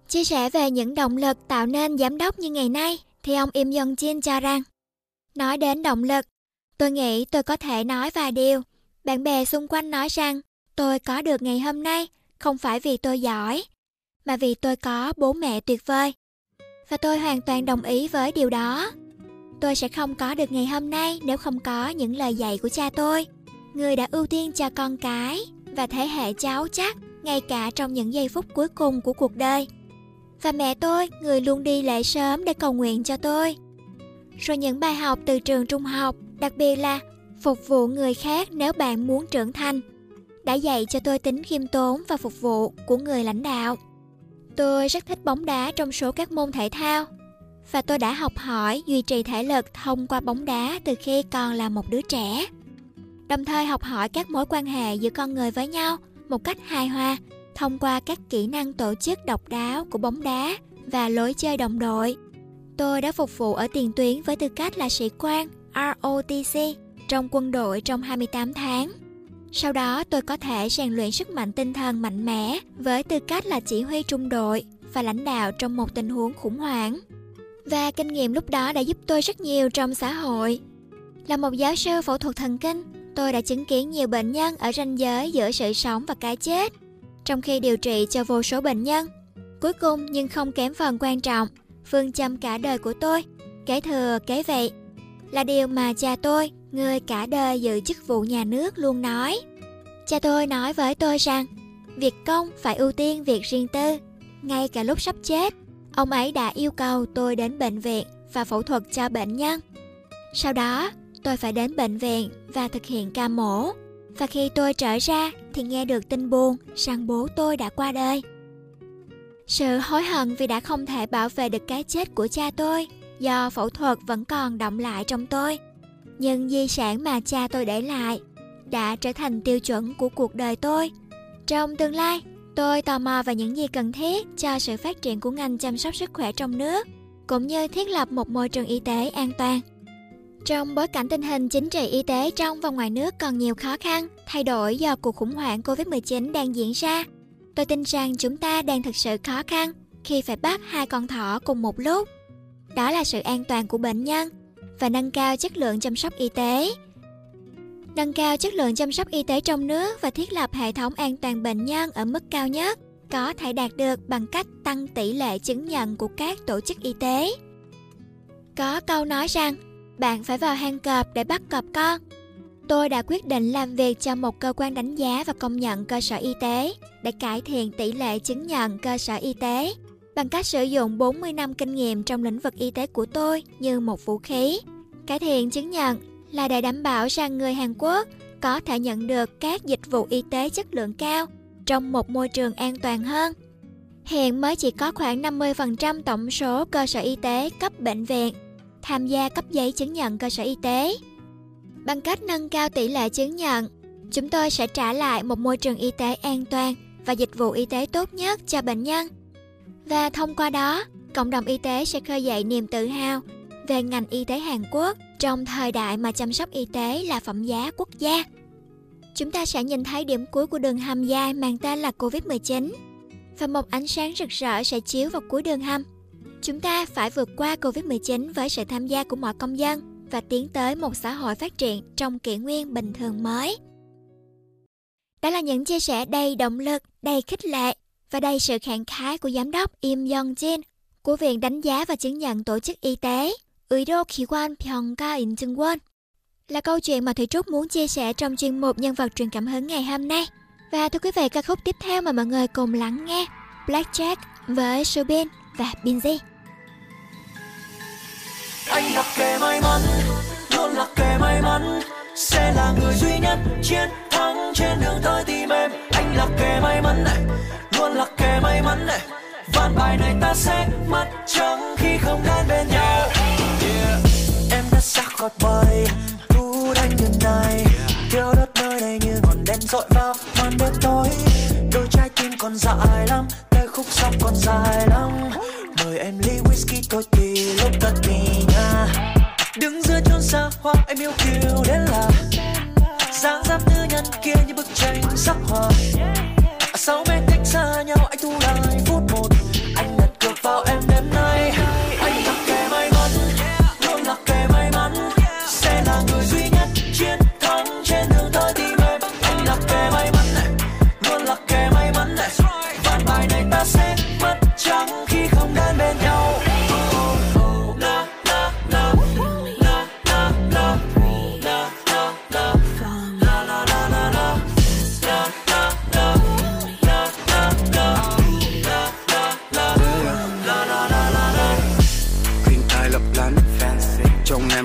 Chia sẻ về những động lực tạo nên giám đốc như ngày nay, thì ông Im Yong Jin cho rằng Nói đến động lực, tôi nghĩ tôi có thể nói vài điều. Bạn bè xung quanh nói rằng tôi có được ngày hôm nay không phải vì tôi giỏi, mà vì tôi có bố mẹ tuyệt vời. Và tôi hoàn toàn đồng ý với điều đó. Tôi sẽ không có được ngày hôm nay nếu không có những lời dạy của cha tôi, người đã ưu tiên cho con cái và thế hệ cháu chắc ngay cả trong những giây phút cuối cùng của cuộc đời. Và mẹ tôi, người luôn đi lễ sớm để cầu nguyện cho tôi rồi những bài học từ trường trung học, đặc biệt là phục vụ người khác nếu bạn muốn trưởng thành, đã dạy cho tôi tính khiêm tốn và phục vụ của người lãnh đạo. Tôi rất thích bóng đá trong số các môn thể thao và tôi đã học hỏi duy trì thể lực thông qua bóng đá từ khi còn là một đứa trẻ. Đồng thời học hỏi các mối quan hệ giữa con người với nhau một cách hài hòa thông qua các kỹ năng tổ chức độc đáo của bóng đá và lối chơi đồng đội. Tôi đã phục vụ ở tiền tuyến với tư cách là sĩ quan ROTC trong quân đội trong 28 tháng. Sau đó tôi có thể rèn luyện sức mạnh tinh thần mạnh mẽ với tư cách là chỉ huy trung đội và lãnh đạo trong một tình huống khủng hoảng. Và kinh nghiệm lúc đó đã giúp tôi rất nhiều trong xã hội. Là một giáo sư phẫu thuật thần kinh, tôi đã chứng kiến nhiều bệnh nhân ở ranh giới giữa sự sống và cái chết, trong khi điều trị cho vô số bệnh nhân. Cuối cùng nhưng không kém phần quan trọng, phương châm cả đời của tôi, kế thừa kế vị, là điều mà cha tôi, người cả đời giữ chức vụ nhà nước luôn nói. Cha tôi nói với tôi rằng, việc công phải ưu tiên việc riêng tư. Ngay cả lúc sắp chết, ông ấy đã yêu cầu tôi đến bệnh viện và phẫu thuật cho bệnh nhân. Sau đó, tôi phải đến bệnh viện và thực hiện ca mổ. Và khi tôi trở ra thì nghe được tin buồn rằng bố tôi đã qua đời. Sự hối hận vì đã không thể bảo vệ được cái chết của cha tôi do phẫu thuật vẫn còn động lại trong tôi. Nhưng di sản mà cha tôi để lại đã trở thành tiêu chuẩn của cuộc đời tôi. Trong tương lai, tôi tò mò về những gì cần thiết cho sự phát triển của ngành chăm sóc sức khỏe trong nước, cũng như thiết lập một môi trường y tế an toàn. Trong bối cảnh tình hình chính trị y tế trong và ngoài nước còn nhiều khó khăn, thay đổi do cuộc khủng hoảng Covid-19 đang diễn ra, tôi tin rằng chúng ta đang thực sự khó khăn khi phải bắt hai con thỏ cùng một lúc. Đó là sự an toàn của bệnh nhân và nâng cao chất lượng chăm sóc y tế. Nâng cao chất lượng chăm sóc y tế trong nước và thiết lập hệ thống an toàn bệnh nhân ở mức cao nhất có thể đạt được bằng cách tăng tỷ lệ chứng nhận của các tổ chức y tế. Có câu nói rằng, bạn phải vào hang cọp để bắt cọp con. Tôi đã quyết định làm việc cho một cơ quan đánh giá và công nhận cơ sở y tế để cải thiện tỷ lệ chứng nhận cơ sở y tế bằng cách sử dụng 40 năm kinh nghiệm trong lĩnh vực y tế của tôi như một vũ khí. Cải thiện chứng nhận là để đảm bảo rằng người Hàn Quốc có thể nhận được các dịch vụ y tế chất lượng cao trong một môi trường an toàn hơn. Hiện mới chỉ có khoảng 50% tổng số cơ sở y tế cấp bệnh viện tham gia cấp giấy chứng nhận cơ sở y tế. Bằng cách nâng cao tỷ lệ chứng nhận, chúng tôi sẽ trả lại một môi trường y tế an toàn và dịch vụ y tế tốt nhất cho bệnh nhân. Và thông qua đó, cộng đồng y tế sẽ khơi dậy niềm tự hào về ngành y tế Hàn Quốc trong thời đại mà chăm sóc y tế là phẩm giá quốc gia. Chúng ta sẽ nhìn thấy điểm cuối của đường hầm dài mang tên là Covid-19 và một ánh sáng rực rỡ sẽ chiếu vào cuối đường hầm. Chúng ta phải vượt qua Covid-19 với sự tham gia của mọi công dân và tiến tới một xã hội phát triển trong kỷ nguyên bình thường mới. Đó là những chia sẻ đầy động lực, đầy khích lệ và đầy sự khẳng khái của giám đốc Im Yong Jin của Viện Đánh giá và chứng nhận Tổ chức Y tế Uydo Kiwan Pyongka Incheonwon là câu chuyện mà Thủy Trúc muốn chia sẻ trong chuyên mục Nhân vật truyền cảm hứng ngày hôm nay. Và thưa quý vị, ca khúc tiếp theo mà mọi người cùng lắng nghe Blackjack với Subin và Binzy. Anh là kẻ may mắn, luôn là kẻ may mắn. Sẽ là người duy nhất chiến thắng trên đường tới tìm em. Anh là kẻ may mắn này, luôn là kẻ may mắn này. Ván bài này ta sẽ mất trắng khi không đến bên nhau. Yeah. Em đã xa khỏi bầy, thu đánh như này. Thiêu đất nơi đây như ngọn đèn dội vào màn đêm tối. Đôi trái tim còn dài lắm, tới khúc sóng còn dài lắm. Mời em ly whisky tôi thì lúc tận Đứng giữa chốn xa hoa, em yêu kiều đến là. Dáng dấp nữ nhân kia như bức tranh sắc hoa. Sáu mét cách xa nhau, anh thu lại phút một. Anh đặt cược vào em đêm nay.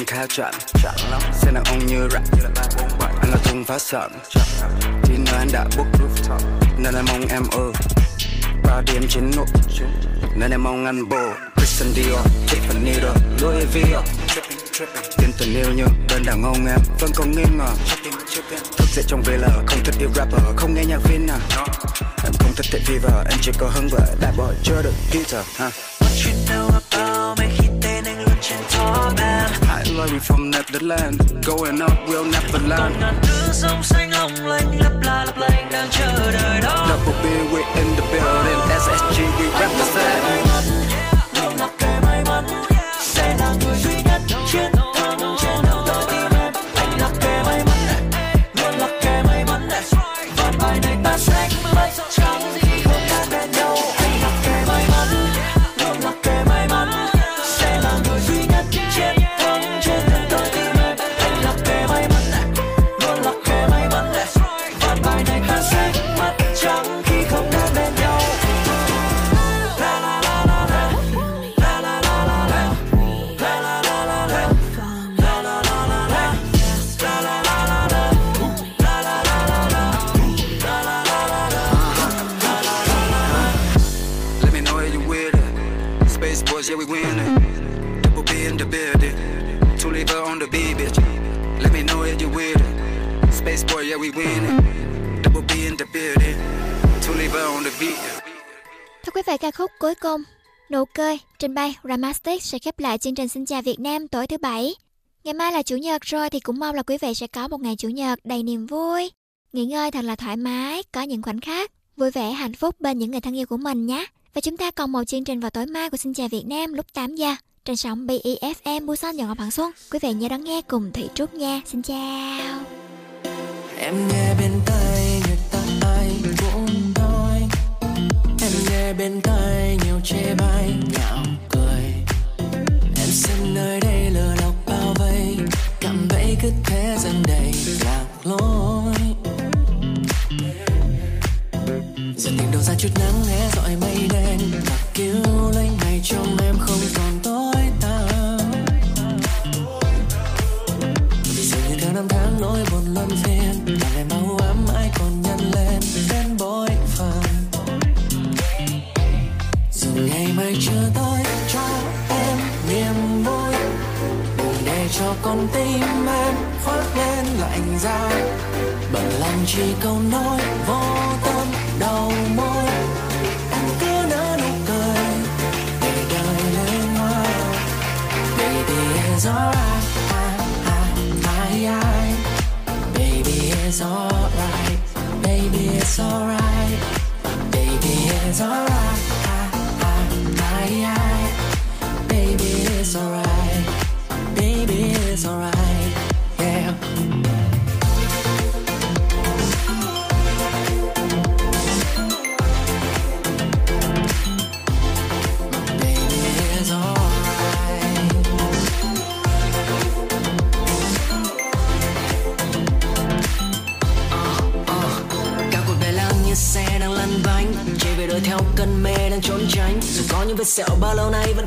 Khá chậm. Xe đàn ông như rap anh là tung phá sợn thì nơi anh đã book rooftop nên anh mong em ơ điểm trên nụ Nên em mong anh bồ Christian Dior, Tiffany Dior Louis V Tin tình yêu như đơn đàn ông em vẫn còn nghi ngờ. Thức dậy trong VL, không thích yêu rapper, không nghe nhạc Vin à Em không thích thể Fever, em chỉ có hứng vợ đại bỏ chưa được guitar huh? What you know about me? Khi tên anh luôn trên top em I love you from Netherlands, going up we'll never land. Ngàn thứ sông xanh long lanh lấp la lấp lánh đang chờ đợi đó. Double B, we in the building, SSG, we represent Thưa quý vị, ca khúc cuối cùng Nụ cười trình bày Ramastic sẽ khép lại chương trình Xin chào Việt Nam tối thứ bảy. Ngày mai là Chủ nhật rồi thì cũng mong là quý vị sẽ có một ngày Chủ nhật đầy niềm vui. Nghỉ ngơi thật là thoải mái, có những khoảnh khắc vui vẻ hạnh phúc bên những người thân yêu của mình nhé. Và chúng ta còn một chương trình vào tối mai của Xin chào Việt Nam lúc 8 giờ trên sóng BEFM Busan và Ngọc Hoàng Xuân. Quý vị nhớ đón nghe cùng Thị Trúc nha. Xin chào. Em nghe bên tai Bên tai nhiều chê bai, nhạo cười. Em xem nơi đây lừa lọc bao vây cảm bẫy cứ thế dần đầy lạc lối. Dần tìm đâu ra chút nắng né dọi mây đen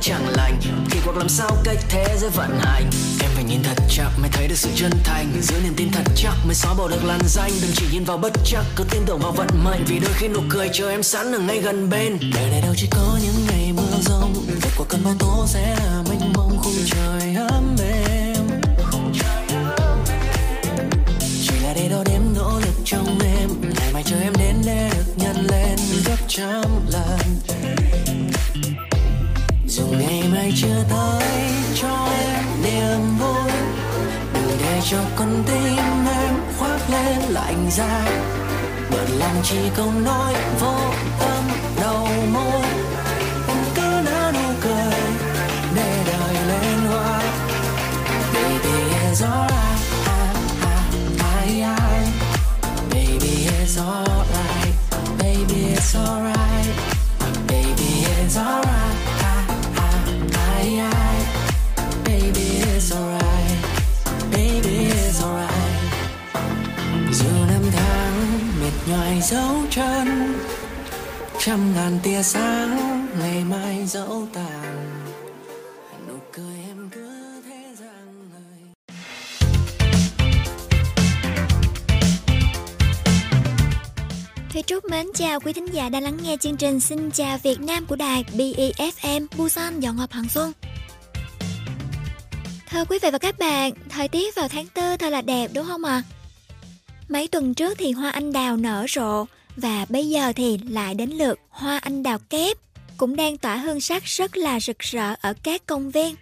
chẳng lành. Kỳ quặc làm sao cách thế giới vận hành? Em phải nhìn thật chắc mới thấy được sự chân thành. Giữ niềm tin thật chắc mới xóa bỏ được làn danh. Đừng chỉ nhìn vào bất chắc, cứ tin tưởng vào vận mệnh. Vì đôi khi nụ cười chờ em sẵn ở ngay gần bên. Đời này đâu chỉ có những ngày mưa rông kết quả cơn bão tố sẽ là mênh mông. Khung trời ấm êm. Chỉ là để đo đếm nỗ lực trong em ngày mai chờ em đến để được nhân lên. Gấp trăm ngày chưa tới cho em niềm vui. Đừng để cho con tim em khoác lên lạnh giá bận lòng chỉ câu nói vô tâm đầu môi. Em cứ nở nụ cười để đời lên hoa. Baby it's all trăm ngàn tia sáng ngày mai dẫu tàn nụ cười em cứ thế rằng người Thì Trúc mến chào quý thính giả đang lắng nghe chương trình Xin chào Việt Nam của đài BEFM Busan Dọn Ngọc Hoàng Xuân. Thưa quý vị và các bạn, thời tiết vào tháng 4 thật là đẹp đúng không ạ? À? Mấy tuần trước thì hoa anh đào nở rộ và bây giờ thì lại đến lượt hoa anh đào kép cũng đang tỏa hương sắc rất là rực rỡ ở các công viên.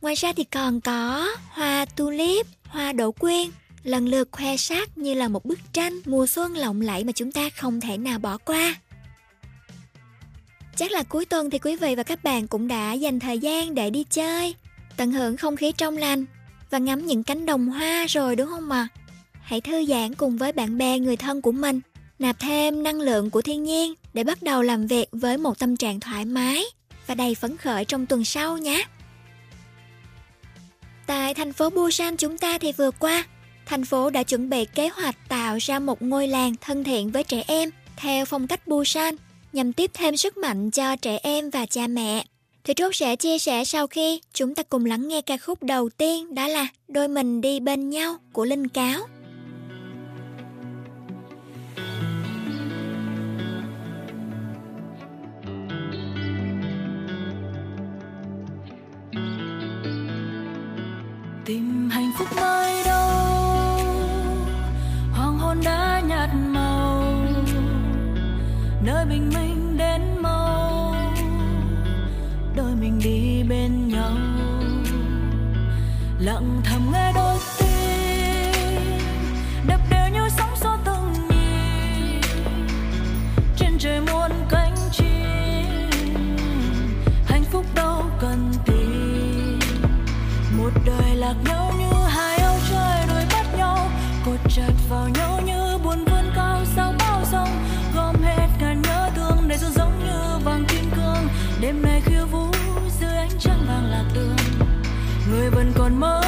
Ngoài ra thì còn có hoa tulip, hoa đỗ quyên lần lượt khoe sắc như là một bức tranh mùa xuân lộng lẫy mà chúng ta không thể nào bỏ qua. Chắc là cuối tuần thì quý vị và các bạn cũng đã dành thời gian để đi chơi, tận hưởng không khí trong lành và ngắm những cánh đồng hoa rồi đúng không ạ? Hãy thư giãn cùng với bạn bè người thân của mình, nạp thêm năng lượng của thiên nhiên để bắt đầu làm việc với một tâm trạng thoải mái và đầy phấn khởi trong tuần sau nhé. Tại thành phố Busan chúng ta thì vừa qua, thành phố đã chuẩn bị kế hoạch tạo ra một ngôi làng thân thiện với trẻ em theo phong cách Busan nhằm tiếp thêm sức mạnh cho trẻ em và cha mẹ. Thì Trúc sẽ chia sẻ sau khi chúng ta cùng lắng nghe ca khúc đầu tiên đó là Đôi mình đi bên nhau của Linh Cáo. Tìm hạnh phúc nơi đâu. Hoàng hôn đã nhạt màu, nơi bình minh đến mau. Đôi mình đi bên nhau, lặng thầm nghe đôi lạc nhau như hai âu trời đuổi bắt nhau. Cột chặt vào nhau như buồn vươn cao sao bao sông. Gom hết ngàn nhớ thương để dù giống như vàng kim cương. Đêm nay khiêu vũ dưới ánh trăng vàng lạc đường. Người vẫn còn mơ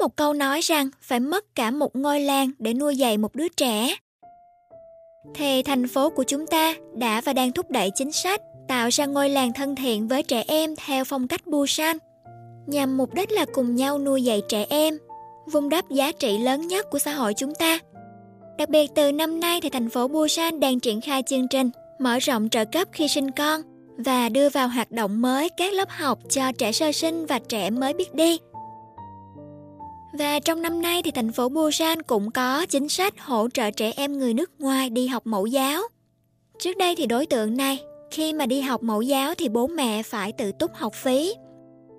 một câu nói rằng phải mất cả một ngôi làng để nuôi dạy một đứa trẻ. Thì thành phố của chúng ta đã và đang thúc đẩy chính sách tạo ra ngôi làng thân thiện với trẻ em theo phong cách Busan, nhằm mục đích là cùng nhau nuôi dạy trẻ em, vun đắp giá trị lớn nhất của xã hội chúng ta. Đặc biệt từ năm nay thì thành phố Busan đang triển khai chương trình mở rộng trợ cấp khi sinh con và đưa vào hoạt động mới các lớp học cho trẻ sơ sinh và trẻ mới biết đi. Và trong năm nay thì thành phố Busan cũng có chính sách hỗ trợ trẻ em người nước ngoài đi học mẫu giáo. Trước đây thì đối tượng này khi mà đi học mẫu giáo thì bố mẹ phải tự túc học phí.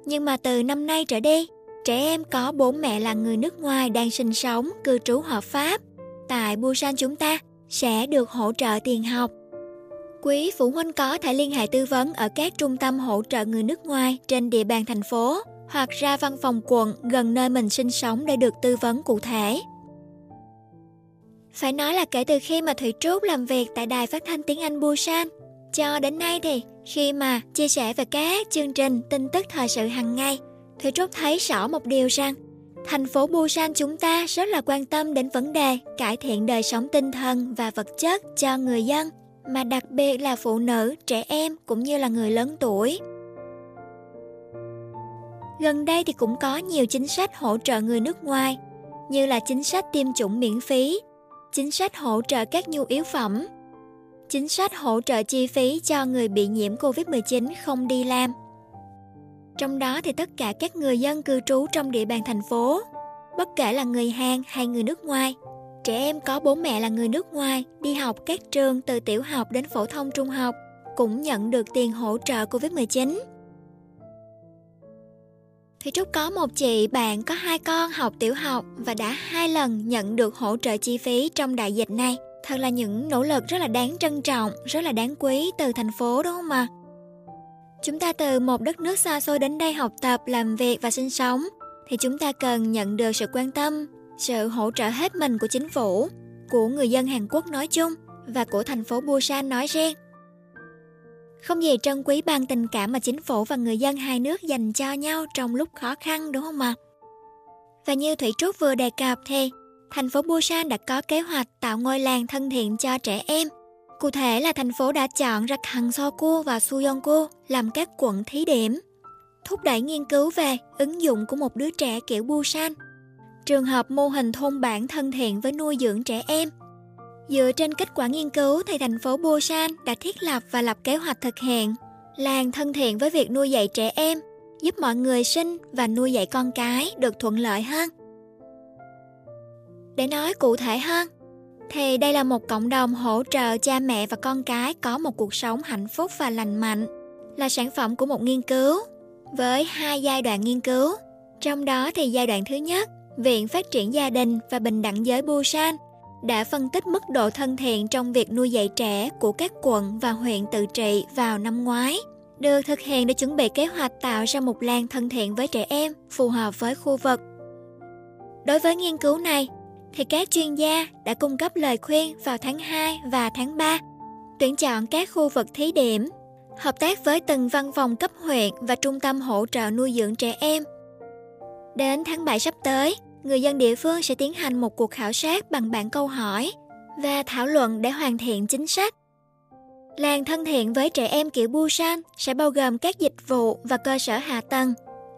Nhưng mà từ năm nay trở đi, trẻ em có bố mẹ là người nước ngoài đang sinh sống, cư trú hợp pháp tại Busan chúng ta sẽ được hỗ trợ tiền học. Quý phụ huynh có thể liên hệ tư vấn ở các trung tâm hỗ trợ người nước ngoài trên địa bàn thành phố hoặc ra văn phòng quận gần nơi mình sinh sống để được tư vấn cụ thể. Phải nói là kể từ khi mà Thủy Trúc làm việc tại đài phát thanh tiếng Anh Busan, cho đến nay thì khi mà chia sẻ về các chương trình tin tức thời sự hàng ngày, Thủy Trúc thấy rõ một điều rằng thành phố Busan chúng ta rất là quan tâm đến vấn đề cải thiện đời sống tinh thần và vật chất cho người dân, mà đặc biệt là phụ nữ, trẻ em cũng như là người lớn tuổi. Gần đây thì cũng có nhiều chính sách hỗ trợ người nước ngoài, như là chính sách tiêm chủng miễn phí, chính sách hỗ trợ các nhu yếu phẩm, chính sách hỗ trợ chi phí cho người bị nhiễm Covid-19 không đi làm. Trong đó thì tất cả các người dân cư trú trong địa bàn thành phố, bất kể là người Hàn hay người nước ngoài, trẻ em có bố mẹ là người nước ngoài đi học các trường từ tiểu học đến phổ thông trung học cũng nhận được tiền hỗ trợ Covid-19. Thì Trúc có một chị bạn có hai con học tiểu học và đã hai lần nhận được hỗ trợ chi phí trong đại dịch này. Thật là những nỗ lực rất là đáng trân trọng, rất là đáng quý từ thành phố đúng không ạ? Chúng ta từ một đất nước xa xôi đến đây học tập, làm việc và sinh sống thì chúng ta cần nhận được sự quan tâm, sự hỗ trợ hết mình của chính phủ, của người dân Hàn Quốc nói chung và của thành phố Busan nói riêng. Không gì trân quý bằng tình cảm mà chính phủ và người dân hai nước dành cho nhau trong lúc khó khăn đúng không ạ? Và như Thủy Trúc vừa đề cập thì thành phố Busan đã có kế hoạch tạo ngôi làng thân thiện cho trẻ em. Cụ thể là thành phố đã chọn ra Hangseogu và Suyeonggu làm các quận thí điểm, thúc đẩy nghiên cứu về ứng dụng của một đứa trẻ kiểu Busan. Trường hợp mô hình thôn bản thân thiện với nuôi dưỡng trẻ em – Dựa trên kết quả nghiên cứu thì thành phố Busan đã thiết lập và lập kế hoạch thực hiện làng thân thiện với việc nuôi dạy trẻ em, giúp mọi người sinh và nuôi dạy con cái được thuận lợi hơn. Để nói cụ thể hơn, thì đây là một cộng đồng hỗ trợ cha mẹ và con cái có một cuộc sống hạnh phúc và lành mạnh, là sản phẩm của một nghiên cứu với hai giai đoạn nghiên cứu. Trong đó thì giai đoạn thứ nhất, Viện Phát triển Gia đình và Bình đẳng giới Busan đã phân tích mức độ thân thiện trong việc nuôi dạy trẻ của các quận và huyện tự trị vào năm ngoái được thực hiện để chuẩn bị kế hoạch tạo ra một làng thân thiện với trẻ em phù hợp với khu vực. Đối với nghiên cứu này, thì các chuyên gia đã cung cấp lời khuyên vào tháng 2 và tháng 3, tuyển chọn các khu vực thí điểm, hợp tác với từng văn phòng cấp huyện và trung tâm hỗ trợ nuôi dưỡng trẻ em. Đến tháng 7 sắp tới, người dân địa phương sẽ tiến hành một cuộc khảo sát bằng bản câu hỏi và thảo luận để hoàn thiện chính sách. Làng thân thiện với trẻ em kiểu Busan sẽ bao gồm các dịch vụ và cơ sở hạ tầng,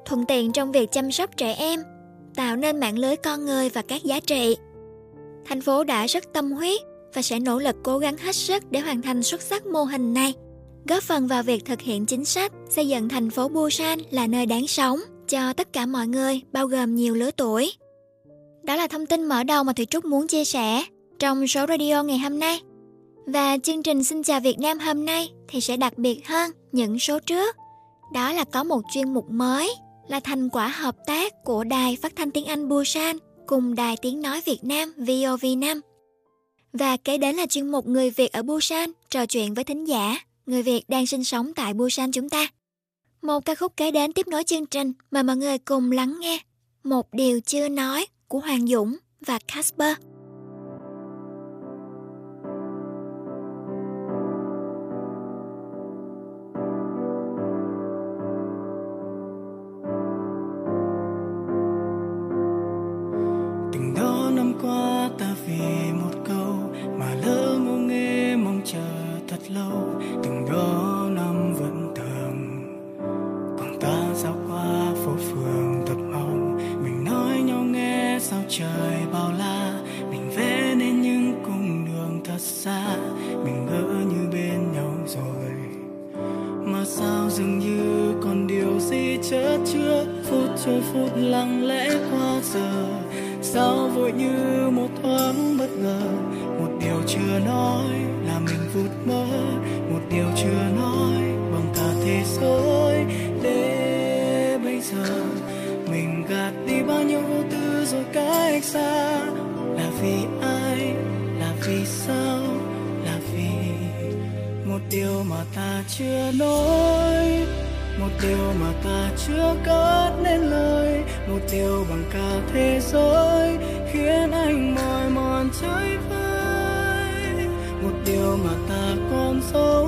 thuận tiện trong việc chăm sóc trẻ em, tạo nên mạng lưới con người và các giá trị. Thành phố đã rất tâm huyết và sẽ nỗ lực cố gắng hết sức để hoàn thành xuất sắc mô hình này, góp phần vào việc thực hiện chính sách xây dựng thành phố Busan là nơi đáng sống cho tất cả mọi người, bao gồm nhiều lứa tuổi. Đó là thông tin mở đầu mà Thủy Trúc muốn chia sẻ trong số radio ngày hôm nay. Và chương trình Xin chào Việt Nam hôm nay thì sẽ đặc biệt hơn những số trước. Đó là có một chuyên mục mới là thành quả hợp tác của Đài Phát thanh tiếng Anh Busan cùng Đài Tiếng Nói Việt Nam VOV5. Và kế đến là chuyên mục Người Việt ở Busan trò chuyện với thính giả, người Việt đang sinh sống tại Busan chúng ta. Một ca khúc kế đến tiếp nối chương trình mà mọi người cùng lắng nghe. Một điều chưa nói của Hoàng Dũng và Casper. Từng đó năm qua ta vì một câu mà lỡ mong nghê mong chờ thật lâu. Từng chưa nói một điều mà ta chưa cất nên lời. Một điều bằng cả thế giới khiến anh mỏi mòn trái vơi. Một điều mà ta còn giấu.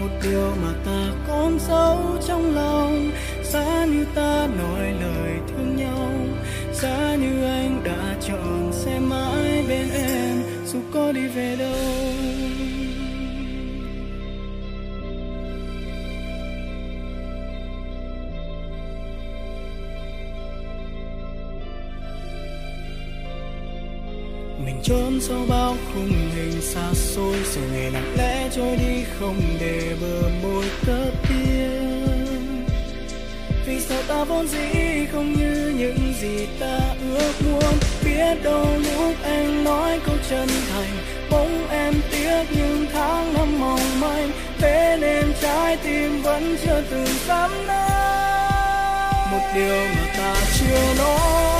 Một điều mà ta còn giấu trong lòng. Giá như ta nói lời thương nhau. Giá như anh đã chọn sẽ mãi bên em. Dù có đi về đâu. Sau bao khung hình xa xôi rồi ngày lặng lẽ trôi đi không để bờ môi cất tiếng. Vì sao ta vốn dĩ không như những gì ta ước muốn? Biết đâu lúc anh nói câu chân thành, bỗng em tiếc những tháng năm mong manh. Thế nên trái tim vẫn chưa từng dám nói một điều mà ta chưa nói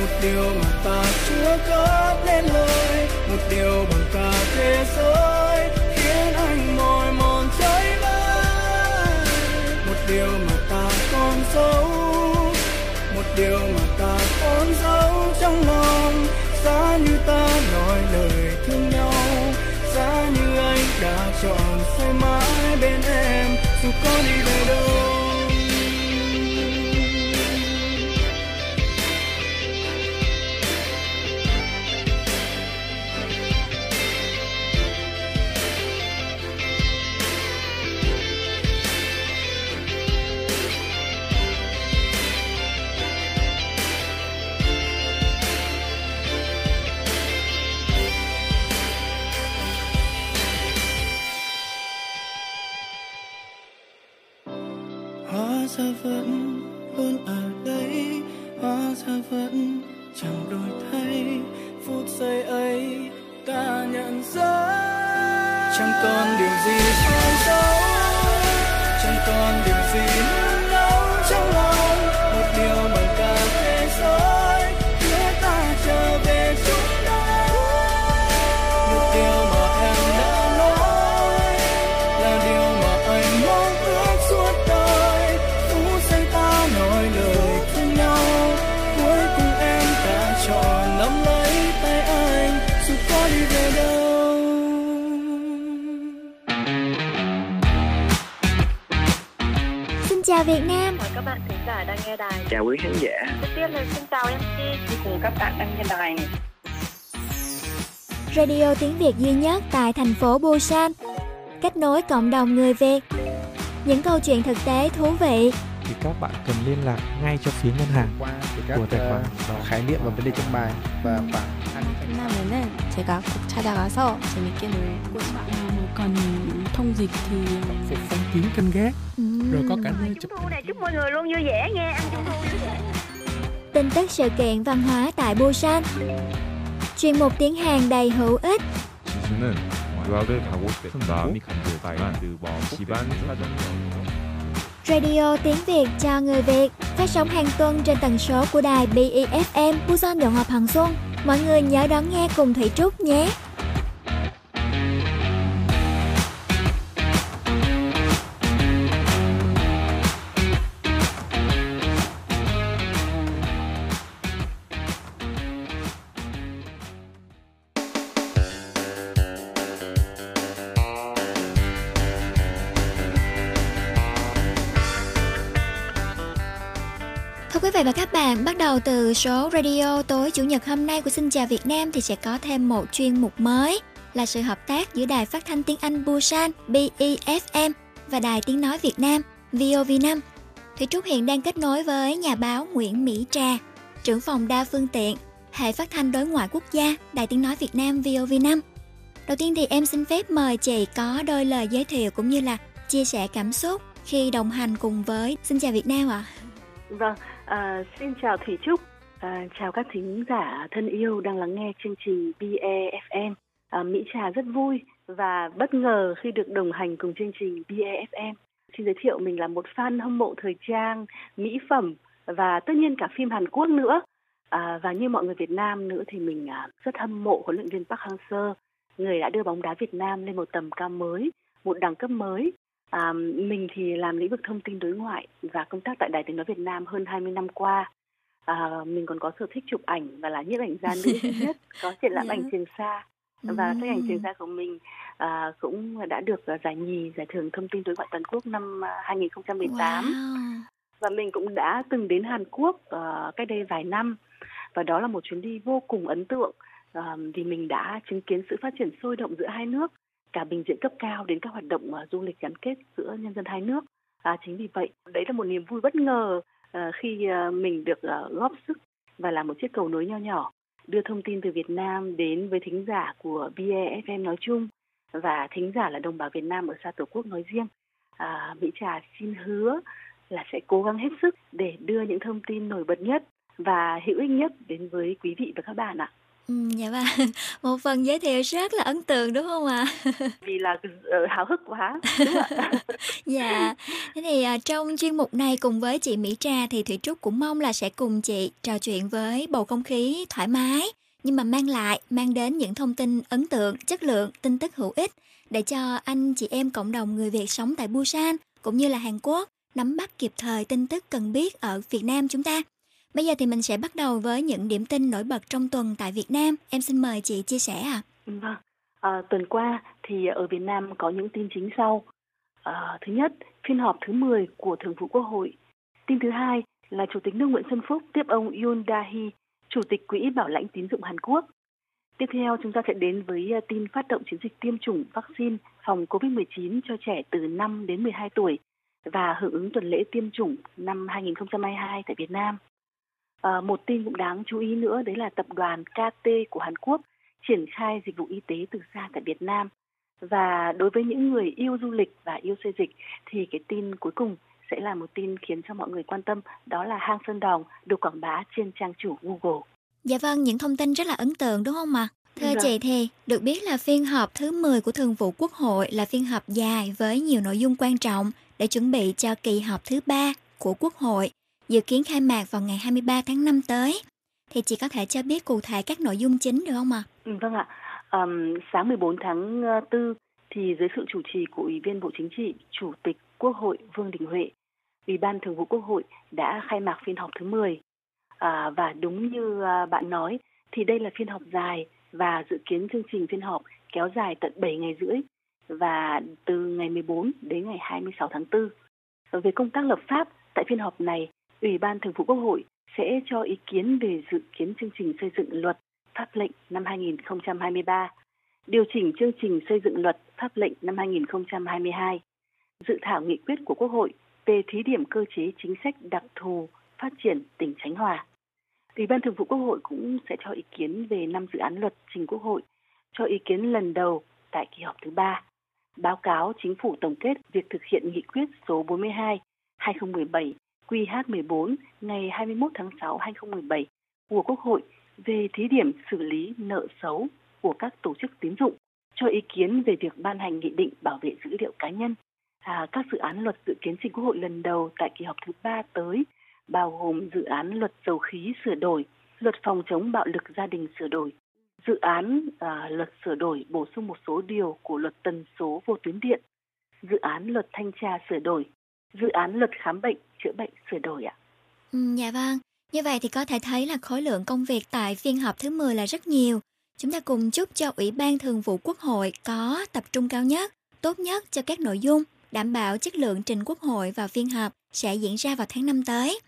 một điều mà ta chưa cất lên lời, một điều bằng cả thế giới, khiến anh mỏi mòn trái bay một điều mà ta còn giấu, một điều mà ta còn giấu trong lòng. Giá như ta nói lời thương nhau, giá như anh đã chọn sẽ mãi bên em. Dù có đi đâu chẳng còn điều gì? Phải giấu chẳng còn điều gì? nữa chào Việt Nam Mời các bạn thính giả đang nghe đài. Chào quý khán giả. Trước tiên là xin chào MC đi cùng các bạn đang nghe đài này. Radio tiếng Việt duy nhất tại thành phố Busan Kết nối cộng đồng người Việt Những câu chuyện thực tế thú vị thì các bạn cần liên lạc ngay cho phía ngân hàng qua các của tài khoản 어, khái niệm và vấn đề trong bài và khoảng 끝나면은 제가 꼭 찾아가서 재밌게 놀고 싶어요. 뭐 cần thông dịch thì phục phong kiến canh gác rồi có cả nơi chụp thu nè chúc mọi người luôn vui vẻ nghe ăn trung thu vui vẻ. Tin tức sự kiện văn hóa tại Busan. Chuyên mục tiếng Hàn đầy hữu ích. Radio tiếng Việt cho người Việt. Phát sóng hàng tuần trên tần số của đài BEFM Busan Đồng Hòa Hằng Xuân. Mọi người nhớ đón nghe cùng Thủy Trúc nhé. Đầu từ số radio tối chủ nhật hôm nay của Xin chào Việt Nam thì sẽ có thêm một chuyên mục mới là sự hợp tác giữa Đài Phát thanh Tiếng Anh Busan BEFM và Đài Tiếng Nói Việt Nam VOV5. Thủy Trúc hiện đang kết nối với nhà báo Nguyễn Mỹ Trà, trưởng phòng đa phương tiện, hệ phát thanh đối ngoại quốc gia, Đài Tiếng Nói Việt Nam VOV5. Đầu tiên thì em xin phép mời chị có đôi lời giới thiệu cũng như là chia sẻ cảm xúc khi đồng hành cùng với Xin chào Việt Nam ạ. À. Vâng, à, xin chào Thủy Trúc, à, chào các thính giả thân yêu đang lắng nghe chương trình BEFM. À, Mỹ Trà rất vui và bất ngờ khi được đồng hành cùng chương trình BEFM. Xin giới thiệu mình là một fan hâm mộ thời trang, mỹ phẩm và tất nhiên cả phim Hàn Quốc nữa. À, và như mọi người Việt Nam nữa thì mình à, rất hâm mộ huấn luyện viên Park Hang-seo, người đã đưa bóng đá Việt Nam lên một tầm cao mới, một đẳng cấp mới À, mình thì làm lĩnh vực thông tin đối ngoại và công tác tại Đài Tiếng Nói Việt Nam hơn 20 năm qua. À, mình còn có sở thích chụp ảnh và là nhiếp ảnh gia nữ duy nhất có *laughs* triển lãm yeah. ảnh trường sa và sách ảnh trường sa của mình à, cũng đã được giải nhì giải thưởng thông tin đối ngoại toàn quốc năm 2018 wow. và mình cũng đã từng đến Hàn Quốc uh, cách đây vài năm và đó là một chuyến đi vô cùng ấn tượng uh, vì mình đã chứng kiến sự phát triển sôi động giữa hai nước cả bình diện cấp cao đến các hoạt động ờ, du lịch gắn kết giữa nhân dân hai nước. À, chính vì vậy, đấy là một niềm vui bất ngờ ờ, khi ờ, mình được góp sức và làm một chiếc cầu nối nho nhỏ đưa thông tin từ Việt Nam đến với thính giả của BEFM nói chung và thính giả là đồng bào Việt Nam ở xa Tổ quốc nói riêng. À, Mỹ Trà xin hứa là sẽ cố gắng hết sức để đưa những thông tin nổi bật nhất và hữu ích nhất đến với quý vị và các bạn ạ. Dạ vâng. *laughs* Một phần giới thiệu rất là ấn tượng đúng không ạ? *laughs* Vì là uh, háo hức quá. *laughs* dạ. Thế thì uh, trong chuyên mục này cùng với chị Mỹ Trà thì Thủy Trúc cũng mong là sẽ cùng chị trò chuyện với bầu không khí thoải mái nhưng mà mang lại mang đến những thông tin ấn tượng, chất lượng, tin tức hữu ích để cho anh chị em cộng đồng người Việt sống tại Busan cũng như là Hàn Quốc nắm bắt kịp thời tin tức cần biết ở Việt Nam chúng ta. Bây giờ thì mình sẽ bắt đầu với những điểm tin nổi bật trong tuần tại Việt Nam. Em xin mời chị chia sẻ ạ. À. Vâng. À, tuần qua thì ở Việt Nam có những tin chính sau. À, thứ nhất, phiên họp thứ 10 của Thường vụ Quốc hội. Tin thứ hai là Chủ tịch nước Nguyễn Xuân Phúc tiếp ông Yoon Dahi, Chủ tịch Quỹ Bảo lãnh tín dụng Hàn Quốc. Tiếp theo chúng ta sẽ đến với à, tin phát động chiến dịch tiêm chủng vaccine phòng COVID-19 cho trẻ từ 5 đến 12 tuổi và hưởng ứng tuần lễ tiêm chủng năm 2022 tại Việt Nam. À, một tin cũng đáng chú ý nữa đấy là tập đoàn KT của Hàn Quốc triển khai dịch vụ y tế từ xa tại Việt Nam. Và đối với những người yêu du lịch và yêu xây dịch thì cái tin cuối cùng sẽ là một tin khiến cho mọi người quan tâm đó là hang Sơn Đòn được quảng bá trên trang chủ Google. Dạ vâng, những thông tin rất là ấn tượng đúng không ạ? Thưa vâng. chị thì được biết là phiên họp thứ 10 của Thường vụ Quốc hội là phiên họp dài với nhiều nội dung quan trọng để chuẩn bị cho kỳ họp thứ ba của Quốc hội dự kiến khai mạc vào ngày 23 tháng 5 tới. Thì chị có thể cho biết cụ thể các nội dung chính được không ạ? Ừ, vâng ạ. Um, sáng 14 tháng ờ, 4 thì dưới sự chủ trì của Ủy viên Bộ Chính trị, Chủ tịch Quốc hội Vương Đình Huệ, Ủy ban Thường vụ Quốc hội đã khai mạc phiên họp thứ 10. À, và đúng như ờ, bạn nói thì đây là phiên họp dài và dự kiến chương trình phiên họp kéo dài tận 7 ngày rưỡi và từ ngày 14 đến ngày 26 tháng 4. Về công tác lập pháp tại phiên họp này Ủy ban Thường vụ Quốc hội sẽ cho ý kiến về dự kiến chương trình xây dựng luật pháp lệnh năm 2023, điều chỉnh chương trình xây dựng luật pháp lệnh năm 2022, dự thảo nghị quyết của Quốc hội về thí điểm cơ chế chính sách đặc thù phát triển tỉnh Khánh Hòa. Ủy ban Thường vụ Quốc hội cũng sẽ cho ý kiến về năm dự án luật trình Quốc hội cho ý kiến lần đầu tại kỳ họp thứ ba. Báo cáo chính phủ tổng kết việc thực hiện nghị quyết số 42 2017 QH14 ngày 21 tháng 6 2017 của Quốc hội về thí điểm xử lý nợ xấu của các tổ chức tín dụng cho ý kiến về việc ban hành nghị định bảo vệ dữ liệu cá nhân. À, các dự án luật dự kiến trình Quốc hội lần đầu tại kỳ họp thứ ba tới bao gồm dự án luật dầu khí sửa đổi, luật phòng chống bạo lực gia đình sửa đổi, dự án à, luật sửa đổi bổ sung một số điều của luật tần số vô tuyến điện, dự án luật thanh tra sửa đổi, dự án luật khám bệnh chữa bệnh sửa đổi ạ. Ừ, dạ vâng. Như vậy thì có thể thấy là khối lượng công việc tại phiên họp thứ 10 là rất nhiều. Chúng ta cùng chúc cho Ủy ban Thường vụ Quốc hội có tập trung cao nhất, tốt nhất cho các nội dung, đảm bảo chất lượng trình Quốc hội vào phiên họp sẽ diễn ra vào tháng 5 tới.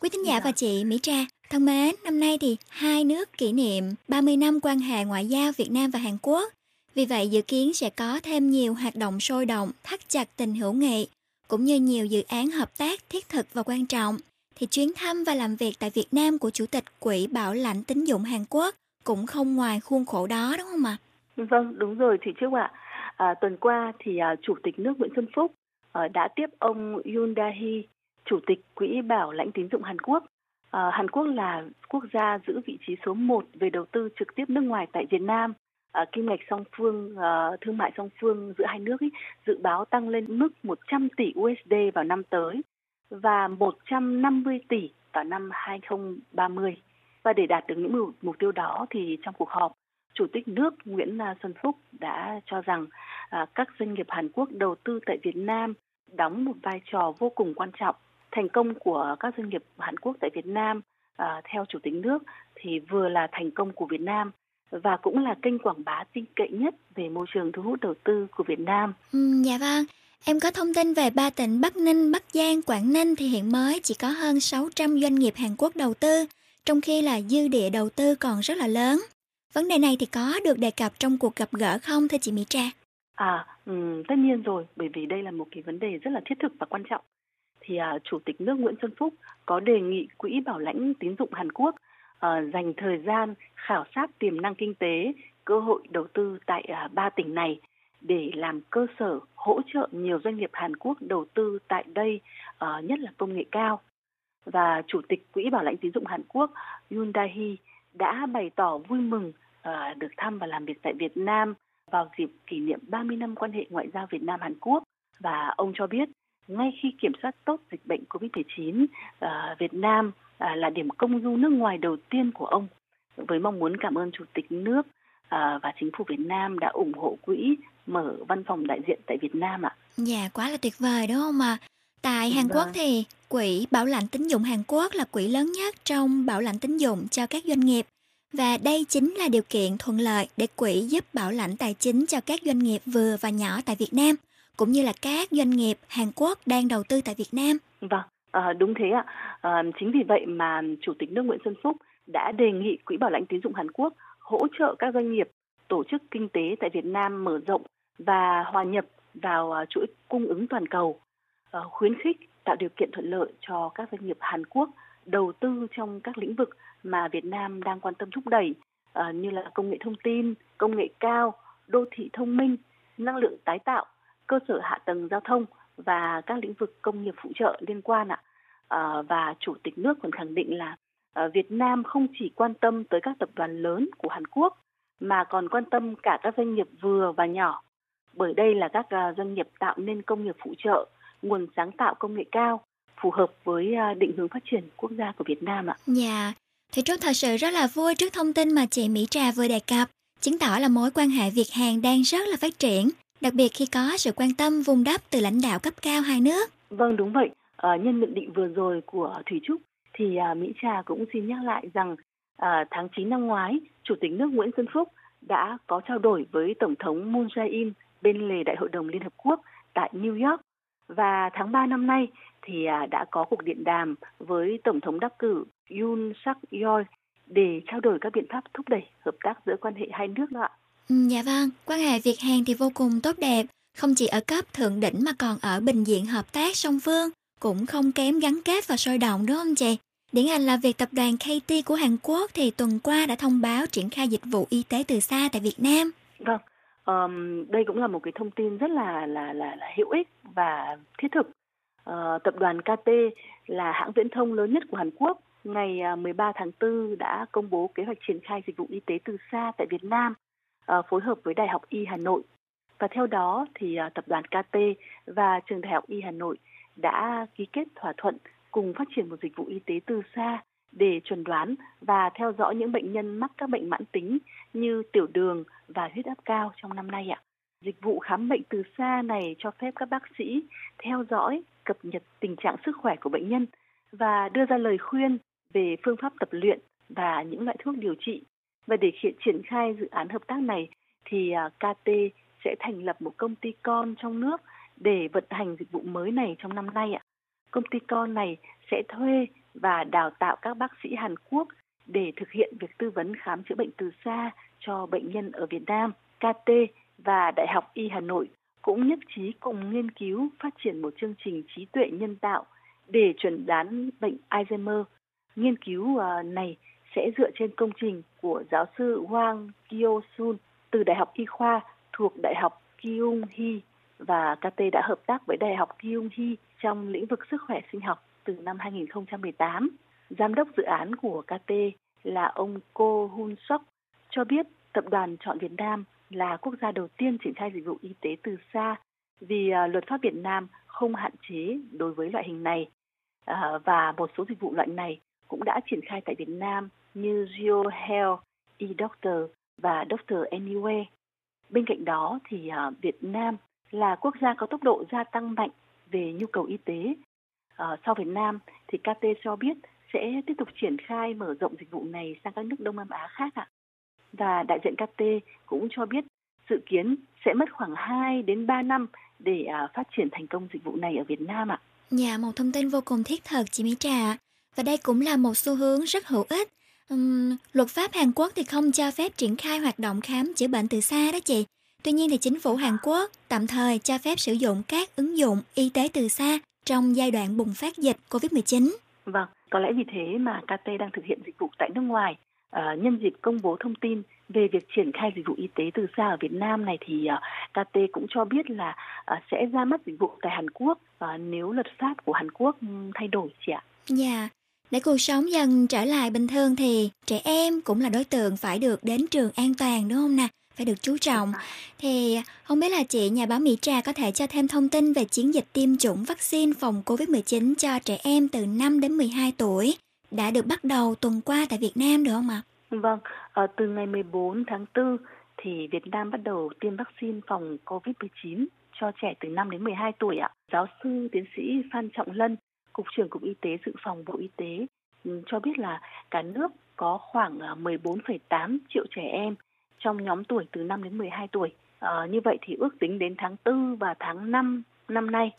Quý thính giả và chị Mỹ Trà thân mến, năm nay thì hai nước kỷ niệm 30 năm quan hệ ngoại giao Việt Nam và Hàn Quốc. Vì vậy dự kiến sẽ có thêm nhiều hoạt động sôi động, thắt chặt tình hữu nghị, cũng như nhiều dự án hợp tác thiết thực và quan trọng. Thì chuyến thăm và làm việc tại Việt Nam của Chủ tịch Quỹ Bảo lãnh tín dụng Hàn Quốc cũng không ngoài khuôn khổ đó đúng không ạ? Vâng, đúng rồi chị Trúc ạ. À, tuần qua thì à, Chủ tịch nước Nguyễn Xuân Phúc à, đã tiếp ông Yoon Dae Chủ tịch Quỹ Bảo lãnh tín dụng Hàn Quốc. À, Hàn Quốc là quốc gia giữ vị trí số 1 về đầu tư trực tiếp nước ngoài tại Việt Nam. À, kim ngạch song phương, à, thương mại song phương giữa hai nước ý, dự báo tăng lên mức 100 tỷ USD vào năm tới và 150 tỷ vào năm 2030. Và để đạt được những mục tiêu đó thì trong cuộc họp, Chủ tịch nước Nguyễn à, Xuân Phúc đã cho rằng à, các doanh nghiệp Hàn Quốc đầu tư tại Việt Nam đóng một vai trò vô cùng quan trọng. Thành công của các doanh nghiệp Hàn Quốc tại Việt Nam à, theo Chủ tịch nước thì vừa là thành công của Việt Nam và cũng là kênh quảng bá tin cậy nhất về môi trường thu hút đầu tư của Việt Nam. Ừ, dạ vâng. Em có thông tin về ba tỉnh Bắc Ninh, Bắc Giang, Quảng Ninh thì hiện mới chỉ có hơn 600 doanh nghiệp Hàn Quốc đầu tư, trong khi là dư địa đầu tư còn rất là lớn. Vấn đề này thì có được đề cập trong cuộc gặp gỡ không thưa chị Mỹ Trà? À, um, tất nhiên rồi, bởi vì đây là một cái vấn đề rất là thiết thực và quan trọng. Thì à, Chủ tịch nước Nguyễn Xuân Phúc có đề nghị Quỹ Bảo lãnh tín dụng Hàn Quốc uh, dành thời gian khảo sát tiềm năng kinh tế, cơ hội đầu tư tại à, ba tỉnh này để làm cơ sở hỗ trợ nhiều doanh nghiệp Hàn Quốc đầu tư tại đây, uh, nhất là công nghệ cao. Và Chủ tịch Quỹ Bảo lãnh tín dụng Hàn Quốc Yoon Dae đã bày tỏ vui mừng uh, được thăm và làm việc tại Việt Nam vào dịp kỷ niệm 30 năm quan hệ ngoại giao Việt Nam Hàn Quốc và ông cho biết ngay khi kiểm soát tốt dịch bệnh COVID-19, Việt Nam à, là điểm công du nước ngoài đầu tiên của ông với mong muốn cảm ơn Chủ tịch nước à, và chính phủ Việt Nam đã ủng hộ quỹ mở văn phòng đại diện tại Việt Nam ạ. Dạ quá là tuyệt vời đúng không ạ? Tại Hàn Quốc thì quỹ bảo lãnh tín dụng Hàn Quốc là quỹ lớn nhất trong bảo lãnh tín dụng cho các doanh nghiệp và đây chính là điều kiện thuận lợi để quỹ giúp bảo lãnh tài chính cho các doanh nghiệp vừa và nhỏ tại Việt Nam cũng như là các doanh nghiệp Hàn Quốc đang đầu tư tại Việt Nam. Vâng, à, đúng thế ạ. À, chính vì vậy mà Chủ tịch nước Nguyễn Xuân Phúc đã đề nghị Quỹ bảo lãnh tín dụng Hàn Quốc hỗ trợ các doanh nghiệp tổ chức kinh tế tại Việt Nam mở rộng và hòa nhập vào ờ, chuỗi cung ứng toàn cầu, à, khuyến khích tạo điều kiện thuận lợi cho các doanh nghiệp Hàn Quốc đầu tư trong các lĩnh vực mà Việt Nam đang quan tâm thúc đẩy à, như là công nghệ thông tin, công nghệ cao, đô thị thông minh, năng lượng tái tạo, cơ sở hạ tầng giao thông và các lĩnh vực công nghiệp phụ trợ liên quan ạ. À, và chủ tịch nước còn khẳng định là à, Việt Nam không chỉ quan tâm tới các tập đoàn lớn của Hàn Quốc mà còn quan tâm cả các doanh nghiệp vừa và nhỏ bởi đây là các à, doanh nghiệp tạo nên công nghiệp phụ trợ, nguồn sáng tạo công nghệ cao phù hợp với định hướng phát triển quốc gia của Việt Nam ạ. Dạ, thì Trúc thật sự rất là vui trước thông tin mà chị Mỹ Trà vừa đề cập, chứng tỏ là mối quan hệ Việt Hàn đang rất là phát triển, đặc biệt khi có sự quan tâm vun đắp từ lãnh đạo cấp cao hai nước. Vâng đúng vậy, à, nhân nhận định vừa rồi của Thủy Trúc thì à, Mỹ Trà cũng xin nhắc lại rằng à, tháng 9 năm ngoái, Chủ tịch nước Nguyễn Xuân Phúc đã có trao đổi với Tổng thống Moon Jae-in bên lề Đại hội đồng Liên Hợp Quốc tại New York và tháng 3 năm nay thì à, đã có cuộc điện đàm với Tổng thống đắc cử Yoon suk yeol để trao đổi các biện pháp thúc đẩy hợp tác giữa quan hệ hai nước đó ạ. Ừ, dạ vâng, quan hệ Việt Hàn thì vô cùng tốt đẹp, không chỉ ở cấp thượng đỉnh mà còn ở bình diện hợp tác song phương, cũng không kém gắn kết và sôi động đúng không chị? Điển hình là việc tập đoàn KT của Hàn Quốc thì tuần qua đã thông báo triển khai dịch vụ y tế từ xa tại Việt Nam. Vâng, um, đây cũng là một cái thông tin rất là là là, là hữu ích và thiết thực. Uh, tập đoàn KT là hãng viễn thông lớn nhất của Hàn Quốc. Ngày à, 13 tháng 4 đã công bố kế hoạch triển khai dịch vụ y tế từ xa tại Việt Nam, Ờ, phối hợp với Đại học Y Hà Nội. Và theo đó thì ờ, tập đoàn KT và trường Đại học Y Hà Nội đã ký kết thỏa thuận cùng phát triển một dịch vụ y tế từ xa để chuẩn đoán và theo dõi những bệnh nhân mắc các bệnh mãn tính như tiểu đường và huyết áp cao trong năm nay ạ. Dịch vụ khám bệnh từ xa này cho phép các bác sĩ theo dõi, cập nhật tình trạng sức khỏe của bệnh nhân và đưa ra lời khuyên về phương pháp tập luyện và những loại thuốc điều trị. Và để hiện triển khai dự án hợp tác này thì à, KT sẽ thành lập một công ty con trong nước để vận hành dịch vụ mới này trong năm nay ạ. Công ty con này sẽ thuê và đào tạo các bác sĩ Hàn Quốc để thực hiện việc tư vấn khám chữa bệnh từ xa cho bệnh nhân ở Việt Nam. KT và Đại học Y Hà Nội, cũng nhất trí cùng nghiên cứu phát triển một chương trình trí tuệ nhân tạo để chuẩn đoán bệnh Alzheimer. Nghiên cứu à, này sẽ dựa trên công trình của giáo sư Wang Kyo-sun từ Đại học Y khoa thuộc Đại học Kyung Hee và KT đã hợp tác với Đại học Kyung Hee trong lĩnh vực sức khỏe sinh học từ năm 2018. Giám đốc dự án của KT là ông Ko Hun Sok cho biết tập đoàn chọn Việt Nam là quốc gia đầu tiên triển khai dịch vụ y tế từ xa vì à, luật pháp Việt Nam không hạn chế đối với loại hình này à, và một số dịch vụ loại này cũng đã triển khai tại Việt Nam như Geo Health, eDoctor và Doctor Anywhere. Bên cạnh đó thì à, Việt Nam là quốc gia có tốc độ gia tăng mạnh về nhu cầu y tế. À, sau Việt Nam thì KT cho biết sẽ tiếp tục triển khai mở rộng dịch vụ này sang các nước Đông Nam Á khác ạ. Và đại diện KT cũng cho biết dự kiến sẽ mất khoảng 2 đến 3 năm để à, phát triển thành công dịch vụ này ở Việt Nam ạ. Nhà một thông tin vô cùng thiết thực chị Mỹ Trà. Và đây cũng là một xu hướng rất hữu ích. Uhm, luật pháp Hàn Quốc thì không cho phép triển khai hoạt động khám chữa bệnh từ xa đó chị. Tuy nhiên thì chính phủ Hàn Quốc tạm thời cho phép sử dụng các ứng dụng y tế từ xa trong giai đoạn bùng phát dịch COVID-19. Vâng, có lẽ vì thế mà KT đang thực hiện dịch vụ tại nước ngoài. À, nhân dịp công bố thông tin về việc triển khai dịch vụ y tế từ xa ở Việt Nam này thì uh, ờ, KT cũng cho biết là uh, sẽ ra mắt dịch vụ tại Hàn Quốc uh, nếu luật pháp của Hàn Quốc thay đổi chị ạ. Dạ, để cuộc sống dần trở lại bình thường thì trẻ em cũng là đối tượng phải được đến trường an toàn đúng không nè? phải được chú trọng. Thì không biết là chị nhà báo Mỹ Trà có thể cho thêm thông tin về chiến dịch tiêm chủng vaccine phòng COVID-19 cho trẻ em từ 5 đến 12 tuổi đã được bắt đầu tuần qua tại Việt Nam được không ạ? Vâng, à, từ ngày 14 tháng 4 thì Việt Nam bắt đầu tiêm vaccine phòng COVID-19 cho trẻ từ 5 đến 12 tuổi ạ. Giáo sư tiến sĩ Phan Trọng Lân, Cục trưởng Cục Y tế Dự phòng Bộ Y tế ừ, cho biết là cả nước có khoảng à, 14,8 triệu trẻ em trong nhóm tuổi từ 5 đến 12 tuổi. À, như vậy thì ước tính đến tháng 4 và tháng 5 năm nay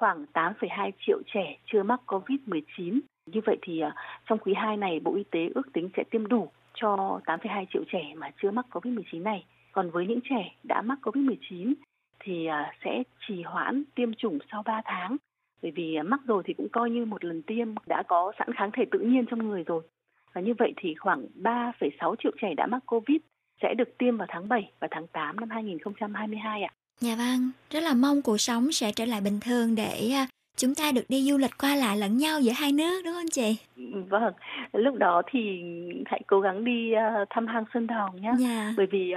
khoảng 8,2 triệu trẻ chưa mắc COVID-19. Như vậy thì à, trong quý 2 này Bộ Y tế ước tính sẽ tiêm đủ cho 8,2 triệu trẻ mà chưa mắc COVID-19 này. Còn với những trẻ đã mắc COVID-19 thì à, sẽ trì hoãn tiêm chủng sau 3 tháng. Bởi vì uh, mắc rồi thì cũng coi như một lần tiêm đã có sẵn kháng thể tự nhiên trong người rồi. Và như vậy thì khoảng 3,6 triệu trẻ đã mắc COVID sẽ được tiêm vào tháng 7 và tháng 8 năm 2022 ạ. Dạ vâng, rất là mong cuộc sống sẽ trở lại bình thường để à, chúng ta được đi du lịch qua lại lẫn nhau giữa hai nước đúng không chị? Vâng, lúc đó thì hãy cố gắng đi uh, thăm hang Sơn Đòn nhé. Dạ. Bởi vì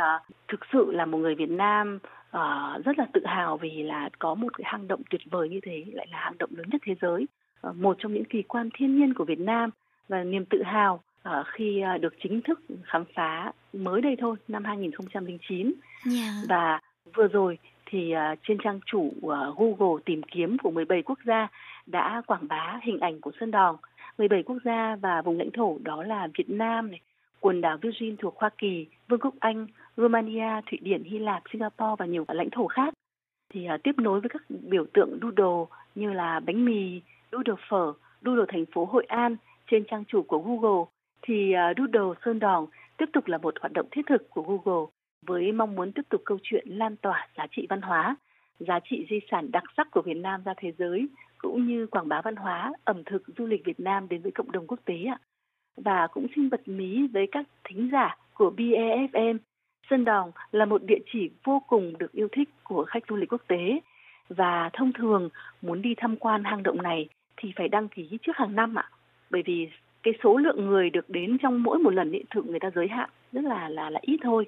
thực sự là một người Việt Nam uh, rất là tự hào vì là có một cái hang động tuyệt vời như thế, lại là hang động lớn nhất thế giới, uh, một trong những kỳ quan thiên nhiên của Việt Nam và niềm tự hào uh, khi uh, được chính thức khám phá mới đây thôi năm 2009 yeah. và vừa rồi thì uh, trên trang chủ uh, Google tìm kiếm của 17 quốc gia đã quảng bá hình ảnh của Sơn Đòn 17 quốc gia và vùng lãnh thổ đó là Việt Nam này, quần đảo Virgin thuộc Hoa Kỳ, Vương quốc Anh, Romania, Thụy Điển, Hy Lạp, Singapore và nhiều lãnh thổ khác thì uh, tiếp nối với các biểu tượng doodle như là bánh mì, doodle phở, doodle thành phố Hội An trên trang chủ của Google thì uh, Doodle Sơn Đòn tiếp tục là một hoạt động thiết thực của Google với mong muốn tiếp tục câu chuyện lan tỏa giá trị văn hóa, giá trị di sản đặc sắc của Việt Nam ra thế giới cũng như quảng bá văn hóa, ẩm thực, du lịch Việt Nam đến với cộng đồng quốc tế ạ. Và cũng xin bật mí với các thính giả của BEFM, Sơn Đòn là một địa chỉ vô cùng được yêu thích của khách du lịch quốc tế và thông thường muốn đi tham quan hang động này thì phải đăng ký trước hàng năm ạ. Bởi vì cái số lượng người được đến trong mỗi một lần ý, thực người ta giới hạn rất là là là ít thôi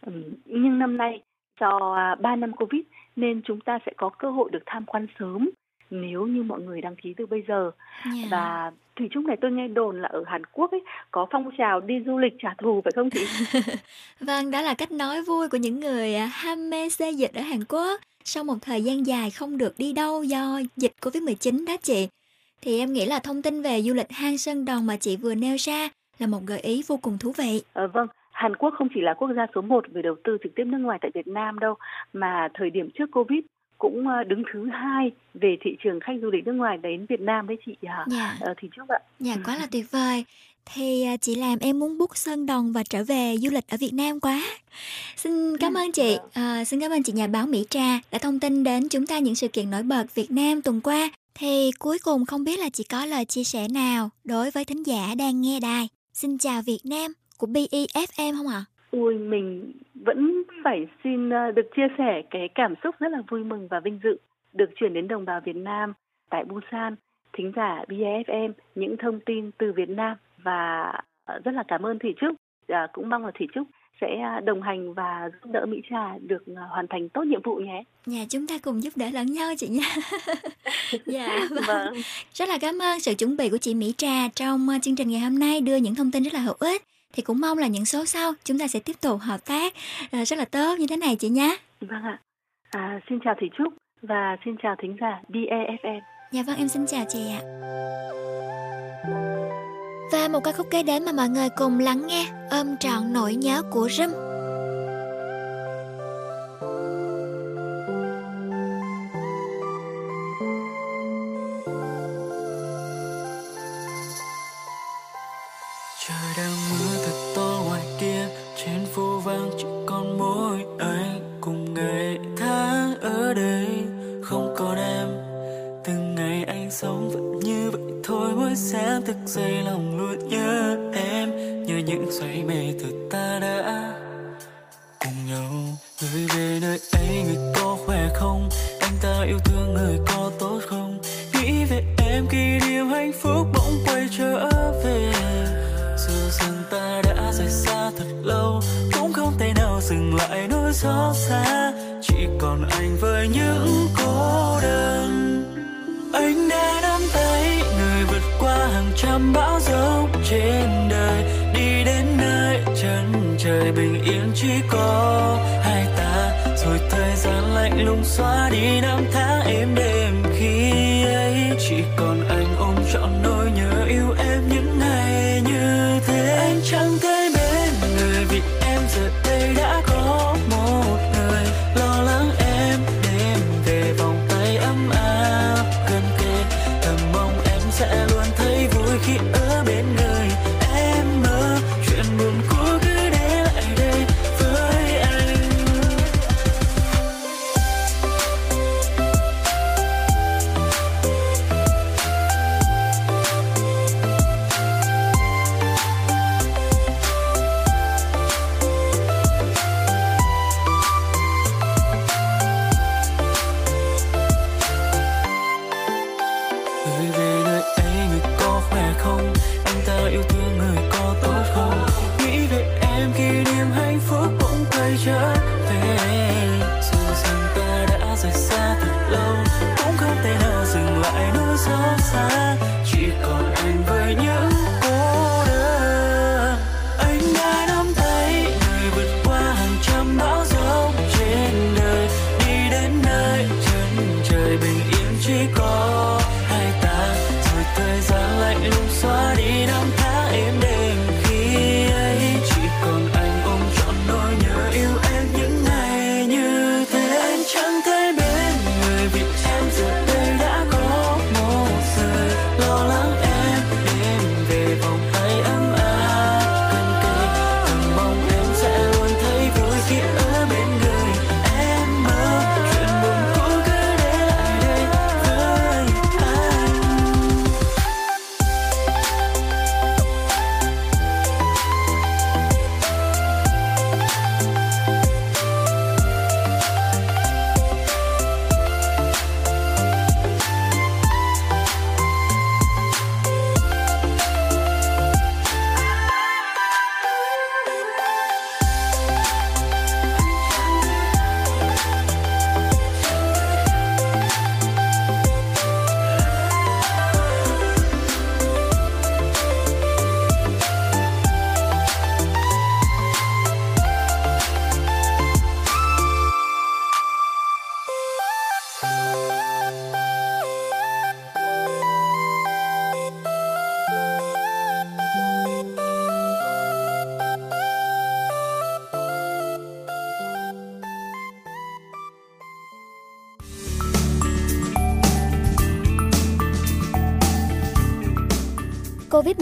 ừ, nhưng năm nay do à, 3 năm covid nên chúng ta sẽ có cơ hội được tham quan sớm nếu như mọi người đăng ký từ bây giờ yeah. Dạ. và thủy chung này tôi nghe đồn là ở Hàn Quốc ấy có phong trào đi du lịch trả thù phải không chị? *laughs* vâng, đó là cách nói vui của những người à, ham mê xê dịch ở Hàn Quốc sau một thời gian dài không được đi đâu do dịch Covid-19 đó chị. Thì em nghĩ là thông tin về du lịch hang Sơn Đồng mà chị vừa nêu ra là một gợi ý vô cùng thú vị. À, vâng, Hàn Quốc không chỉ là quốc gia số 1 về đầu tư trực tiếp nước ngoài tại Việt Nam đâu, mà thời điểm trước Covid cũng ờ, đứng thứ hai về thị trường khách du lịch nước ngoài đến Việt Nam đấy chị à, Dạ. ờ, thì chúc ạ. Dạ quá là tuyệt vời. Thì à, chị làm em muốn book Sơn Đồng và trở về du lịch ở Việt Nam quá. Xin cảm ơn chị, à, xin cảm ơn chị nhà báo Mỹ Trà đã thông tin đến chúng ta những sự kiện nổi bật Việt Nam tuần qua. Thì cuối cùng không biết là chị có lời chia sẻ nào đối với thính giả đang nghe đài. Xin chào Việt Nam của BEFM không ạ? Ui, mình vẫn phải xin ờ, được chia sẻ cái cảm xúc rất là vui mừng và vinh dự được chuyển đến đồng bào Việt Nam tại Busan, thính giả BFM những thông tin từ Việt Nam và ờ, rất là cảm ơn Thủy Trúc. À, cũng mong là Thủy Trúc sẽ ờ, đồng hành và giúp đỡ Mỹ Trà được ờ, hoàn thành tốt nhiệm vụ nhé. Nhà chúng ta cùng giúp đỡ lẫn nhau chị nha. *laughs* dạ vâng. Vâng. Rất là cảm ơn sự chuẩn bị của chị Mỹ Trà trong ờ, chương trình ngày hôm nay đưa những thông tin rất là hữu ích. Thì cũng mong là những số sau chúng ta sẽ tiếp tục hợp tác ờ, rất là tốt như thế này chị nhé. Vâng ạ. À, xin chào Thủy Trúc và xin chào thính giả BFM. Dạ vâng em xin chào chị ạ. Và một ca khúc kế đến mà mọi người cùng lắng nghe ôm trọn nỗi nhớ của Rim.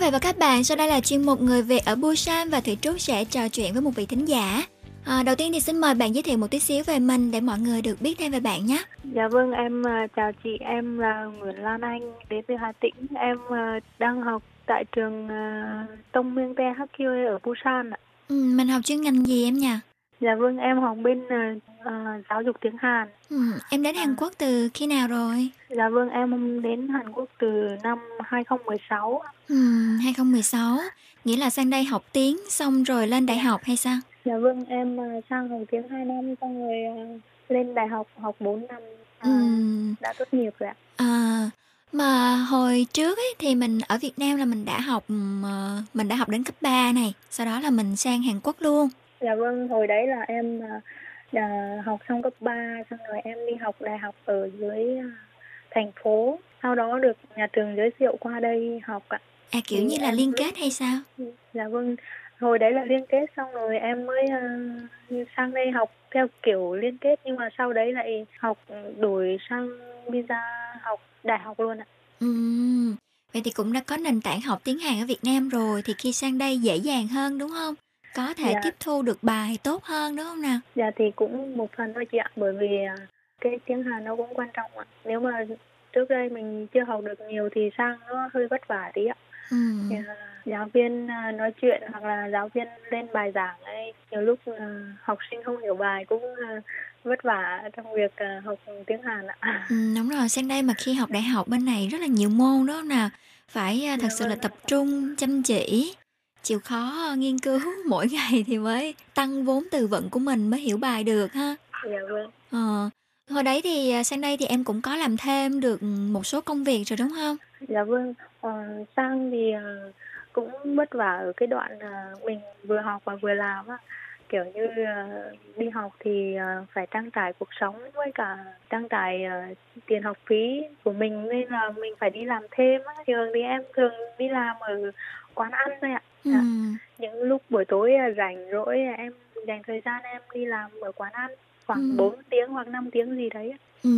Vị và các bạn, sau đây là chuyên mục Người Việt ở Busan và Thủy Trúc sẽ trò chuyện với một vị thính giả. À, đầu tiên thì xin mời bạn giới thiệu một tí xíu về mình để mọi người được biết thêm về bạn nhé. Dạ vâng, em à, chào chị, em là Nguyễn Lan Anh, đến từ Hà Tĩnh. Em à, đang học tại trường Tông Miên Te HQ ở Busan ạ. Ừ, mình học chuyên ngành gì em nhỉ? Dạ vâng, em học bên uh, giáo dục tiếng Hàn. Ừ, em đến Hàn Quốc từ khi nào rồi? Dạ vâng, em đến Hàn Quốc từ năm 2016. Ừ, 2016, nghĩa là sang đây học tiếng xong rồi lên đại học hay sao? Dạ vâng, em uh, sang học tiếng 2 năm xong rồi uh, lên đại học học 4 năm. Uh, ừ. Đã tốt nghiệp rồi ạ. À, mà hồi trước ấy thì mình ở Việt Nam là mình đã học mình đã học đến cấp 3 này, sau đó là mình sang Hàn Quốc luôn. Dạ vâng, hồi đấy là em à, học xong cấp 3 xong rồi em đi học đại học ở dưới à, thành phố. Sau đó được nhà trường giới thiệu qua đây học ạ. À kiểu như là liên kết hay sao? Dạ vâng, hồi đấy là liên kết xong rồi em mới uh, sang đây học theo kiểu liên kết nhưng mà sau đấy lại học đổi sang visa học đại học luôn ạ. Ừ. Vậy thì cũng đã có nền tảng học tiếng Hàn ở Việt Nam rồi thì khi sang đây dễ dàng hơn đúng không? Có thể Dạ. tiếp thu được bài tốt hơn đúng không nào? Dạ thì cũng một phần thôi chị ạ, bởi vì à, cái tiếng Hàn nó cũng quan trọng ạ. Nếu mà trước đây mình chưa học được nhiều thì sang nó hơi vất vả tí ạ. Ừ. À, giáo viên à, nói chuyện hoặc là giáo viên lên bài giảng ấy, nhiều lúc học sinh không hiểu bài cũng vất vả trong việc học tiếng Hàn ạ. Ừ, đúng rồi, sang đây mà khi học đại học bên này rất là nhiều môn không nào? Phải à, thật Dạ sự là vâng tập trung, chăm chỉ, chịu khó nghiên cứu *laughs* mỗi ngày thì mới tăng vốn từ vựng của mình mới hiểu bài được ha. Dạ vâng. Ờ, hồi đấy thì à, sang đây thì em cũng có làm thêm được một số công việc rồi đúng không? Dạ vâng, ờ, sang thì ờ, cũng vất vả ở cái đoạn ờ, mình vừa học và vừa làm á. Kiểu như ờ, đi học thì ờ, phải trang trải cuộc sống với cả trang trải ờ, tiền học phí của mình nên là mình phải đi làm thêm á. Thường thì em thường đi làm ở quán ăn thôi ạ. Ừ. Dạ. Những lúc buổi tối ờ, rảnh rỗi em dành thời gian em đi làm ở quán ăn khoảng Ừ. 4 tiếng hoặc 5 tiếng gì đấy. Ừ.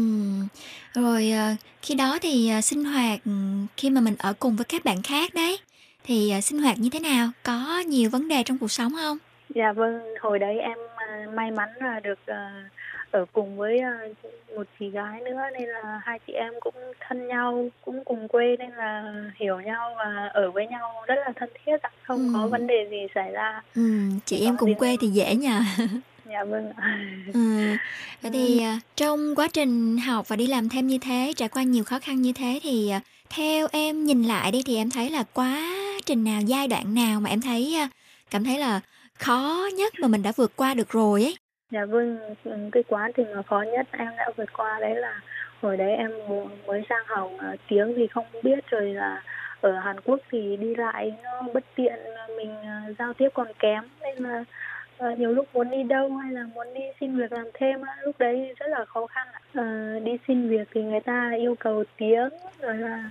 Rồi à, khi đó thì à, sinh hoạt ừ, khi mà mình ở cùng với các bạn khác đấy thì à, sinh hoạt như thế nào? Có nhiều vấn đề trong cuộc sống không? Dạ vâng, hồi đấy em à, may mắn là được à, ở cùng với à, một chị gái nữa nên là hai chị em cũng thân nhau, cũng cùng quê nên là hiểu nhau và ở với nhau rất là thân thiết, không có Ừ. vấn đề gì xảy ra. Ừ, chị em cùng quê thì dễ nhờ. *laughs* Dạ vâng. Ừ. Vậy thì à, trong quá trình học và đi làm thêm như thế, trải qua nhiều khó khăn như thế thì à, theo em nhìn lại đi thì em thấy là quá trình nào, giai đoạn nào mà em thấy cảm thấy là khó nhất mà mình đã vượt qua được rồi ấy. Dạ vâng, ừ, cái quá trình mà khó nhất em đã vượt qua đấy là hồi đấy em mới sang học ờ, tiếng thì không biết rồi là ở Hàn Quốc thì đi lại nó bất tiện mình ờ, giao tiếp còn kém nên là ờ, nhiều lúc muốn đi đâu hay là muốn đi xin việc làm thêm lúc đấy rất là khó khăn ạ. À, đi xin việc thì người ta yêu cầu tiếng rồi là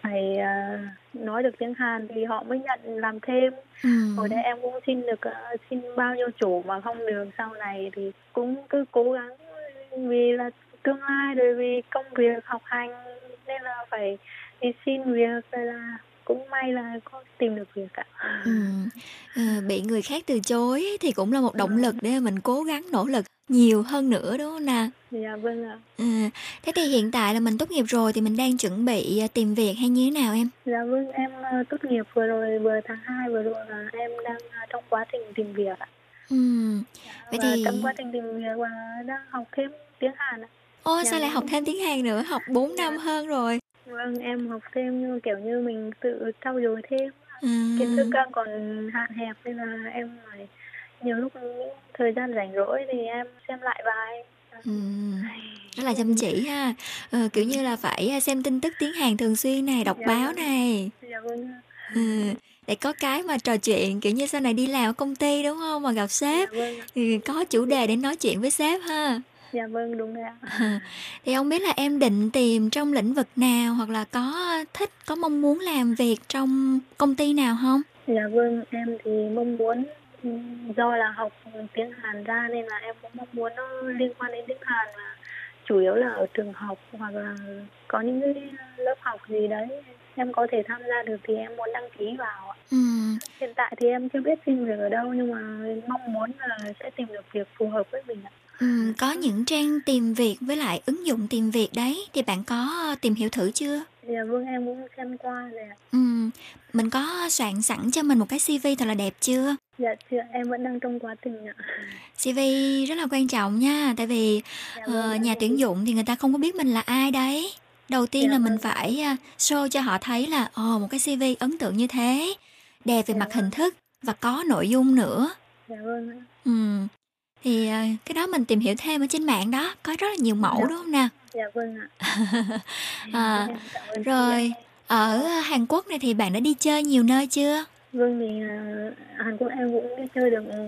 phải à, nói được tiếng Hàn thì họ mới nhận làm thêm Ừ. hồi đấy em cũng xin được ờ, xin bao nhiêu chủ mà không được sau này thì cũng cứ cố gắng vì là tương lai rồi vì công việc học hành nên là phải đi xin việc rồi là cũng may là có tìm được việc ạ Ừ. Ờ, bị người khác từ chối thì cũng là một động lực để mình cố gắng nỗ lực nhiều hơn nữa đúng không nào? Dạ vâng ạ. Ừ. Thế thì hiện tại là mình tốt nghiệp rồi thì mình đang chuẩn bị à, tìm việc hay như thế nào em? Dạ vâng, em ờ, tốt nghiệp vừa rồi, vừa tháng 2 vừa rồi là em đang ờ, trong quá trình tìm việc ạ. Ừ. Vậy Và thì trong quá trình tìm việc và đang học thêm tiếng Hàn ạ. Ô Dạ sao lại vâng. học thêm tiếng Hàn nữa? Học 4 năm hơn rồi. Vâng, em học thêm nhưng kiểu như mình tự trau dồi thêm. Ừ. Kiến thức đang còn hạn hẹp nên là em phải nhiều lúc thời gian rảnh rỗi thì em xem lại bài. Ừ. Rất là chăm chỉ ha. Ờ, kiểu như là phải xem tin tức tiếng Hàn thường xuyên này, đọc Dạ báo vâng. này. Dạ vâng. Ừ. Để có cái mà trò chuyện kiểu như sau này đi làm ở công ty đúng không mà gặp sếp Dạ vâng. thì có chủ đề để nói chuyện với sếp ha. Dạ vâng, đúng rồi ạ. *laughs* Thì không biết là em định tìm trong lĩnh vực nào hoặc là có thích có mong muốn làm việc trong công ty nào không? Dạ vâng, em thì mong muốn ừ, do là học tiếng Hàn ra nên là em cũng mong muốn nó liên quan đến tiếng Hàn và chủ yếu là ở trường học hoặc là có những cái lớp học gì đấy em có thể tham gia được thì em muốn đăng ký vào. Ừ. Hiện tại thì em chưa biết xin việc ở đâu nhưng mà mong muốn là sẽ tìm được việc phù hợp với mình ạ. Ừ, có những trang tìm việc với lại ứng dụng tìm việc đấy thì bạn có tìm hiểu thử chưa? Dạ vâng, em cũng xem qua rồi ạ. Ừ, mình có soạn sẵn cho mình một cái CV thật là đẹp chưa? Dạ chưa, em vẫn đang trong quá trình ạ. CV rất là quan trọng nha, tại vì ờ, nhà tuyển dụng thì người ta không có biết mình là ai đấy. Đầu tiên là mình phải à, show cho họ thấy là ồ một cái CV ấn tượng như thế, đẹp về mặt hình thức và có nội dung nữa. Dạ vâng. Ừ. Thì à, cái đó mình tìm hiểu thêm ở trên mạng đó, có rất là nhiều mẫu đúng không nào? Dạ vâng ạ. *laughs* À, rồi ở Hàn Quốc này thì bạn đã đi chơi nhiều nơi chưa? Vâng thì uh, Hàn Quốc em cũng đi chơi được ừ,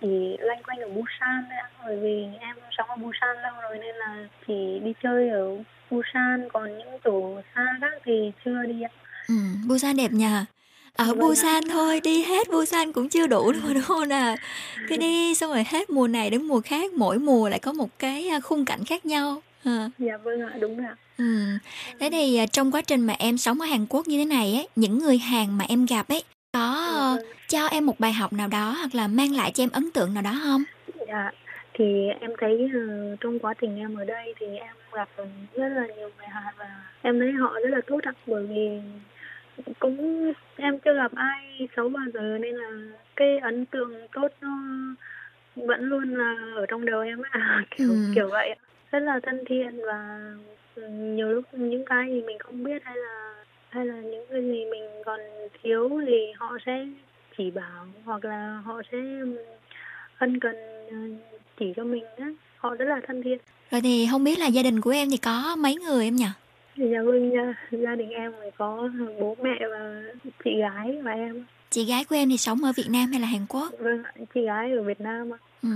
chỉ loanh quanh ở Busan thôi. Bởi vì em sống ở Busan lâu rồi nên là chỉ đi chơi ở Busan còn những chỗ xa khác thì chưa đi ạ. Ừ, Busan đẹp nhờ. Ở Vâng ạ. Busan thôi, đi hết Busan cũng chưa đủ *laughs* đâu đúng không nào? Cứ đi xong rồi hết mùa này đến mùa khác, mỗi mùa lại có một cái à, khung cảnh khác nhau. Ờ. Dạ vâng ạ, đúng ạ. Ừ. Thế thì à, trong quá trình mà em sống ở Hàn Quốc như thế này ấy, những người Hàn mà em gặp ấy có ờ, cho em một bài học nào đó hoặc là mang lại cho em ấn tượng nào đó không? Dạ thì em thấy ờ, trong quá trình em ở đây thì em gặp rất là nhiều người Hàn và em thấy họ rất là tốt ạ bởi vì cũng em chưa gặp ai xấu bao giờ nên là cái ấn tượng tốt nó vẫn luôn là ở trong đầu em ạ *laughs* kiểu Ừ. kiểu vậy rất là thân thiện và ừ, nhiều lúc những cái gì mình không biết hay là hay là những cái gì mình còn thiếu thì họ sẽ chỉ bảo hoặc là họ sẽ ân cần ừ, chỉ cho mình á họ rất là thân thiện Rồi thì không biết là gia đình của em thì có mấy người em nhỉ? Dạ vâng gia, đình em thì có bố mẹ và chị gái và em Chị gái của em thì sống ở Việt Nam hay là Hàn Quốc? vâng chị gái ở Việt Nam ạ Ừ.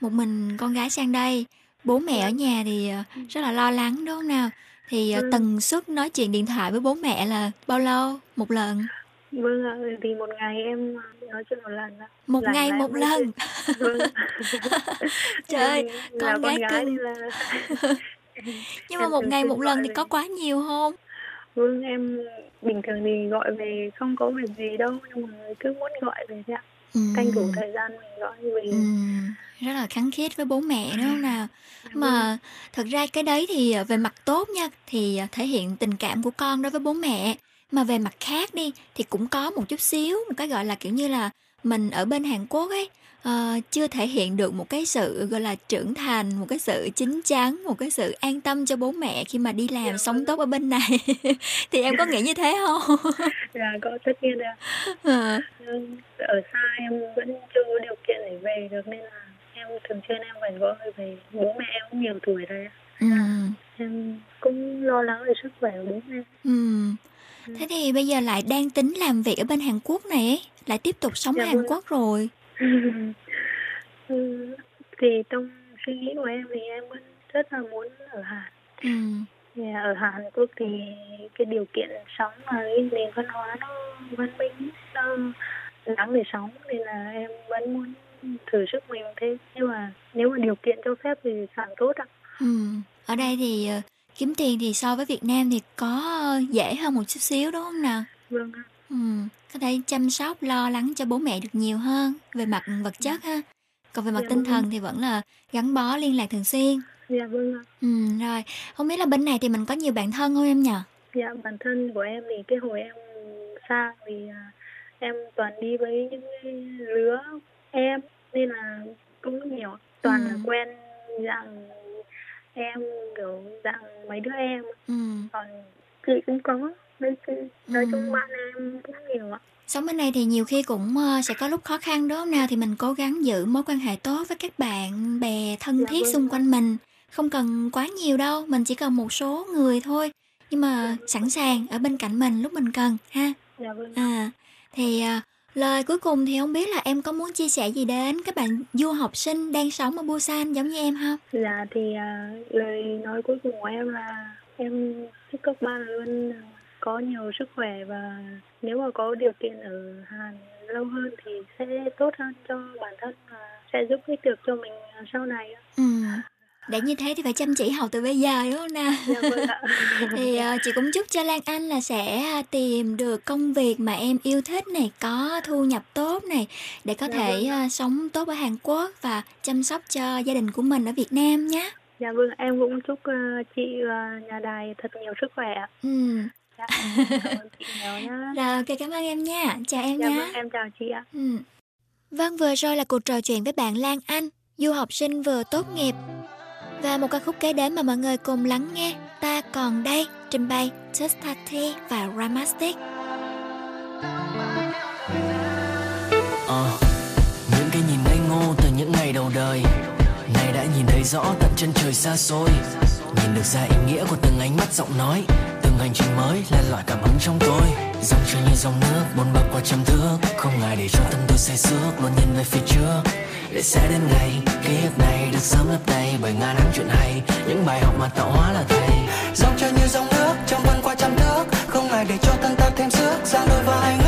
Một mình con gái sang đây, bố mẹ ở nhà thì ờ, rất là lo lắng đúng không nào? Thì ờ, Ừ. tần suất nói chuyện điện thoại với bố mẹ là bao lâu? Một lần? vâng ạ thì một ngày em nói chuyện một lần ạ Một Lần ngày một lần. *laughs* vâng *laughs* Trời ơi, con là gái gái cưng. là *laughs* *laughs* Nhưng mà một ngày một lần thì có quá nhiều không? vâng em bình thường thì gọi về không có việc gì đâu nhưng mà cứ muốn gọi về thế ạ Ừ. tranh thủ thời gian mình gọi về Ừ, rất là khăng khít với bố mẹ đúng không nào? Mà thật ra cái đấy thì ờ, về mặt tốt nha thì ờ, thể hiện tình cảm của con đối với bố mẹ. Mà về mặt khác đi thì cũng có một chút xíu một cái gọi là kiểu như là mình ở bên Hàn Quốc ấy ờ, chưa thể hiện được một cái sự gọi là trưởng thành, một cái sự chín chắn, một cái sự an tâm cho bố mẹ khi mà đi làm sống tốt ở bên này. *laughs* thì em có nghĩ như thế không? là *laughs* có tất nhiên là *laughs* Ờ. Ở xa em vẫn chưa có điều kiện để về được nên là em thường xuyên em phải gọi về bố mẹ em cũng nhiều tuổi rồi ạ. Ừ. em cũng lo lắng về sức khỏe của bố mẹ Ừ. Thế thì bây giờ lại đang tính làm việc ở bên Hàn Quốc này ấy, lại tiếp tục sống Dạ ở Hàn vâng. Quốc rồi. Ừ, thì trong suy nghĩ của em thì em vẫn rất là muốn ở Hàn Ừ. Thì ở Hàn Quốc thì cái điều kiện sống và cái nền văn hóa nó văn minh nó đáng để sống nên là em vẫn muốn thử sức mình thế nhưng mà nếu mà điều kiện cho phép thì càng tốt ạ Ừ. Ở đây thì ờ, kiếm tiền thì so với Việt Nam thì có ờ, dễ hơn một chút xíu đúng không nào? vâng ạ. Ừ. Có thể chăm sóc lo lắng cho bố mẹ được nhiều hơn về mặt vật chất ha. còn về mặt Dạ tinh vâng. thần thì vẫn là gắn bó liên lạc thường xuyên Dạ vâng ạ. ừ rồi không biết là bên này thì mình có nhiều bạn thân không em nhỉ Dạ bản thân của em thì cái hồi em sang thì à, em toàn đi với những cái lứa em nên là cũng nhiều toàn là Ừ. quen dạng em kiểu dạng mấy đứa em ừ còn chị cũng có nói, nói chung bạn em cũng nhiều ạ Sống bên này thì nhiều khi cũng ờ, sẽ có lúc khó khăn đúng không nào thì mình cố gắng giữ mối quan hệ tốt với các bạn bè thân Dạ thiết vâng. xung quanh mình. Không cần quá nhiều đâu, mình chỉ cần một số người thôi. Nhưng mà sẵn sàng ở bên cạnh mình lúc mình cần ha. dạ vâng À thì ờ, lời cuối cùng thì không biết là em có muốn chia sẻ gì đến các bạn du học sinh đang sống ở Busan giống như em không? Dạ thì à, lời nói cuối cùng của em là em chúc các bạn luôn có nhiều sức khỏe và nếu mà có điều kiện ở Hàn lâu hơn thì sẽ tốt hơn cho bản thân và sẽ giúp ích được cho mình sau này. Ừ. Để như thế thì phải chăm chỉ học từ bây giờ đúng không nào? Dạ vâng ạ. *laughs* thì ờ, chị cũng chúc cho Lan Anh là sẽ à, tìm được công việc mà em yêu thích này, có thu nhập tốt này để có Dạ thể vâng à, sống tốt ở Hàn Quốc và chăm sóc cho gia đình của mình ở Việt Nam nhé. Dạ vâng, em cũng chúc à, chị và nhà đài thật nhiều sức khỏe. ạ. Ừ. Cảm ơn chị nhiều nhá. *laughs* Rồi, ok cảm ơn em nha. Chào em Dạ nha. vâng, em chào chị ạ. Ừ. Vâng, vừa rồi là cuộc trò chuyện với bạn Lan Anh, du học sinh vừa tốt nghiệp. Và một ca khúc kế đến mà mọi người cùng lắng nghe, Ta còn đây, trình bày Tustati và Ramastic. Ờ, những cái nhìn ngây ngô từ những ngày đầu đời Này đã nhìn thấy rõ tận chân trời xa xôi Nhìn được ra ý nghĩa của từng ánh mắt giọng nói Từng hành trình mới là loại cảm hứng trong tôi. Dòng trời như dòng nước, buồn bạc qua trăm thước. Không ai để cho tâm tôi say sước Luôn nhìn về phía trước. Để sẽ đến ngày, ký ức này được sớm lấp đầy Bởi ngàn năm chuyện hay. Những bài học mà tạo hóa là thầy. Dòng trời như dòng nước, trong vân qua trăm thước. Không ai để cho thân ta thêm sức ra đôi vai ngắm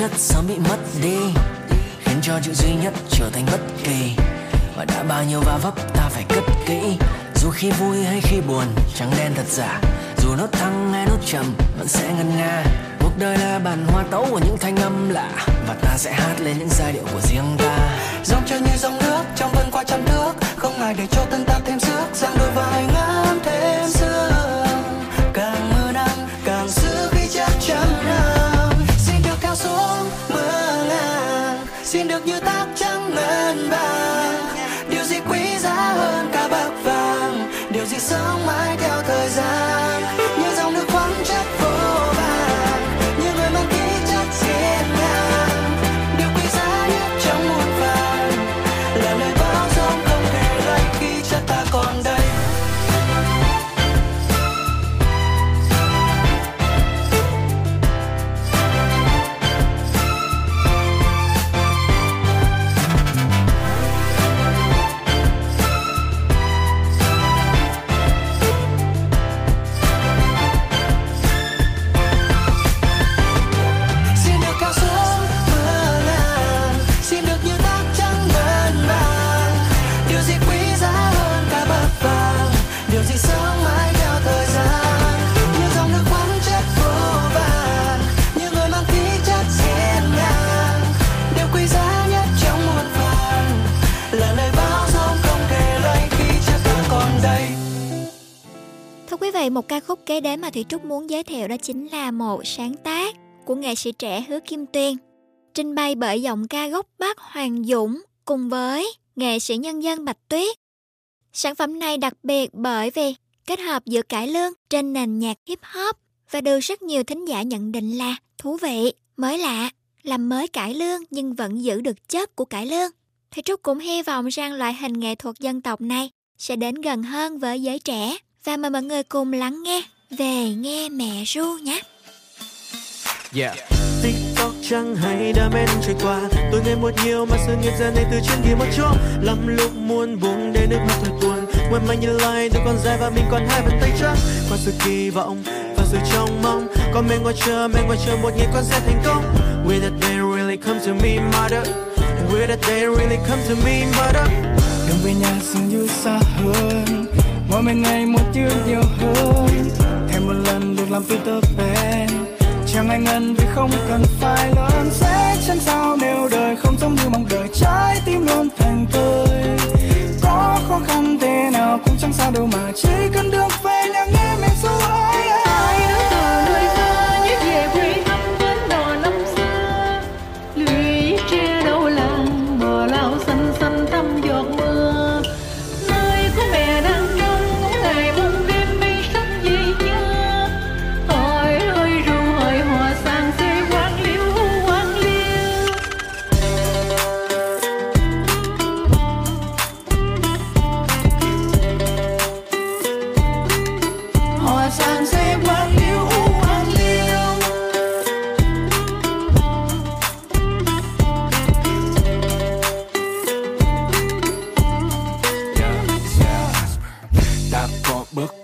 chất sớm bị mất đi, khiến cho chữ duy nhất trở thành bất kỳ. Và đã bao nhiêu va vấp, ta phải cất kỹ. Dù khi vui hay khi buồn, trắng đen thật giả. Dù nốt thăng hay nốt trầm, vẫn sẽ ngân nga. Cuộc đời là bản hoa tấu của những thanh âm lạ, và ta sẽ hát lên những giai điệu của riêng ta. Dòng chơi như dòng nước, trong vân qua trăm thước không ai để cho thân ta thêm sức, giang đôi vai ngắm thêm. Một ca khúc kế đến mà Thủy Trúc muốn giới thiệu đó chính là một sáng tác của nghệ sĩ trẻ Hứa Kim Tuyên. Trình bày bởi giọng ca gốc Bắc Hoàng Dũng cùng với nghệ sĩ nhân dân Bạch Tuyết. Sản phẩm này đặc biệt bởi vì kết hợp giữa cải lương trên nền nhạc hip hop và được rất nhiều thính giả nhận định là thú vị, mới lạ, làm mới cải lương nhưng vẫn giữ được chất của cải lương. Thủy Trúc cũng hy vọng rằng loại hình nghệ thuật dân tộc này sẽ đến gần hơn với giới trẻ và mời mọi người cùng lắng nghe. Về nghe mẹ ru nhé. Yeah. TikTok chẳng hay đã men trôi qua. Tôi ngày một nhiều mà sự nghiệp ra này từ chuyến đi một chỗ lắm lúc muốn buông để nước mắt thôi tuôn ngoảnh mà nhìn lại đôi con dài và mình còn hai bàn tay trắng. Qua sự kỳ vọng và sự trông mong. Còn mình ngồi chờ mình ngồi chờ một ngày con sẽ thành công. Will that day really come to me mother. Will that day really come to me mother. Đường về nhà dường như xa hơn mỗi ngày ngày một yêu nhiều hơn. Thêm một lần được làm Peter Pan chẳng ai ngần vì không cần phải lớn sẽ chẳng sao nếu đời không giống như mong đợi. Trái tim luôn thành tươi có khó khăn thế nào cũng chẳng sao đâu mà chỉ cần được về nhà nghe mình ru ấy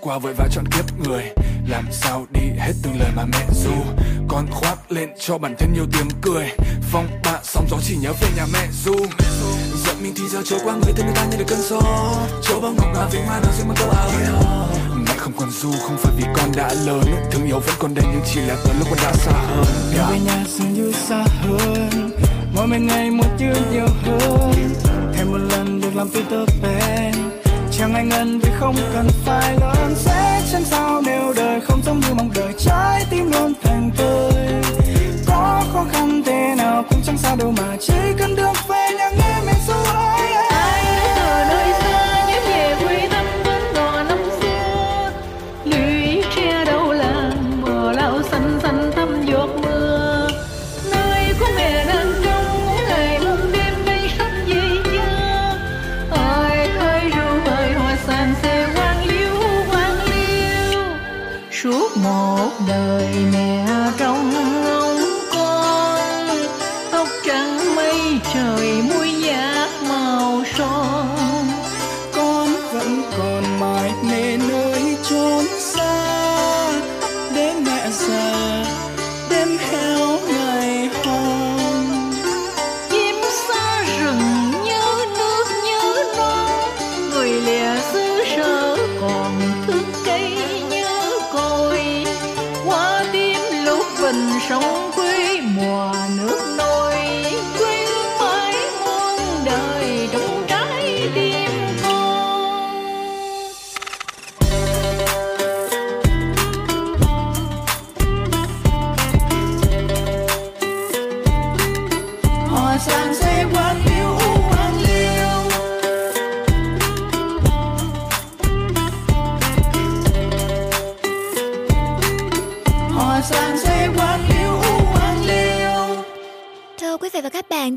qua vội vã chọn kiếp người. Làm sao đi hết từng lời mà mẹ ru. Con khoác lên cho bản thân nhiều tiếng cười. Phong ba sóng gió chỉ nhớ về nhà mẹ ru. Giận mình thì giờ trôi qua người thân người ta như được cơn gió. Chỗ băng ngọc ngà vĩnh mai nào riêng một câu áo mẹ không còn ru, không phải vì con đã lớn thương yêu vẫn còn đây, nhưng chỉ là từ lúc con đã xa hơn. Yeah. về nhà dường như xa hơn. Mỗi ngày ngày một yêu nhiều hơn. Thêm một lần được làm Peter Pan chẳng ai ngần vì không cần phải lớn, sẽ chẳng sao nếu đời không giống như mong đợi. Trái tim luôn thành tươi. Có khó khăn thế nào cũng chẳng sao đâu mà chỉ cần được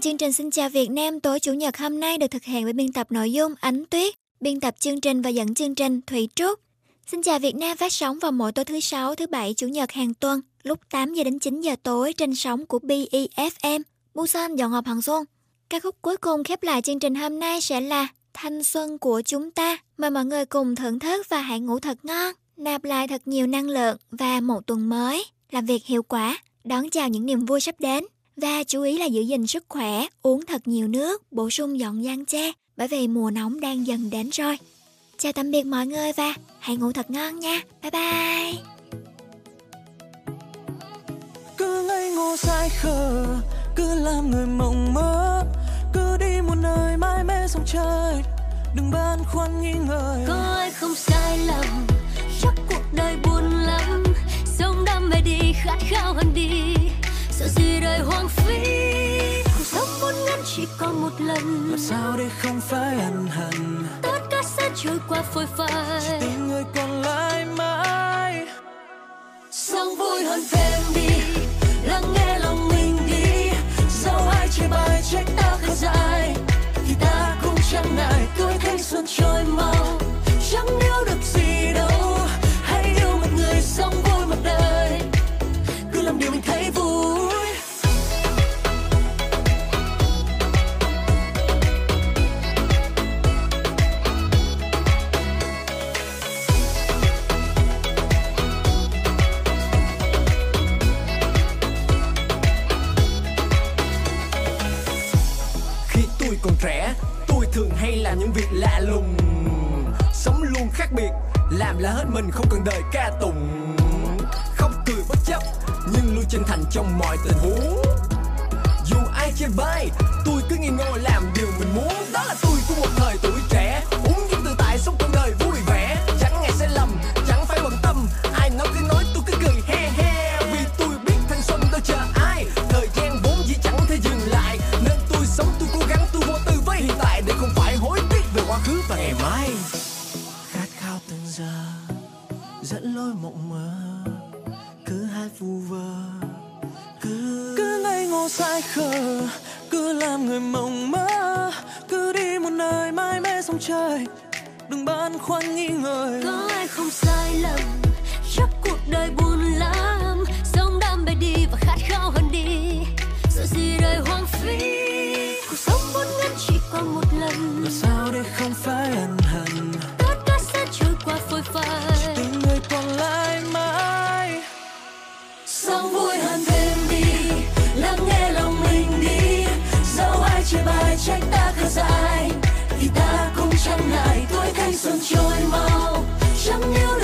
chương trình Xin chào Việt Nam tối Chủ nhật hôm nay được thực hiện bởi biên tập nội dung Ánh Tuyết, biên tập chương trình và dẫn chương trình Thủy Trúc. Xin chào Việt Nam phát sóng vào mỗi tối thứ sáu, thứ bảy, chủ nhật hàng tuần lúc 8 giờ đến 9 giờ tối trên sóng của BEFM. Busan dọn họp Hằng Xuân. Ca khúc cuối cùng khép lại chương trình hôm nay sẽ là Thanh xuân của chúng ta. Mời mọi người cùng thưởng thức và hãy ngủ thật ngon, nạp lại thật nhiều năng lượng và một tuần mới làm việc hiệu quả, đón chào những niềm vui sắp đến. Và chú ý là giữ gìn sức khỏe, uống thật nhiều nước, bổ sung dọn giang tre, bởi vì mùa nóng đang dần đến rồi. Chào tạm biệt mọi người và hãy ngủ thật ngon nha. Bye bye. cứ ngây ngô dại khờ cứ làm người mộng mơ cứ đi một nơi mãi mê sông trời đừng băn khoăn nghi ngờ có ai không sai lầm chắc cuộc đời buồn lắm sống đam mê đi khát khao hơn đi sợ gì đời hoang phí? Cuộc sống vốn ngắn chỉ còn một lần. Làm sao để không phải ân hận? Tất cả sẽ trôi qua phôi phai. Tình người còn lại mãi. Sống vui hơn thêm đi lắng nghe lòng mình đi. Dẫu ai chê bai trách ta khờ dại thì ta cũng chẳng ngại tuổi thanh xuân trôi mau. Chẳng yêu được gì đâu hãy yêu một người sống vui một đời. Cứ làm điều mình thấy vui còn trẻ, Tôi thường hay làm những việc lạ lùng. Sống luôn khác biệt, Làm là hết mình, không cần đợi ca tùng. Không cười bất chấp, Nhưng luôn chân thành trong mọi tình huống. Dù ai trên bai Tôi cứ nghi ngô làm điều mình muốn. Đó là tôi của một thời tuổi trẻ. nói mộng mơ. Cứ hát vu vơ cứ cứ ngây ngô sai khờ cứ làm người mộng mơ. Cứ đi một nơi mãi mê sông trời đừng băn khoăn nghi ngờ. Có ai không sai lầm chắc cuộc đời buồn lắm. Sống đam mê đi và khát khao hơn đi. Sợ gì đời hoang phí cuộc sống muốn ngắn chỉ còn một lần. Làm sao để không phải anh trách ta khá dại vì ta cũng chẳng ngại tuổi thanh xuân trôi mau. Chẳng yêu